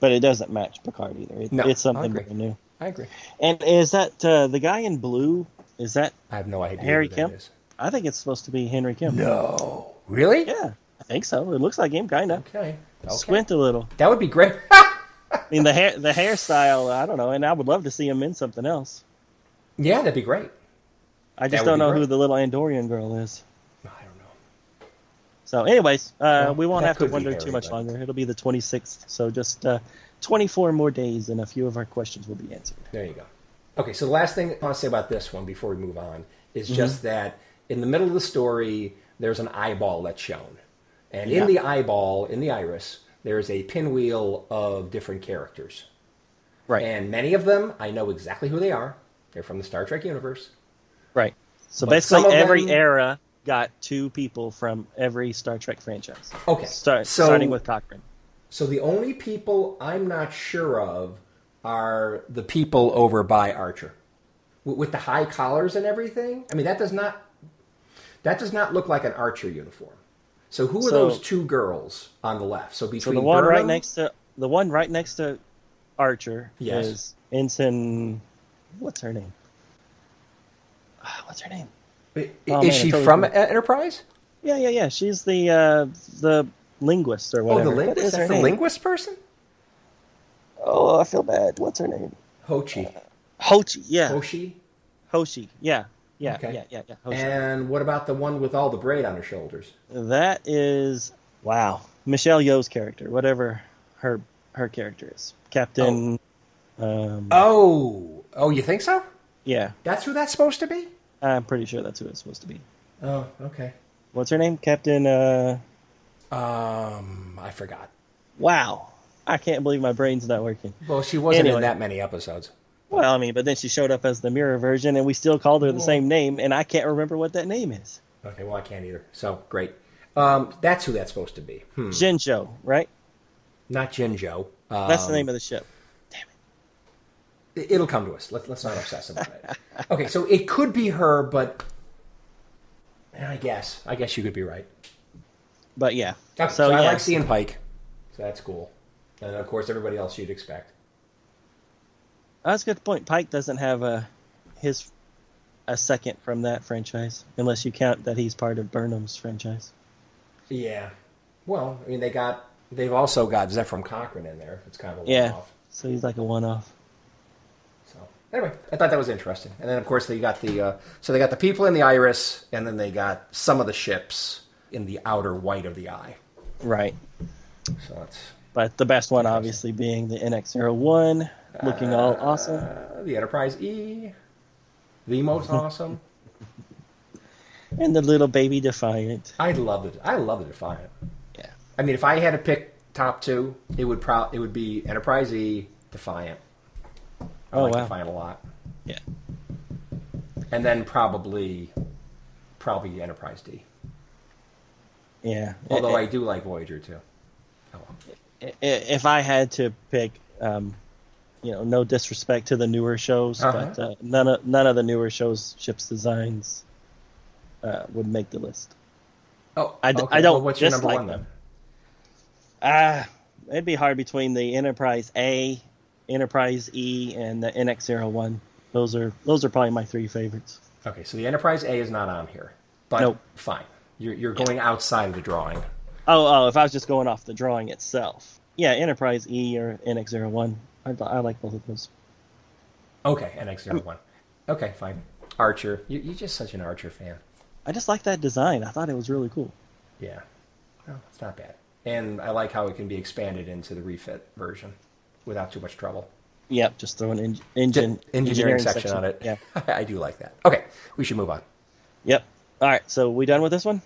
S2: But it doesn't match Picard either. It,
S1: No,
S2: it's something brand new.
S1: I agree.
S2: And is that uh, the guy in blue? Is that?
S1: I have no idea.
S2: Harry
S1: who that
S2: Kim? I think it's supposed to be Henry Kim.
S1: No, really?
S2: Yeah, I think so. It looks like him, kind of.
S1: Okay. okay.
S2: Squint a little.
S1: That would be great.
S2: I mean, the hair, the hairstyle. I don't know, and I would love to see him in something else.
S1: yeah, that'd be great.
S2: I just don't know
S1: great.
S2: who the little Andorian girl is.
S1: I don't know.
S2: So, anyways, uh,
S1: Well,
S2: we won't have to wonder
S1: hairy,
S2: too much
S1: but-
S2: longer. It'll be the 26th, so just uh, 24 more days, and a few of our questions will be answered.
S1: There you go. Okay, so the last thing I want to say about this one before we move on is
S2: Mm-hmm.
S1: just that in the middle of the story, there's an eyeball that's shown. And
S2: Yeah.
S1: in the eyeball, in the iris, there's a pinwheel of different characters.
S2: Right.
S1: And many of them, I know exactly who they are. They're from the Star Trek universe.
S2: Right. So
S1: But
S2: basically, every
S1: them-
S2: era got two people from every Star Trek franchise.
S1: Okay.
S2: Start,
S1: so,
S2: starting with Cochrane.
S1: So the only people I'm not sure of are the people over by Archer, W- with the high collars and everything. I mean, that does not that does not look like an Archer uniform. So who are
S2: So-
S1: those two girls on the left? So
S2: So
S1: between
S2: the one right next to the one right next to Archer
S1: Yes.
S2: is Ensign. What's her name? What's her name? Oh,
S1: is
S2: man,
S1: she
S2: totally
S1: from
S2: forgot.
S1: Enterprise?
S2: Yeah, yeah, yeah. She's the uh, the linguist or whatever.
S1: Oh,
S2: the
S1: linguist.
S2: is her
S1: That's the
S2: name?
S1: linguist person.
S2: Oh, I feel bad. What's her name?
S1: Hochi.
S2: Hochi. Yeah,
S1: Hoshi.
S2: Hoshi. Yeah, yeah,
S1: Okay.
S2: yeah, yeah, yeah. Hoshi.
S1: And what about the one with all the braid on her shoulders?
S2: That is wow, Michelle Yeoh's character, whatever her her character is, Captain. Um,
S1: Oh, oh, you think so?
S2: yeah,
S1: That's who that's supposed to be?
S2: I'm pretty sure that's who it's supposed to be.
S1: Oh, okay.
S2: What's her name? Captain. Uh,
S1: Um, I forgot.
S2: wow, I can't believe my brain's not working.
S1: Well, she wasn't
S2: Anyway.
S1: in that many episodes.
S2: Well, I mean, but then she showed up as the mirror version, and we still called her the same name, and I can't remember what that name is.
S1: Okay, well, I can't either. So great. Um, that's who that's supposed to be. Hmm.
S2: Jinjo, right?
S1: Not Jinjo. Um,
S2: That's the name of the ship.
S1: Damn it- It'll come to us. Let's let's not obsess about it. Okay, so it could be her, but I guess I guess you could be right.
S2: But yeah, so,
S1: so I
S2: yeah,
S1: like seeing Pike. So that's cool. And of course, everybody else you'd expect.
S2: that's a good point. Pike doesn't have a his a second from that franchise, unless you count that he's part of Burnham's franchise.
S1: Yeah. Well, I mean, they got they've also got Zefram Cochrane in there. It's kind of a
S2: Yeah.
S1: one-off.
S2: So he's like a one-off.
S1: So anyway, I thought that was interesting. And then of course they got the uh, so they got the people in the iris, and then they got some of the ships in the outer white of the eye.
S2: Right.
S1: So that's
S2: But the best one, obviously, being the NX-01, looking all awesome.
S1: uh, the Enterprise E, the most awesome.
S2: And the little baby Defiant.
S1: I love it. I love the Defiant.
S2: Yeah.
S1: I mean, if I had to pick top two, it would pro it would be Enterprise E, Defiant. I
S2: Oh,
S1: like
S2: wow.
S1: Defiant a lot,
S2: Yeah.
S1: and then probably probably Enterprise D.
S2: Yeah.
S1: Although
S2: I-
S1: I do like Voyager too. Oh,
S2: if I had to pick, um, you know, no disrespect to the newer shows,
S1: Uh-huh.
S2: but uh, none of none of the newer shows ships designs uh, would make the list.
S1: Oh,
S2: I d-
S1: okay.
S2: I don't
S1: Well, what's your number one
S2: them.
S1: then?
S2: Ah, it'd be hard between the Enterprise A, Enterprise E, and the NX-01. Those are those are probably my three favorites.
S1: Okay, so the Enterprise A is not on here, but
S2: Nope.
S1: fine. You're you're going outside of the drawing.
S2: Oh, oh, if I was just going off the drawing itself, yeah, Enterprise E or NX-01. I, I like both of those.
S1: Okay, NX01. Okay, fine. Archer, you, you're just such an Archer fan.
S2: I just like that design. I thought it was really cool.
S1: Yeah, no, it's not bad. And I like how it can be expanded into the refit version without too much trouble.
S2: Yep, just throw an en- engine
S1: engineering, section, on it.
S2: Yeah.
S1: I do like that. Okay, we should move on.
S2: Yep. All right. So we done with this one?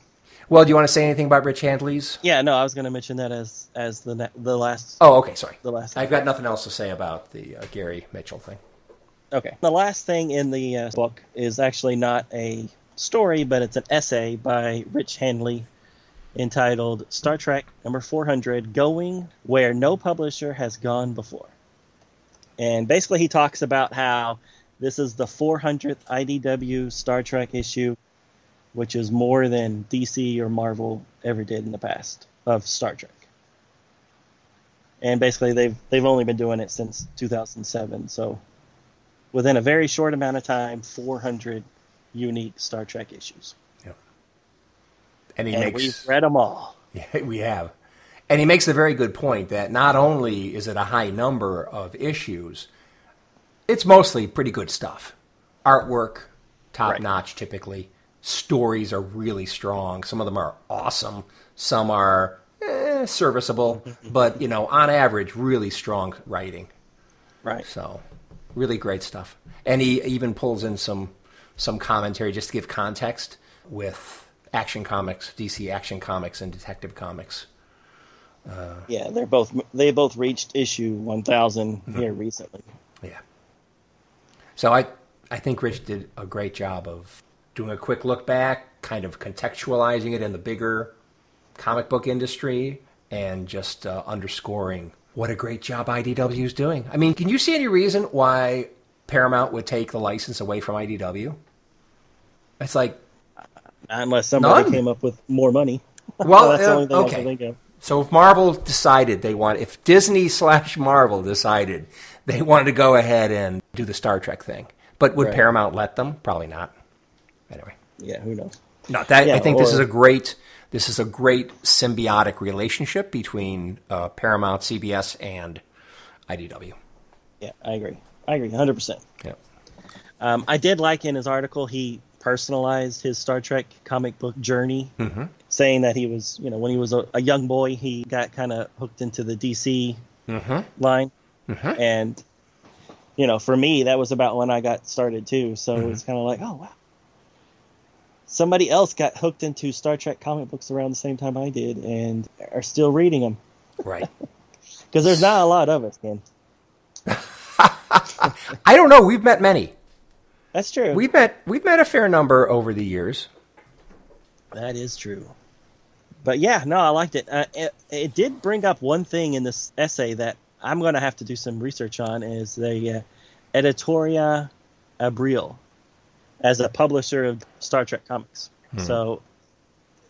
S1: Well, do you want to say anything about Rich Handley's?
S2: Yeah. No, I was going to mention that as as the ne- the last
S1: Oh, okay, sorry.
S2: the last.
S1: I've got nothing else to say about the uh, Gary Mitchell thing.
S2: Okay. The last thing in the uh, book is actually not a story, but it's an essay by Rich Handley entitled Star Trek number 400 Going Where No Publisher Has Gone Before. And basically, he talks about how this is the 400th IDW Star Trek issue, which is more than DC or Marvel ever did in the past of Star Trek. And basically, they've they've only been doing it since 2007. So, within a very short amount of time, 400 unique Star Trek issues,
S1: And he
S2: and
S1: makes
S2: we've read them all.
S1: Yeah, we have. And he makes a very good point that not only is it a high number of issues, it's mostly pretty good stuff. Artwork, top
S2: Right.
S1: notch typically. Stories are really strong. Some of them are awesome. Some are eh, serviceable, but you know, on average, really strong writing.
S2: Right.
S1: So, really great stuff. And he even pulls in some some commentary just to give context with Action Comics, DC Action Comics, and Detective Comics.
S2: Yeah, they're both they both reached issue 1000
S1: Mm-hmm.
S2: here recently.
S1: Yeah. So I I think Rich did a great job of doing a quick look back, kind of contextualizing it in the bigger comic book industry, and just uh, underscoring what a great job IDW is doing. I mean, can you see any reason why Paramount would take the license away from IDW? It's like
S2: Not unless somebody
S1: None?
S2: came up with more money.
S1: Well,
S2: that's the
S1: uh,
S2: only thing I
S1: okay.
S2: can think of.
S1: So if Marvel decided they want, if Disney slash Marvel decided they wanted to go ahead and do the Star Trek thing, but would
S2: Right.
S1: Paramount let them? Probably not. Anyway,
S2: Yeah, who knows?
S1: no, that
S2: Yeah,
S1: I think this is a great, this is a great symbiotic relationship between uh, Paramount, CBS, and IDW.
S2: Yeah, I agree. I agree, 100%.
S1: Yeah.
S2: Um, I did like in his article he personalized his Star Trek comic book journey,
S1: Mm-hmm.
S2: saying that he was, you know, when he was a, a young boy, he got kind of hooked into the DC
S1: Mm-hmm.
S2: line,
S1: Mhm.
S2: and you know, for me, that was about when I got started too. So
S1: Mm-hmm.
S2: it's kind of like, oh wow, somebody else got hooked into Star Trek comic books around the same time I did, and are still reading them
S1: Right.
S2: because there's not a lot of us, man.
S1: I don't know. We've met many.
S2: That's true.
S1: We've met we've met a fair number over the years.
S2: That is true. But yeah, no, I liked it. Uh, it. It did bring up one thing in this essay that I'm going to have to do some research on is the uh, Editoria Abril as a publisher of Star Trek comics. Hmm. So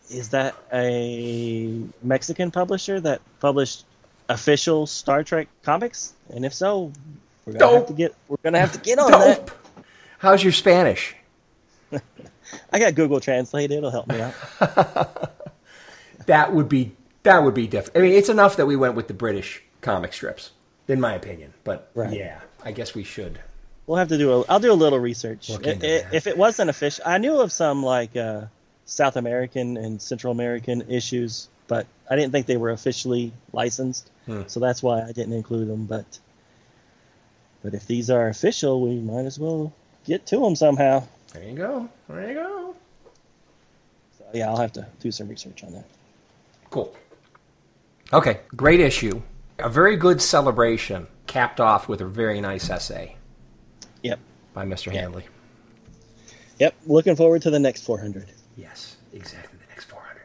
S2: is that a Mexican publisher that published official Star Trek comics? And if so, we're going to have to get we're going to have to get on that.
S1: How's your Spanish?
S2: I got Google Translate, it'll help me out.
S1: That would be that would be different. I mean, it's enough that we went with the British comic strips, in my opinion. But
S2: Right.
S1: yeah, I guess we should.
S2: We'll have to do a. I'll do a little research.
S1: Look
S2: I-
S1: into
S2: I-
S1: that.
S2: if it wasn't official, I knew of some like uh, South American and Central American issues, but I didn't think they were officially licensed.
S1: Hmm.
S2: So that's why I didn't include them. But but if these are official, we might as well get to them somehow.
S1: There you go. There you go.
S2: So, yeah, I'll have to do some research on that.
S1: Cool. Okay, great issue. A very good celebration, capped off with a very nice essay
S2: Yep.
S1: by Mr. Handley.
S2: Yep. Looking forward to the next 400.
S1: Yes, exactly. The next 400.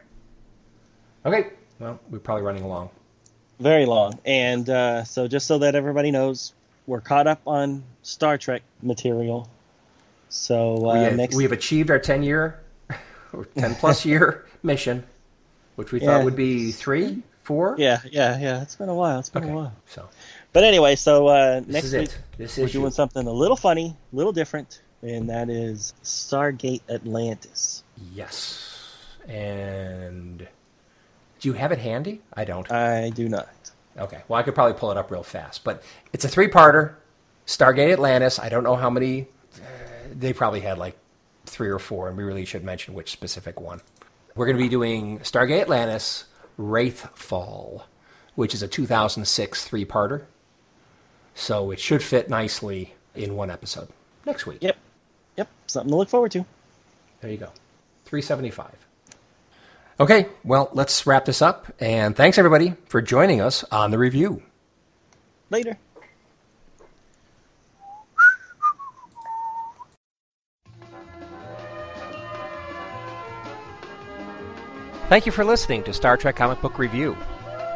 S1: Okay. Well, we're probably running along.
S2: Very long. And uh, so, just so that everybody knows, we're caught up on Star Trek material. So uh,
S1: we, have,
S2: next,
S1: we have achieved our 10 year or 10 plus year mission, which we
S2: Yeah.
S1: thought would be three, four.
S2: yeah, yeah, yeah. It's been a while. It's been
S1: Okay.
S2: a while.
S1: So
S2: But anyway, so uh, next week.
S1: This
S2: we're
S1: is
S2: doing something a little funny, a little different, and that is Stargate Atlantis.
S1: Yes. And do you have it handy? I don't.
S2: I do not.
S1: Okay. Well, I could probably pull it up real fast, but it's a three-parter. Stargate Atlantis. I don't know how many. Uh, they probably had like three or four, and we really should mention which specific one. We're going to be doing Stargate Atlantis, Wraithfall, which is a 2006 three-parter. So it should fit nicely in one episode next week.
S2: Yep, yep. Something to look forward to.
S1: There you go. 375. Okay, well, let's wrap this up. And thanks, everybody, for joining us on the review.
S2: Later.
S1: Thank you for listening to Star Trek Comic Book Review.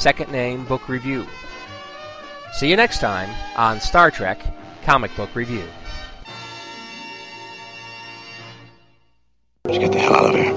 S1: Second Name Book Review. See you next time on Star Trek Comic Book Review. Let's get the hell out of here.